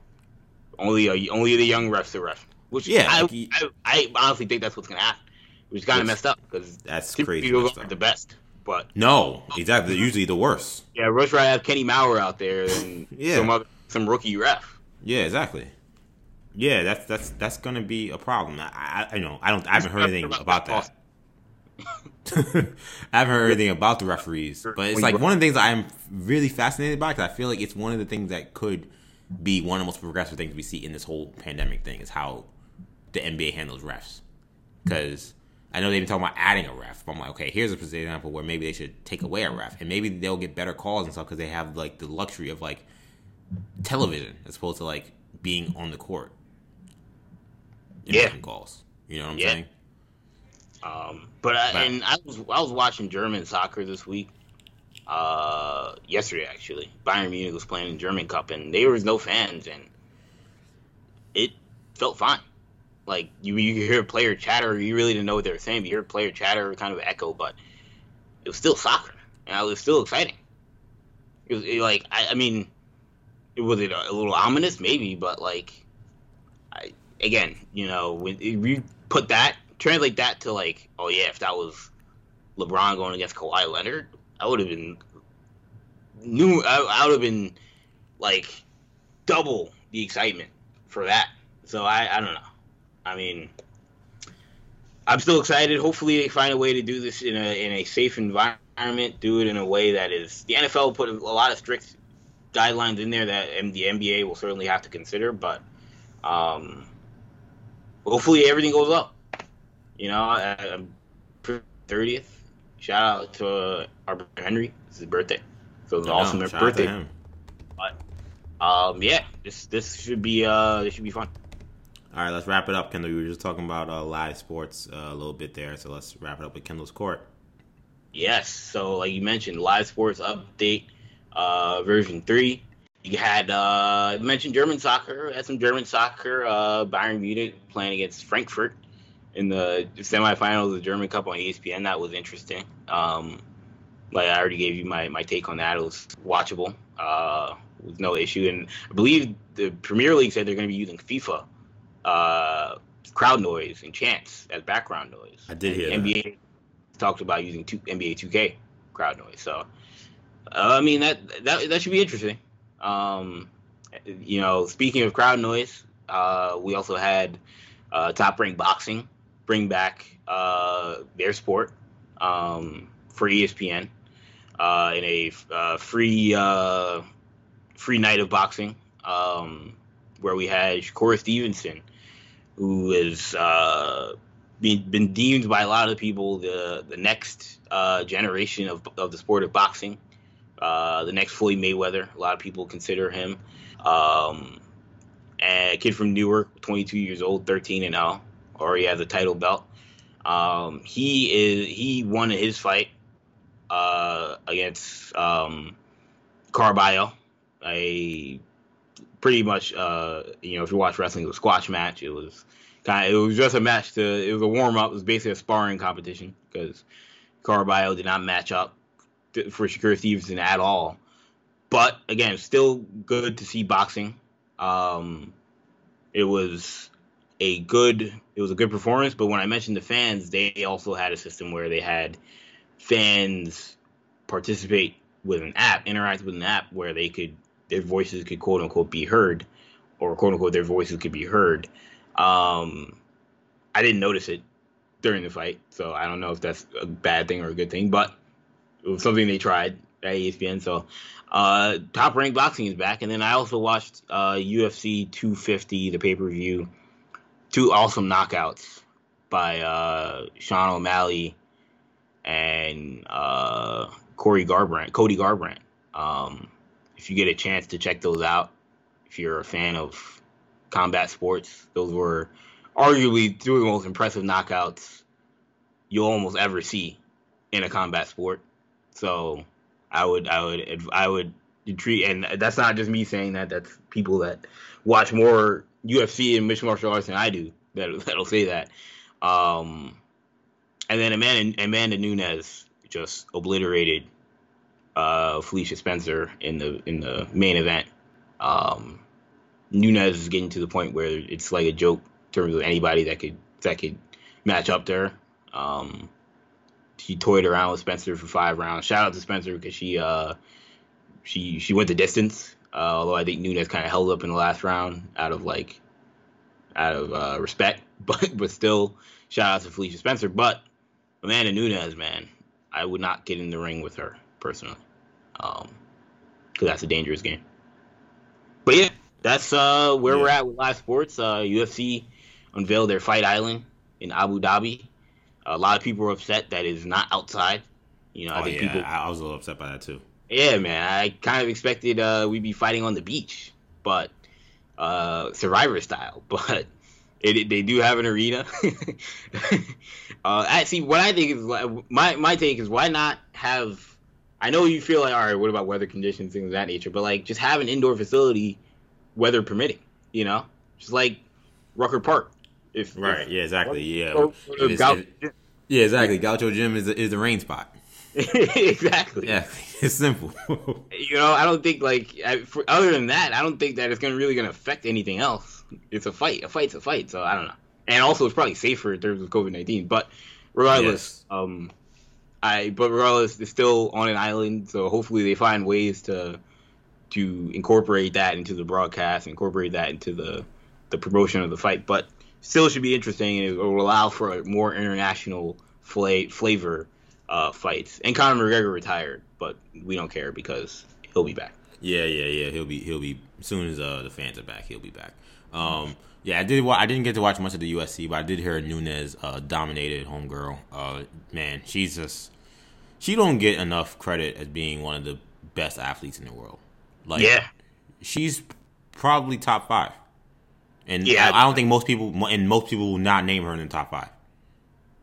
only uh, only the young refs are ref. Which Yeah, I, like he- I, I honestly think that's what's gonna happen. Which is kind of messed up because That's crazy messed aren't the best. But No, exactly. They're usually the worst. yeah, Rush rather have Kenny Mauer out there than Yeah. some other some rookie ref. Yeah, exactly. Yeah, that's that's that's gonna be a problem. I, I, I know I don't I haven't heard anything about that. I haven't heard anything about the referees, but it's like one of the things I'm really fascinated by because I feel like it's one of the things that could be one of the most progressive things we see in this whole pandemic thing is how the NBA handles refs. Because I know they've been talking about adding a ref. But I'm like, okay, here's a example where maybe they should take away a ref, and maybe they'll get better calls and stuff because they have like the luxury of like television as opposed to like being on the court. Yeah. calls. You know what I'm Yeah. saying? Um, but I, and I was I was watching German soccer this week. Uh, yesterday actually, Bayern Munich was playing in German Cup, and there was no fans, and it felt fine. Like you, you could hear player chatter. You really didn't know what they were saying. But you heard player chatter, kind of echo, but it was still soccer, and it was still exciting. It was it, like I, I mean, it was it a, a little ominous, maybe, but like, I again, you know, when you put that translate that to like, oh yeah, if that was LeBron going against Kawhi Leonard, I would have been new. I, I would have been like double the excitement for that. So I, I don't know. I mean, I'm still excited. Hopefully, they find a way to do this in a in a safe environment. Do it in a way that is the NFL put a lot of strict guidelines in there that the NBA will certainly have to consider. But um, hopefully, everything goes up. You know, I, I'm thirtieth. Shout out to uh, our brother Henry. It's his birthday, so it's an know. awesome Shout out to birthday. him. Um, yeah, this this should be uh this should be fun. All right, let's wrap it up, Kendall. We were just talking about uh, live sports uh, a little bit there, so let's wrap it up with Kendall's court. Yes. So, like you mentioned, live sports update, uh, version three. You had uh, mentioned German soccer. Had some German soccer. Uh, Bayern Munich playing against Frankfurt in the semifinals of the German Cup on ESPN. That was interesting. Um, like I already gave you my, my take on that. It was watchable. Uh, with no issue. And I believe the Premier League said they're going to be using FIFA uh, crowd noise and chants as background noise. I did hear And that. NBA talked about using two, NBA 2K crowd noise. So, uh, I mean that that that should be interesting. Um, you know, speaking of crowd noise, uh, we also had uh, Top Rank Boxing bring back uh, their sport um, for ESPN uh, in a uh, free uh, free night of boxing um, where we had Shakur Stevenson, who is uh, been, been deemed by a lot of people the the next uh, generation of, of the sport of boxing, the next Floyd Mayweather. A lot of people consider him. Um, a kid from Newark, 22 years old, 13 and 0, already has a title belt. Um, he is he won his fight uh, against um, Carballo, a pretty much uh, you know if you watch wrestling, it was a squash match. It was kind of it was just a match to it was a warm up. It was basically a sparring competition because Carballo did not match up for Shakur Stevenson at all. But again, still good to see boxing. Um, it was a good it was a good performance. But when I mentioned the fans, they also had a system where they had fans participate with an app, interact with an app where they could their voices could quote unquote be heard, or quote unquote their voices could be heard. Um, I didn't notice it during the fight, so I don't know if that's a bad thing or a good thing, but it was something they tried at ESPN. So, uh, Top ranked Boxing is back, and then I also watched uh, UFC 250, the pay per view, two awesome knockouts by uh, Sean O'Malley and uh, Corey Garbrandt, Cody Garbrandt. Um, if you get a chance to check those out, if you're a fan of combat sports, those were arguably two of the most impressive knockouts you'll almost ever see in a combat sport. So I would, I would, I would treat, and that's not just me saying that. That's people that watch more UFC and mixed martial arts than I do that that'll say that. Um, and then Amanda Amanda Nunes just obliterated uh, Felicia Spencer in the in the main event. Um, Nunes is getting to the point where it's like a joke in terms of anybody that could that could match up to her. Um, she toyed around with Spencer for five rounds. Shout out to Spencer because she uh, she she went the distance. Uh, although I think Nunes kind of held up in the last round out of like out of uh, respect, but but still shout out to Felicia Spencer. But Amanda Nunes, man, I would not get in the ring with her personally, because um, that's a dangerous game. But yeah, that's uh, where yeah. we're at with live sports. Uh, UFC unveiled their Fight Island in Abu Dhabi. A lot of people are upset that it's not outside. You know, oh, think yeah, people. I was a little upset by that too. Yeah, man. I kind of expected uh, we'd be fighting on the beach, but uh, Survivor style. But it, they do have an arena. uh, see. what I think is my my take is why not have. I know you feel like all right. What about weather conditions, things of that nature? But like, just have an indoor facility, weather permitting. You know, just like Rucker Park. If right, if, yeah, exactly, yeah. Or, or if if, yeah, exactly. Gaucho Gym is the, is the rain spot. exactly. Yeah, it's simple. you know, I don't think like for, other than that, I don't think that it's gonna really gonna affect anything else. It's a fight. A fight's a fight. So I don't know. And also, it's probably safer in terms of COVID nineteen. But regardless, yes. um, I but regardless, it's still on an island. So hopefully, they find ways to to incorporate that into the broadcast, incorporate that into the the promotion of the fight. But still, should be interesting, and it will allow for a more international fla- flavor uh, fights. And Conor McGregor retired, but we don't care because he'll be back. Yeah, yeah, yeah. He'll be he'll be as soon as uh, the fans are back. He'll be back. Um, yeah, I did. I didn't get to watch much of the UFC, but I did hear Nunes uh, dominated homegirl. Uh, man, she's just she don't get enough credit as being one of the best athletes in the world. Like, yeah, she's probably top five. And yeah, I, I don't think most people and most people will not name her in the top five.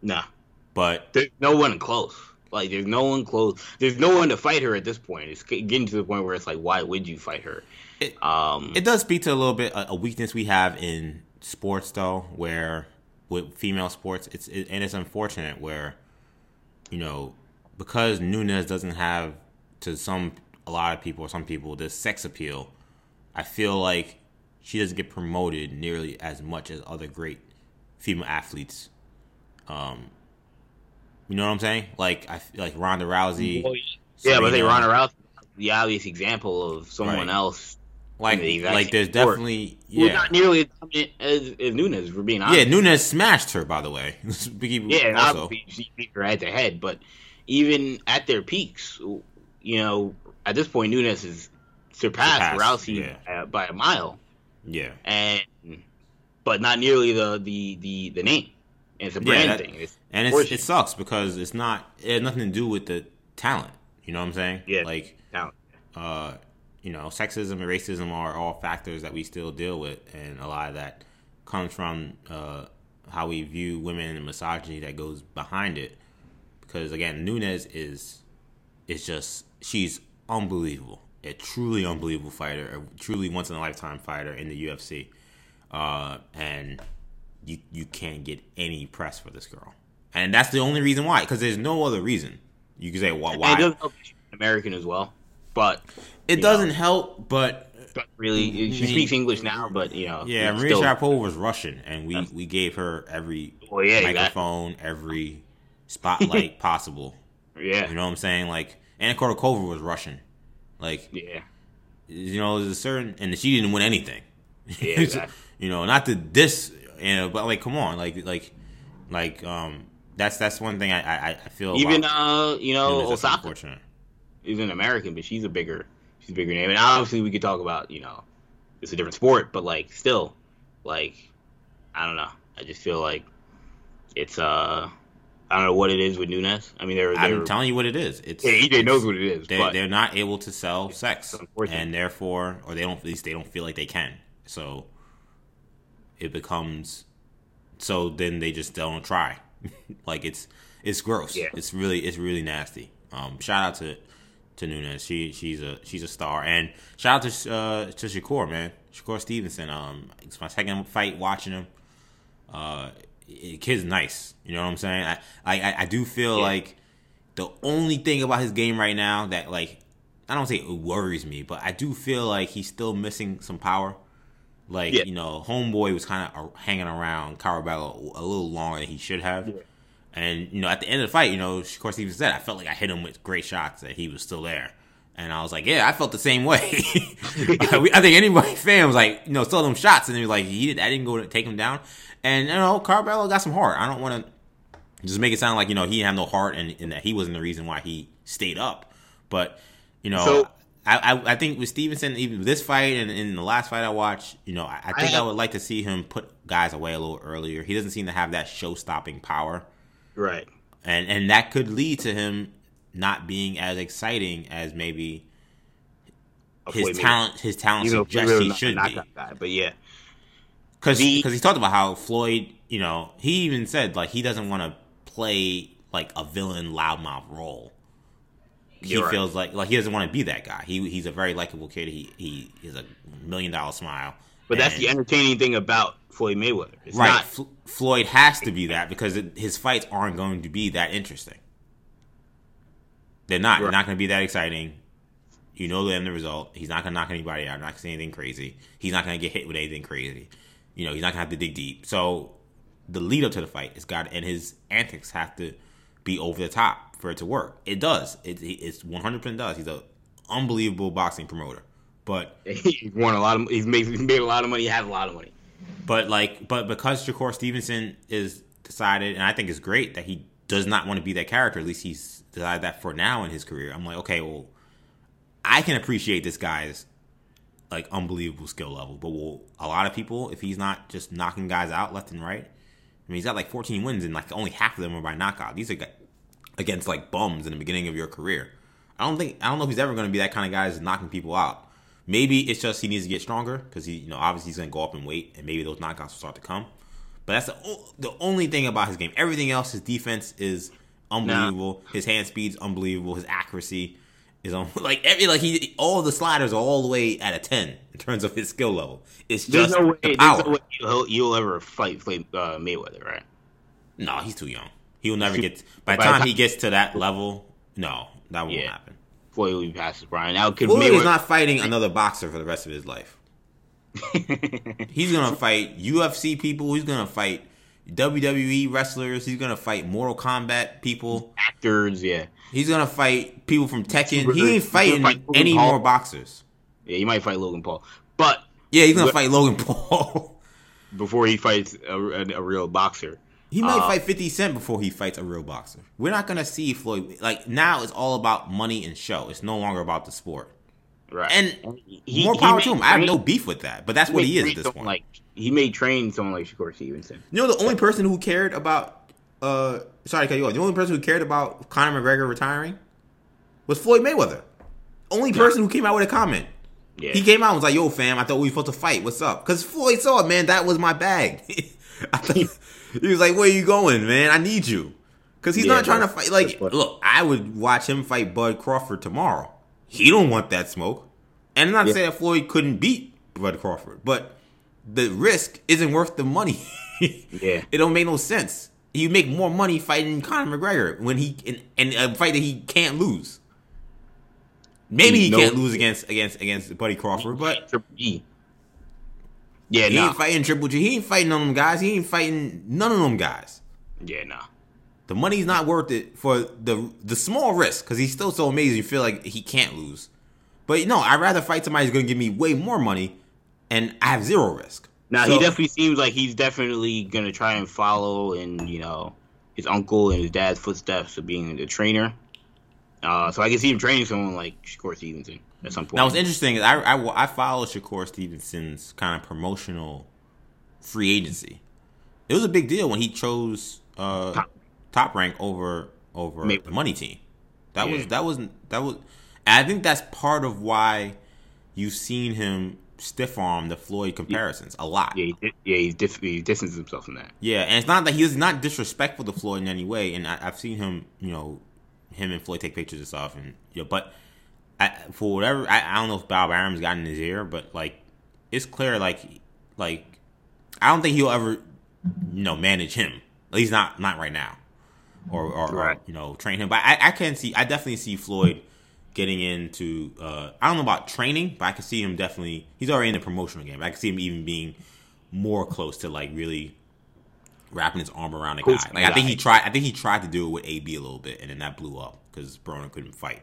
Nah. But there's no one close. Like there's no one close. There's no one to fight her at this point. It's getting to the point where it's like, why would you fight her? It, um, it does speak to a little bit a, a, weakness we have in sports, though, where with female sports, it's it, and it's unfortunate where, you know, because Nunes doesn't have to some a lot of people or some people this sex appeal. I feel like she doesn't get promoted nearly as much as other great female athletes. Um, you know what I'm saying? Like I like Ronda Rousey. Well, yeah, but think Ronda Rousey, the obvious example of someone right. else. Like, the like there's sport. definitely yeah, well, not nearly as dominant as, as Nunes for being honest. Yeah, Nunes smashed her by the way. yeah, also. she beat her head to head, but even at their peaks, you know, at this point, Nunes has surpassed, surpassed Rousey yeah. by a mile. Yeah, and but not nearly the the the, the name. And it's a brand yeah, that, thing. It's and it's, it sucks because it's not. It has nothing to do with the talent. You know what I'm saying? Yeah. Like, talent. uh, you know, sexism and racism are all factors that we still deal with, and a lot of that comes from uh, how we view women and misogyny that goes behind it. Because again, Nunes is is just she's unbelievable, a truly unbelievable fighter, a truly once in a lifetime fighter in the UFC, uh, and you you can't get any press for this girl, and that's the only reason why. Because there's no other reason. You can say why. why? it doesn't help American as well, but it doesn't know, help. But, but really, she speaks English now. But you know, yeah, Maria still, Sharapova was Russian, and we we gave her every well, yeah, microphone, every spotlight possible. Yeah, you know what I'm saying? Like Anna Kournikova was Russian. Like yeah, you know, there's a certain, and she didn't win anything. Yeah, exactly. you know, not to this and but like, come on, like like like um, that's that's one thing I I, I feel even uh you know Osaka is an American, but she's a bigger she's a bigger name, and obviously we could talk about you know it's a different sport, but like still like I don't know, I just feel like it's uh I don't know what it is with Nunes. I mean, they're, they're I'm telling you what it is. It's yeah, EJ knows what it is. They're, but they're not able to sell sex, and therefore, or they don't at least they don't feel like they can. So it becomes so then they just don't try. like it's it's gross. Yeah. It's really it's really nasty. Um, shout out to to Nunes. She she's a she's a star, and shout out to uh, to Shakur man, Shakur Stevenson. Um, it's my second fight watching him. Uh, kid's nice. You know what I'm saying? I I I do feel Yeah. like the only thing about his game right now that like I don't say it worries me, but I do feel like he's still missing some power. Like Yeah. you know, Homeboy was kind of hanging around Caraballo a little longer than he should have. Yeah. And you know, at the end of the fight, you know, of course, he even said I felt like I hit him with great shots that he was still there. And I was like, yeah, I felt the same way. I think anybody fan was like, you know, still them shots, and they were like, he did, I didn't go to take him down. And you know, Caraballo got some heart. I don't want to just make it sound like you know he didn't have no heart and, and that he wasn't the reason why he stayed up. But you know, So- I, I I think with Stevenson, even this fight and in the last fight I watched, you know, I, I think I, have- would like to see him put guys away a little earlier. He doesn't seem to have that show stopping power, right. and and that could lead to him not being as exciting as maybe his talent his talent Even suggests he should not be. guy, but yeah, Because The- he talked about how Floyd, you know, he even said like he doesn't want to play like a villain loudmouth role. He You're right. feels like like he doesn't want to be that guy. He he's a very likable kid. He he is a million dollar smile. but that's the entertaining thing about Floyd Mayweather. It's right. not F- Floyd has to be that because it, his fights aren't going to be that interesting. They're not. They're not going to be that exciting. You know the end result. He's not going to knock anybody out. Not going to say anything crazy. He's not going to get hit with anything crazy. You know, he's not going to have to dig deep. So the lead up to the fight is got, and his antics have to be over the top for it to work. It does. It, it's one hundred percent does. He's an unbelievable boxing promoter. But he's won a lot of he's made, he's made a lot of money. He has a lot of money. But like, but because Shakur Stevenson is decided, and I think it's great that he does not want to be that character. At least he's decided that for now in his career. I'm like, okay, well, I can appreciate this guy's like unbelievable skill level. But will a lot of people, if he's not just knocking guys out left and right, I mean, he's got like 14 wins and like only half of them are by knockout. These are against like bums in the beginning of your career. I don't think I don't know if he's ever going to be that kind of guy that's knocking people out. Maybe it's just he needs to get stronger because he, you know, obviously he's going to go up in weight and maybe those knockouts will start to come. But that's the, o- the only thing about his game. Everything else, his defense is unbelievable. His hand speed's unbelievable. His accuracy is on like every like he all the sliders are all the way at a ten in terms of his skill level. It's There's just no way. the There's power. no way you'll, you'll ever fight Floyd uh, Mayweather, right? No, he's too young. He will never get. By By the time time- he gets to that level, no, that won't Yeah. happen. Floyd will be past prime. Now could Floyd Mayweather? is not fighting another boxer for the rest of his life. He's gonna fight UFC people. He's gonna fight WWE wrestlers. He's gonna fight Mortal Kombat people. actors. Yeah, He's gonna fight people from Tekken. Super- He ain't fighting fight any Paul. more boxers. yeah. He might fight Logan Paul, but Yeah, he's gonna What- fight Logan Paul. before he fights a, a, a real boxer. He might Uh, fight 50 Cent before he fights a real boxer. We're not going to see Floyd. Like, now it's all about money and show. It's no longer about the sport. Right. And he- More he power to him. I have train- no beef with that. But that's he what he is at this point. Like he may train someone like Shakur Stevenson. you know, the only person who cared about. uh Sorry to cut you off. The only person who cared about Conor McGregor retiring was Floyd Mayweather. Only person who came out with a comment. Yeah. He came out and was like, "Yo, fam, I thought we were supposed to fight. What's up?" Because Floyd saw it, man. That was my bag. I thought, he was like, "Where you going, man? I need you." Because he's Yeah, not trying to fight. Like, look, I would watch him fight Bud Crawford tomorrow. He don't want that smoke. And I'm not Yeah. saying that Floyd couldn't beat Bud Crawford, but the risk isn't worth the money. Yeah. it don't make no sense. You make more money fighting Conor McGregor when he in, in a fight that he can't lose. Maybe he can't lose against against against Buddy Crawford, but. Yeah, he nah. ain't fighting Triple G. He ain't fighting none of them guys. He ain't fighting none of them guys. Yeah, nah. The money's not worth it for the the small risk because he's still so amazing. You feel like he can't lose. But no, I'd rather fight somebody who's going to give me way more money, and I have zero risk. Now So- he definitely seems like he's definitely gonna try and follow in you know his uncle and his dad's footsteps of being a trainer. Uh, so I can see him training someone like Shakur Stevenson at some point. Now, what's interesting is I, I, I follow Shakur Stevenson's kind of promotional free agency. It was a big deal when he chose uh, top rank over over Mayweather. the money team. That Yeah. was that was that was. And I think that's part of why you've seen him stiff arm the Floyd comparisons a lot. Yeah, he, yeah, he, dis- he distanced himself from that. Yeah, and it's not that he's not disrespectful to Floyd in any way, and I, I've seen him, you know, him and Floyd take pictures and stuff, and you know, but I, for whatever, I, I don't know if Bob Arum's got in his ear, but like, it's clear, like, like, I don't think he'll ever, you know, manage him. At least not not right now, or or, Right. or you know, train him. But I, I can see, I definitely see Floyd getting into. Uh, I don't know about training, but I can see him definitely. He's already in the promotional game. I can see him even being more close to like really wrapping his arm around a guy. Like I think he tried. I think he tried to do it with AB a little bit, and then that blew up because Broner couldn't fight.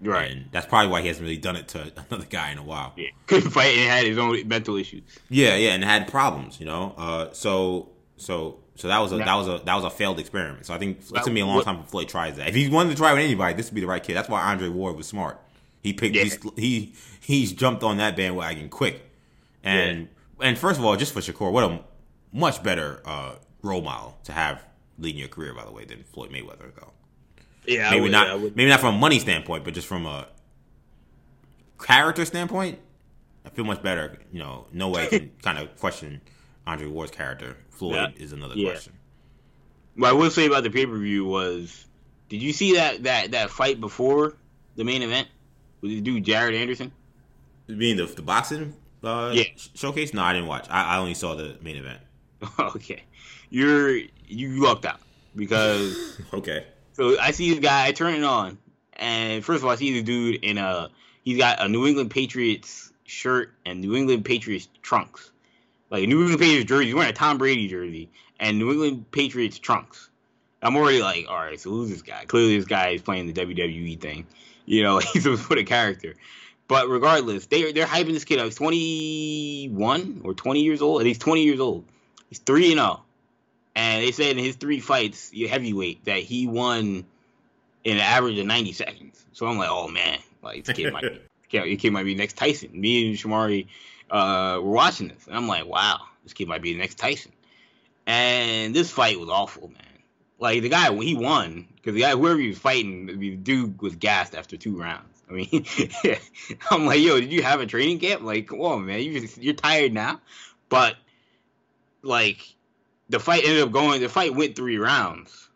Right. And that's probably why he hasn't really done it to another guy in a while. Yeah. Couldn't fight and had his own mental issues. Yeah, yeah, and had problems, you know. Uh, so, so, so that was a Yeah. that was a that was a failed experiment. So I think it's gonna be a long What- time before Floyd tries that. If he wanted to try with anybody, this would be the right kid. That's why Andre Ward was smart. He picked Yeah. he's, he he's jumped on that bandwagon quick. And and first of all, just for Shakur, what a much better uh, role model to have leading your career, by the way, than Floyd Mayweather, though. Yeah, I Maybe would- not I maybe not from a money standpoint, but just from a character standpoint, I feel much better. You know, no way can kind of question Andre Ward's character. Floyd Yeah. is another Yeah. question. What I will say about the pay per view was, did you see that that that fight before the main event with the dude Jared Anderson? You mean the the boxing uh, Yeah. showcase? No, I didn't watch. I, I only saw the main event. okay, you're you lucked out because Okay. So I see this guy, I turn it on, and first of all, I see the dude in a he's got a New England Patriots shirt and New England Patriots trunks, like New England Patriots jersey. He's wearing a Tom Brady jersey and New England Patriots trunks. I'm already like, all right, so who's this guy? Clearly, this guy is playing the WWE thing. You know, he's supposed to put a character. But regardless, they're they're hyping this kid up. He's 21 or 20 years old. He's 20 years old. He's three and zero. And they said in his three fights, you heavyweight, that he won in an average of 90 seconds. So I'm like, oh man, like this kid might be, this kid might be next Tyson. Me and Shamari uh, were watching this, and I'm like, wow, this kid might be the next Tyson. And this fight was awful, man. Like the guy, he won because the guy, whoever he was fighting, the dude was gassed after two rounds. I mean, I'm like, yo, did you have a training camp? Like, come on, man, you just, you're tired now. But like, the fight ended up going. The fight went three rounds,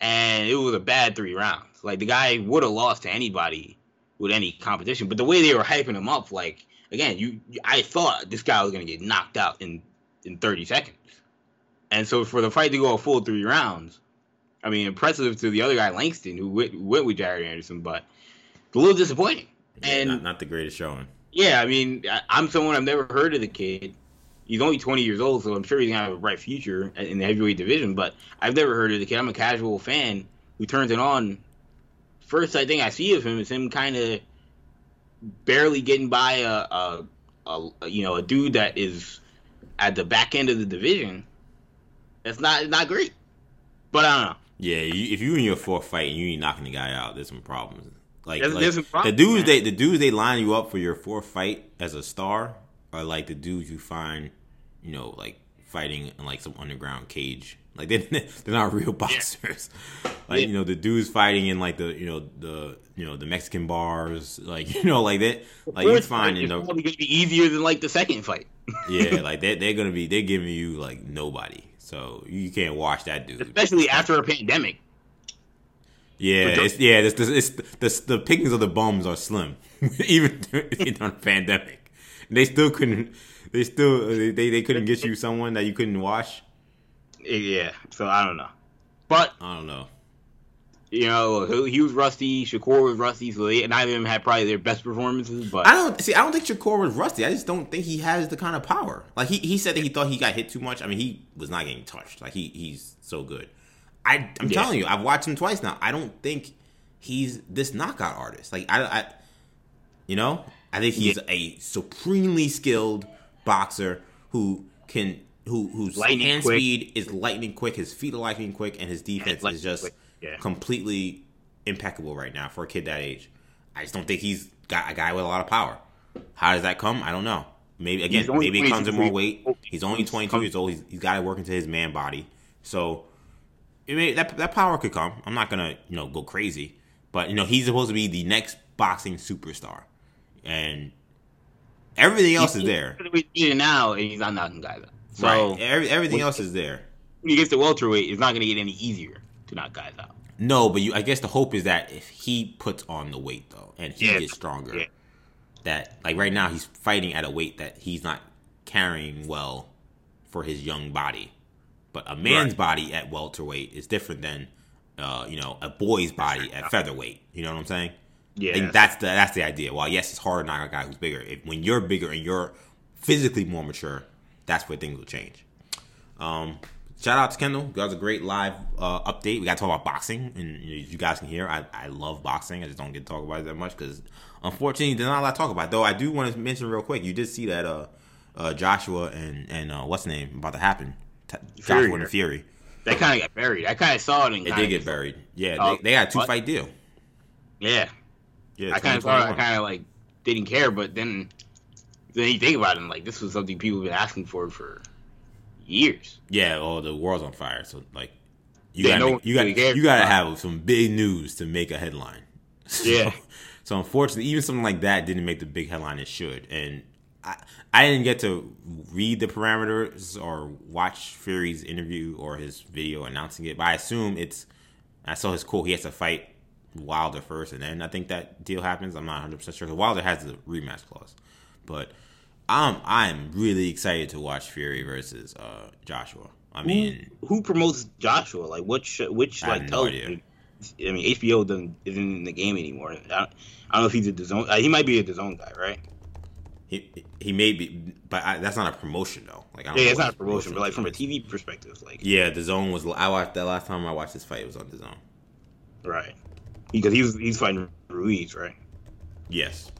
and it was a bad three rounds. Like the guy would have lost to anybody with any competition. But the way they were hyping him up, like again, you, I thought this guy was gonna get knocked out in in 30 seconds. And so for the fight to go a full three rounds, I mean, impressive to the other guy, Langston, who went, went with Jared Anderson, but a little disappointing. Yeah, And not, not the greatest showing. yeah, I mean, I, I'm someone I've never heard of the kid. He's only 20 years old, so I'm sure he's gonna have a bright future in the heavyweight division. But I've never heard of the kid. I'm a casual fan who turns it on. First, I think I see of him is him kind of barely getting by a, a, a, you know, a dude that is at the back end of the division. That's not not great. But I don't know. Yeah, you, if you're in your fourth fight and you ain't knocking the guy out, there's some problems. Like, There's- like, there's some the dudes man. they the dudes they line you up for your fourth fight as a star are like the dudes you find, you know, like fighting in like some underground cage. Like they they're not real boxers. Like Yeah. you know the dudes fighting in like the you know the you know the Mexican bars. Like you know like that. Like you find is know probably gonna be easier than like the second fight. yeah like they they're gonna be they're giving you like nobody. So you can't watch that dude. especially after a pandemic. Yeah, the- it's yeah, it's, it's, it's the the pickings of the bums are slim, even during a pandemic. They still couldn't. They still they, they couldn't get you someone that you couldn't watch. Eh, yeah, so I don't know, but I don't know. you know he, he was rusty. Shakur was rusty, so they, neither of them had probably their best performances. But I don't see. I don't think Shakur was rusty. I just don't think he has the kind of power. Like he, he said that he thought he got hit too much. I mean, he was not getting touched. Like he he's so good. I I'm Yeah. telling you, I've watched him twice now. I don't think he's this knockout artist. Like I, I you know, I think he's a supremely skilled boxer who can who whose Lightning hand quick. speed is lightning quick. His feet are lightning quick, and his defense is just yeah. completely impeccable right now for a kid that age. I just don't think he's got a guy with a lot of power. How does that come? I don't know. Maybe again, maybe it comes in more weight. He's only 22 years old. He's, he's got to work into his man body. So it may, that that power could come. I'm not gonna you know go crazy, but you know he's supposed to be the next boxing superstar, and everything else is there. We do now, and he's not knocking guys out. So right. Every, everything else is there. When he gets to welterweight, it's not going to get any easier to knock guys out. No, but you, I guess the hope is that if he puts on the weight though, and he Yeah. gets stronger, Yeah. that like right now he's fighting at a weight that he's not carrying well for his young body. But a man's Right. body at welterweight is different than, uh, you know, a boy's body at featherweight. You know what I'm saying? Yeah, I think that's the that's the idea. Well, yes, it's harder to knock a guy who's bigger. If, when you're bigger and you're physically more mature, that's where things will change. Um, shout out to Kendall. That was a great live uh, update. We got to talk about boxing, and you, you guys can hear. I, I love boxing. I just don't get to talk about it that much because, unfortunately, there's not a lot to talk about. Though I do want to mention real quick. You did see that uh, uh, Joshua and and uh, what's the name about to happen? T-. Joshua and Fury. They kind of got buried. I kind of saw it and It kinda did get buried. Yeah, Oh, they, they had a two what? fight deal. Yeah, Yeah, I kind of thought I kind of like didn't care, but then then you think about it, and like this was something people have been asking for for years. Yeah, oh, the world's on fire. So like, you Yeah, gotta, no make- you got, really cares you gotta have some big news to make a headline. So, Yeah. So unfortunately, even something like that didn't make the big headline it should, and I, I didn't get to read the parameters or watch Fury's interview or his video announcing it. But I assume it's. I saw his quote. He has to fight Wilder first, and then I think that deal happens. I'm not 100 percent sure. Wilder has the rematch clause, but I'm I'm really excited to watch Fury versus uh, Joshua. I mean, who, who promotes Joshua? Like which which I like no television? I mean, HBO doesn't isn't in the game anymore. I don't, I don't know if he's a DAZN. Uh, he might be a DAZN guy, right? he he may be, but I, that's not a promotion though. Like I don't Yeah, it's not a promotion, but like from a. TV perspective, like Yeah, DAZN was. I watched that last time I watched this fight. It was on DAZN. right because he was he's fighting Ruiz, right? Yes.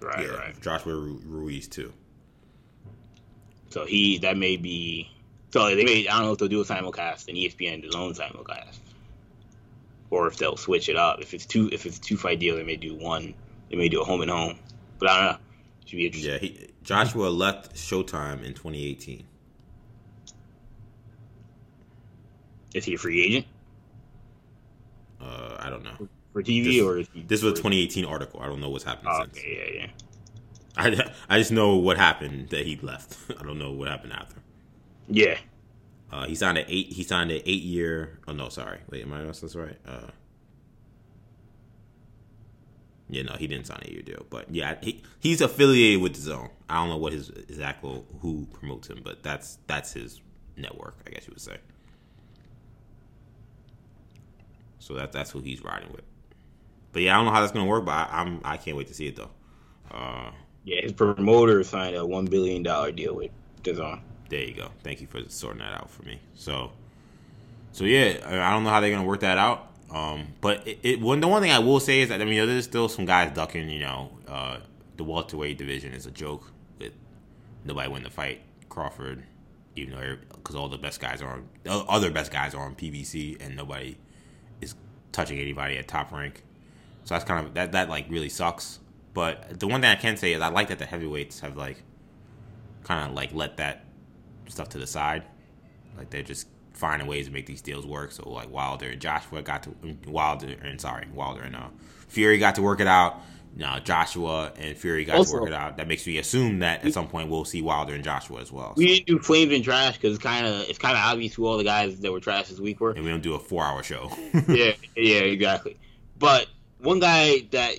Right, yeah. right. Joshua Ru- Ruiz too. So he that may be so they may I don't know if they'll do a simulcast and ESPN his own simulcast, or if they'll switch it up. If it's two if it's two fight deal, they may do one. They may do a home and home, but I don't know. Should be interesting. Yeah, he Joshua left Showtime in 2018. Is he a free agent Uh, I don't know. for TV This- or is he? This was a or- 2018 article. I don't know what's happened Oh, since. okay, yeah, yeah. I, I just know what happened that he left. I don't know what happened after. Yeah, Uh, he signed an eight. He signed an eight year. Oh no, sorry. Wait, am I this right? Uh, yeah, no, he didn't sign a year deal. But yeah, he he's affiliated with DAZN. I don't know what his exact who promotes him, but that's that's his network. I guess you would say. So that that's who he's riding with. But yeah, I don't know how that's gonna work, but I, I'm I can't wait to see it though. Uh, yeah. His promoter signed a one billion dollar deal with DAZN. There you go. Thank you for sorting that out for me. So, so yeah, I don't know how they're gonna work that out. Um, but it, it one the one thing I will say is that I mean there's still some guys ducking. You know, uh, the welterweight division is a joke with nobody winning the fight. Crawford, even though because all the best guys are on the other best guys are on PBC and nobody touching anybody at top rank. So that's kind of that that like really sucks. But the one thing I can say is I like that the heavyweights have like kind of like let that stuff to the side. Like they're just finding ways to make these deals work. So like Wilder and Joshua got to Wilder and sorry Wilder and uh, Fury got to work it out. Now Joshua and Fury got Also- to work it out. That makes me assume that at some point we'll see Wilder and Joshua as well. So- We didn't do flames and trash because it's kind of it's kind of obvious who all the guys that were trash this week were. and we don't do a four-hour show. yeah, yeah, exactly. But one guy that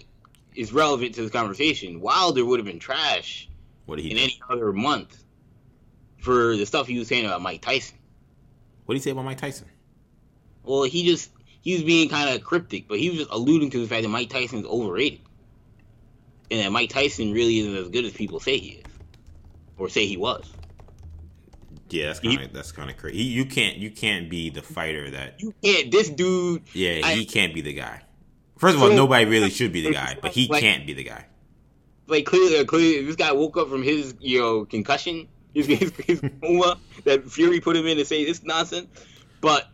is relevant to this conversation, Wilder would have been trash what did he? in do? any other month for the stuff he was saying about Mike Tyson. What did he say about Mike Tyson? Well, he just he was being kind of cryptic, but he was just alluding to the fact that Mike Tyson's overrated, and that Mike Tyson really isn't as good as people say he is, or say he was. Yeah, that's kind of that's kind of crazy. He, you can't you can't be the fighter that. You can't. This dude, Yeah, I- he can't be the guy. First of all, So- nobody really should be the guy, but he Like- can't be the guy. like clearly, clearly, this guy woke up from his you know concussion, his his, his coma that Fury put him in to say this nonsense. But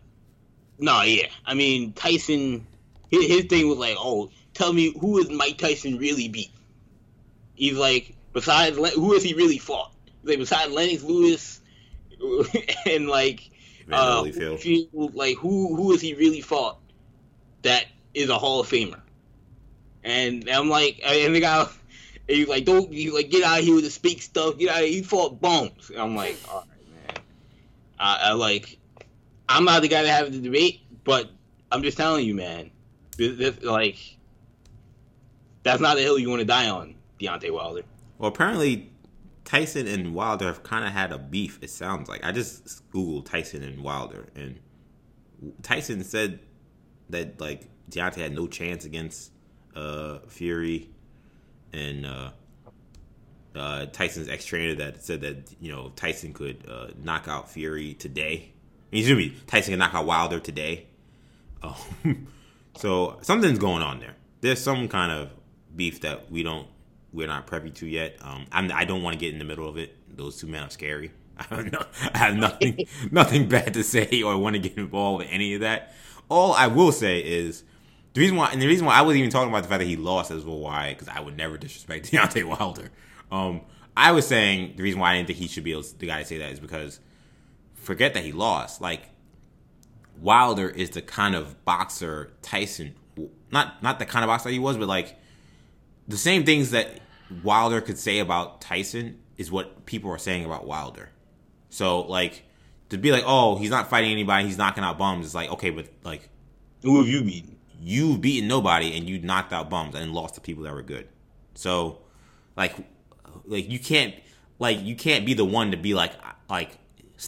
no, yeah, I mean Tyson, his, his thing was like, oh, tell me who is Mike Tyson really beat? He's like, besides who has he really fought? Like besides Lennox Lewis, and like uh, who, like who who has he really fought that is a Hall of Famer? And I'm like, and the guy, he's like, don't you like get out of here with the speak stuff. Get out. Of here. He fought bones. And I'm like, all right, man. I, I like, I'm not the guy to have the debate, but I'm just telling you, man. This, this, like, that's not the hill you want to die on, Deontay Wilder. Well, apparently Tyson and Wilder have kind of had a beef. It sounds like I just googled Tyson and Wilder, and Tyson said that like Deontay had no chance against uh, Fury, and uh, uh, Tyson's ex trainer that said that you know Tyson could uh, knock out Fury today. I Excuse me, Tyson can knock out Wilder today. Oh, so something's going on there. There's some kind of beef that we don't we're not privy to yet. Um, I'm, I do not want to get in the middle of it. Those two men are scary. I, I have nothing nothing bad to say or want to get involved in any of that. All I will say is the reason why, and the reason why I wasn't even talking about the fact that he lost as well, why? Because I would never disrespect Deontay Wilder. Um, I was saying the reason why I didn't think he should be able to, the guy to say that is because forget that he lost. Like Wilder is the kind of boxer Tyson, not not the kind of boxer he was, but like the same things that Wilder could say about Tyson is what people are saying about Wilder. So like to be like, oh, he's not fighting anybody, he's knocking out bums. It's like okay, but like, who have you beaten? You've beaten nobody, and you knocked out bums and lost to people that were good. So like, like you can't like you can't be the one to be like like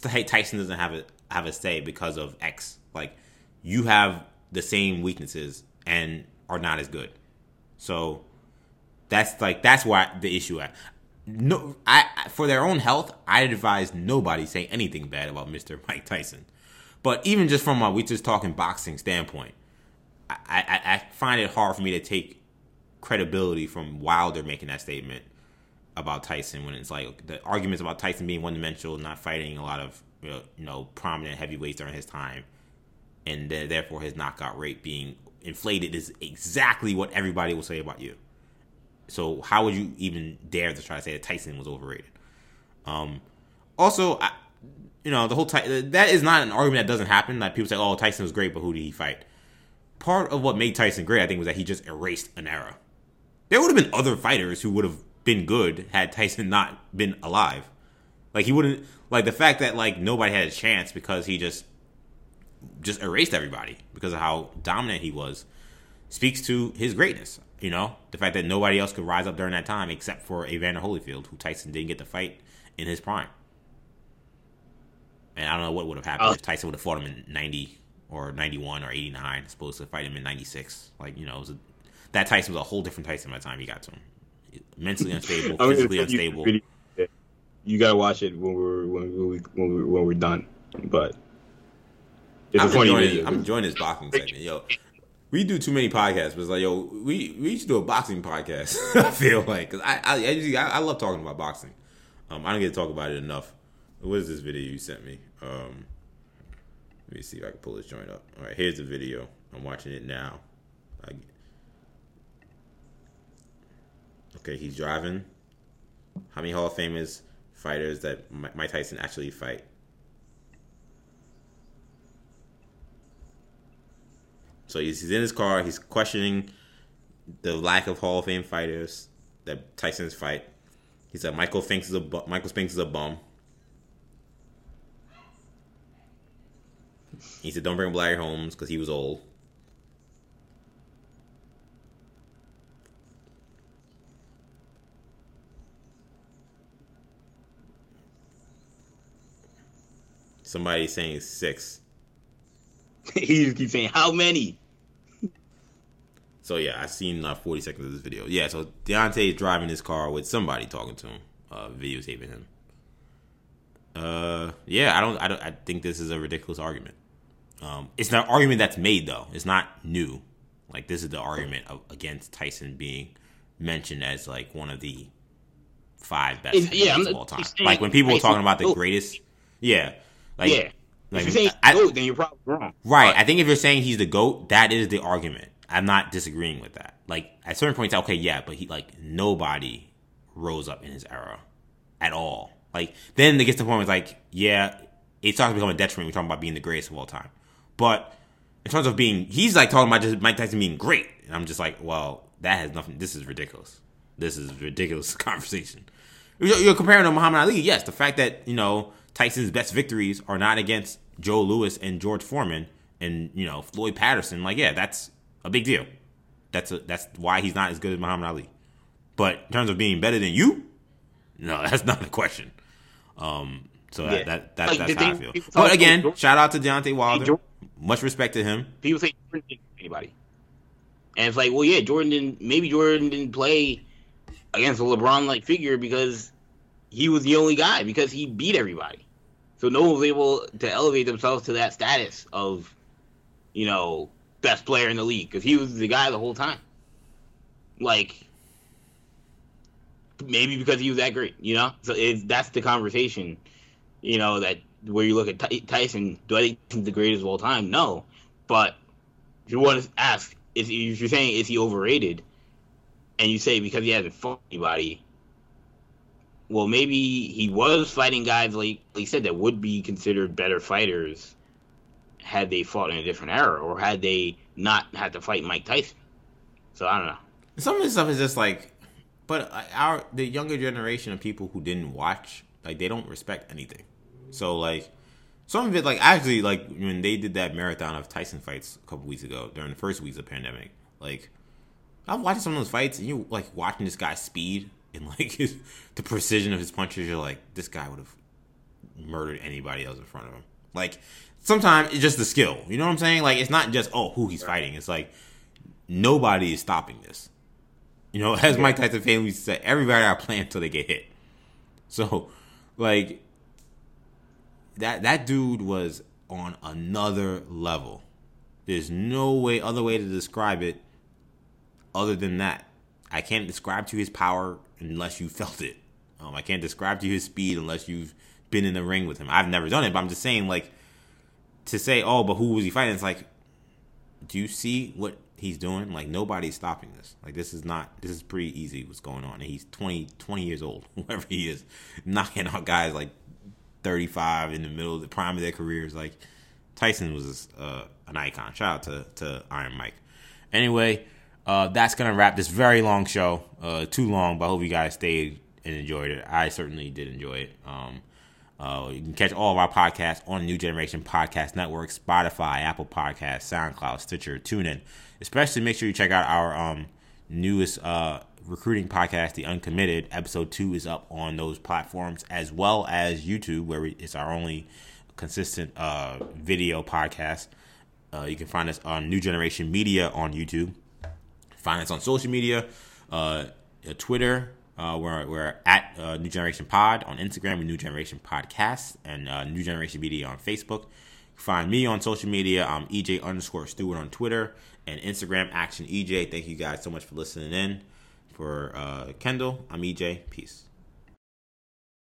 hey Tyson doesn't have a have a say because of X. Like you have the same weaknesses and are not as good. So that's like that's why the issue at. No, I for their own health, I advise nobody say anything bad about Mr. Mike Tyson. But even just from a we just talking boxing standpoint, I, I, I find it hard for me to take credibility from Wilder making that statement about Tyson when it's like the arguments about Tyson being one dimensional, not fighting a lot of you know prominent heavyweights during his time, and therefore his knockout rate being inflated is exactly what everybody will say about you. So how would you even dare to try to say that Tyson was overrated? Um, also, I, you know, the whole Ty- that is not an argument that doesn't happen. Like people say, "Oh, Tyson was great, but who did he fight?" Part of what made Tyson great, I think, was that he just erased an era. There would have been other fighters who would have been good had Tyson not been alive. Like he wouldn't like the fact that like nobody had a chance because he just just erased everybody because of how dominant he was speaks to his greatness. You know, the fact that nobody else could rise up during that time except for Evander Holyfield, who Tyson didn't get to fight in his prime. And I don't know what would have happened uh, if Tyson would have fought him in 90 or 91 or 89, supposed to fight him in 96. Like, you know, a, that Tyson was a whole different Tyson by the time he got to him. Mentally unstable, physically unstable. You, gotta watch it when we're when we when we when we're done. But it's I'm a funny enjoying, video. I'm enjoying this boxing segment, yo we do too many podcasts. But it's like, yo, we we should do a boxing podcast. I feel like because I I, I I love talking about boxing. Um, I don't get to talk about it enough. What is this video you sent me? Um, let me see if I can pull this joint up. All right, here's the video. I'm watching it now. I, okay, he's driving. How many Hall of Famers fighters that Mike Tyson actually fight? So he's, he's in his car. He's questioning the lack of Hall of Fame fighters that Tyson's fight. He said Michael Spinks is a bu- Michael Spinks is a bum. He said don't bring Larry Holmes because he was old. Somebody saying six. he just keeps saying, "How many?" So yeah, I seen uh, 40 seconds of this video. Yeah, so Deontay is driving his car with somebody talking to him, uh, videotaping him. Uh, yeah, I don't, I don't, I think this is a ridiculous argument. Um, it's an argument that's made though. It's not new. Like this is the argument of, against Tyson being mentioned as like one of the five best yeah, of all time. Like when people were talking about the greatest, yeah, like yeah. Like, if you say I, goat, then you're probably wrong. Right. But, I think if you're saying he's the goat, that is the argument. I'm not disagreeing with that. Like at certain points, okay, yeah, but he like nobody rose up in his era at all. Like then it gets to the point where it's like, yeah, it starts to become a detriment. We're talking about being the greatest of all time, but in terms of being, he's like talking about just Mike Tyson being great, and I'm just like, well, that has nothing. This is ridiculous. This is ridiculous conversation. You're, you're comparing to Muhammad Ali. Yes, the fact that you know Tyson's best victories are not against Joe Louis and George Foreman and you know Floyd Patterson. Like, yeah, that's a big deal. That's a, that's why he's not as good as Muhammad Ali. But in terms of being better than you, no, that's not the question. Um, so yeah. that, that, that like, that's how I feel. But again, Jordan, shout out to Deontay Wilder. Jordan, Much respect to him. People say Jordan didn't anybody, and it's like, well, yeah, Jordan didn't. Maybe Jordan didn't play against a LeBron-like figure because he was the only guy because he beat everybody. So no one was able to elevate themselves to that status of, you know, best player in the league because he was the guy the whole time. Like, maybe because he was that great, you know. So that's the conversation, you know, that where you look at Tyson. Do I think he's the greatest of all time? No, but if you want to ask, if you're saying is he overrated, and you say because he hasn't fought anybody, well, maybe he was fighting guys like he said that would be considered better fighters had they fought in a different era or had they not had to fight Mike Tyson. So I don't know. Some of this stuff is just like, but our the younger generation of people who didn't watch, like they don't respect anything. So like, some of it, like actually, like when they did that marathon of Tyson fights a couple weeks ago during the first weeks of pandemic, like I'm watching some of those fights and you like watching this guy's speed and like his, the precision of his punches, you're like, this guy would have murdered anybody else in front of him. Like sometimes it's just the skill. You know what I'm saying? Like it's not just oh who he's fighting. It's like nobody is stopping this. You know, as. Mike Tyson family said, everybody a plan until they get hit. So, like that that dude was on another level. There's no way other way to describe it other than that. I can't describe to you his power unless you felt it. Um, I can't describe to you his speed unless you've been in the ring with him. I've never done it, but I'm just saying, like, to say, oh, but who was he fighting? It's like, do you see what he's doing? Like, nobody's stopping this. Like, this is not, this is pretty easy what's going on. And he's 20, 20 years old, whoever he is, knocking out guys like 35 in the middle of the prime of their careers. Like, Tyson was uh, an icon. Shout out to, to Iron Mike. Anyway, uh, that's gonna wrap this very long show. Uh, too long, but I hope you guys stayed and enjoyed it. I certainly did enjoy it. Um, uh, you can catch all of our podcasts on New Generation Podcast Network, Spotify, Apple Podcasts, SoundCloud, Stitcher, TuneIn. Especially make sure you check out our um, newest uh, recruiting podcast, The Uncommitted. Episode two is up on those platforms as well as YouTube, where we, it's our only consistent uh, video podcast. Uh, you can find us on New Generation Media on YouTube. Find us on social media, uh, uh, Twitter. Uh, we're, we're at uh, New Generation Pod on Instagram, New Generation Podcast, and uh, New Generation Media on Facebook. Find me on social media. I'm EJ underscore Stewart on Twitter and Instagram, Action EJ. Thank you guys so much for listening in. For uh, Kendall, I'm EJ. Peace.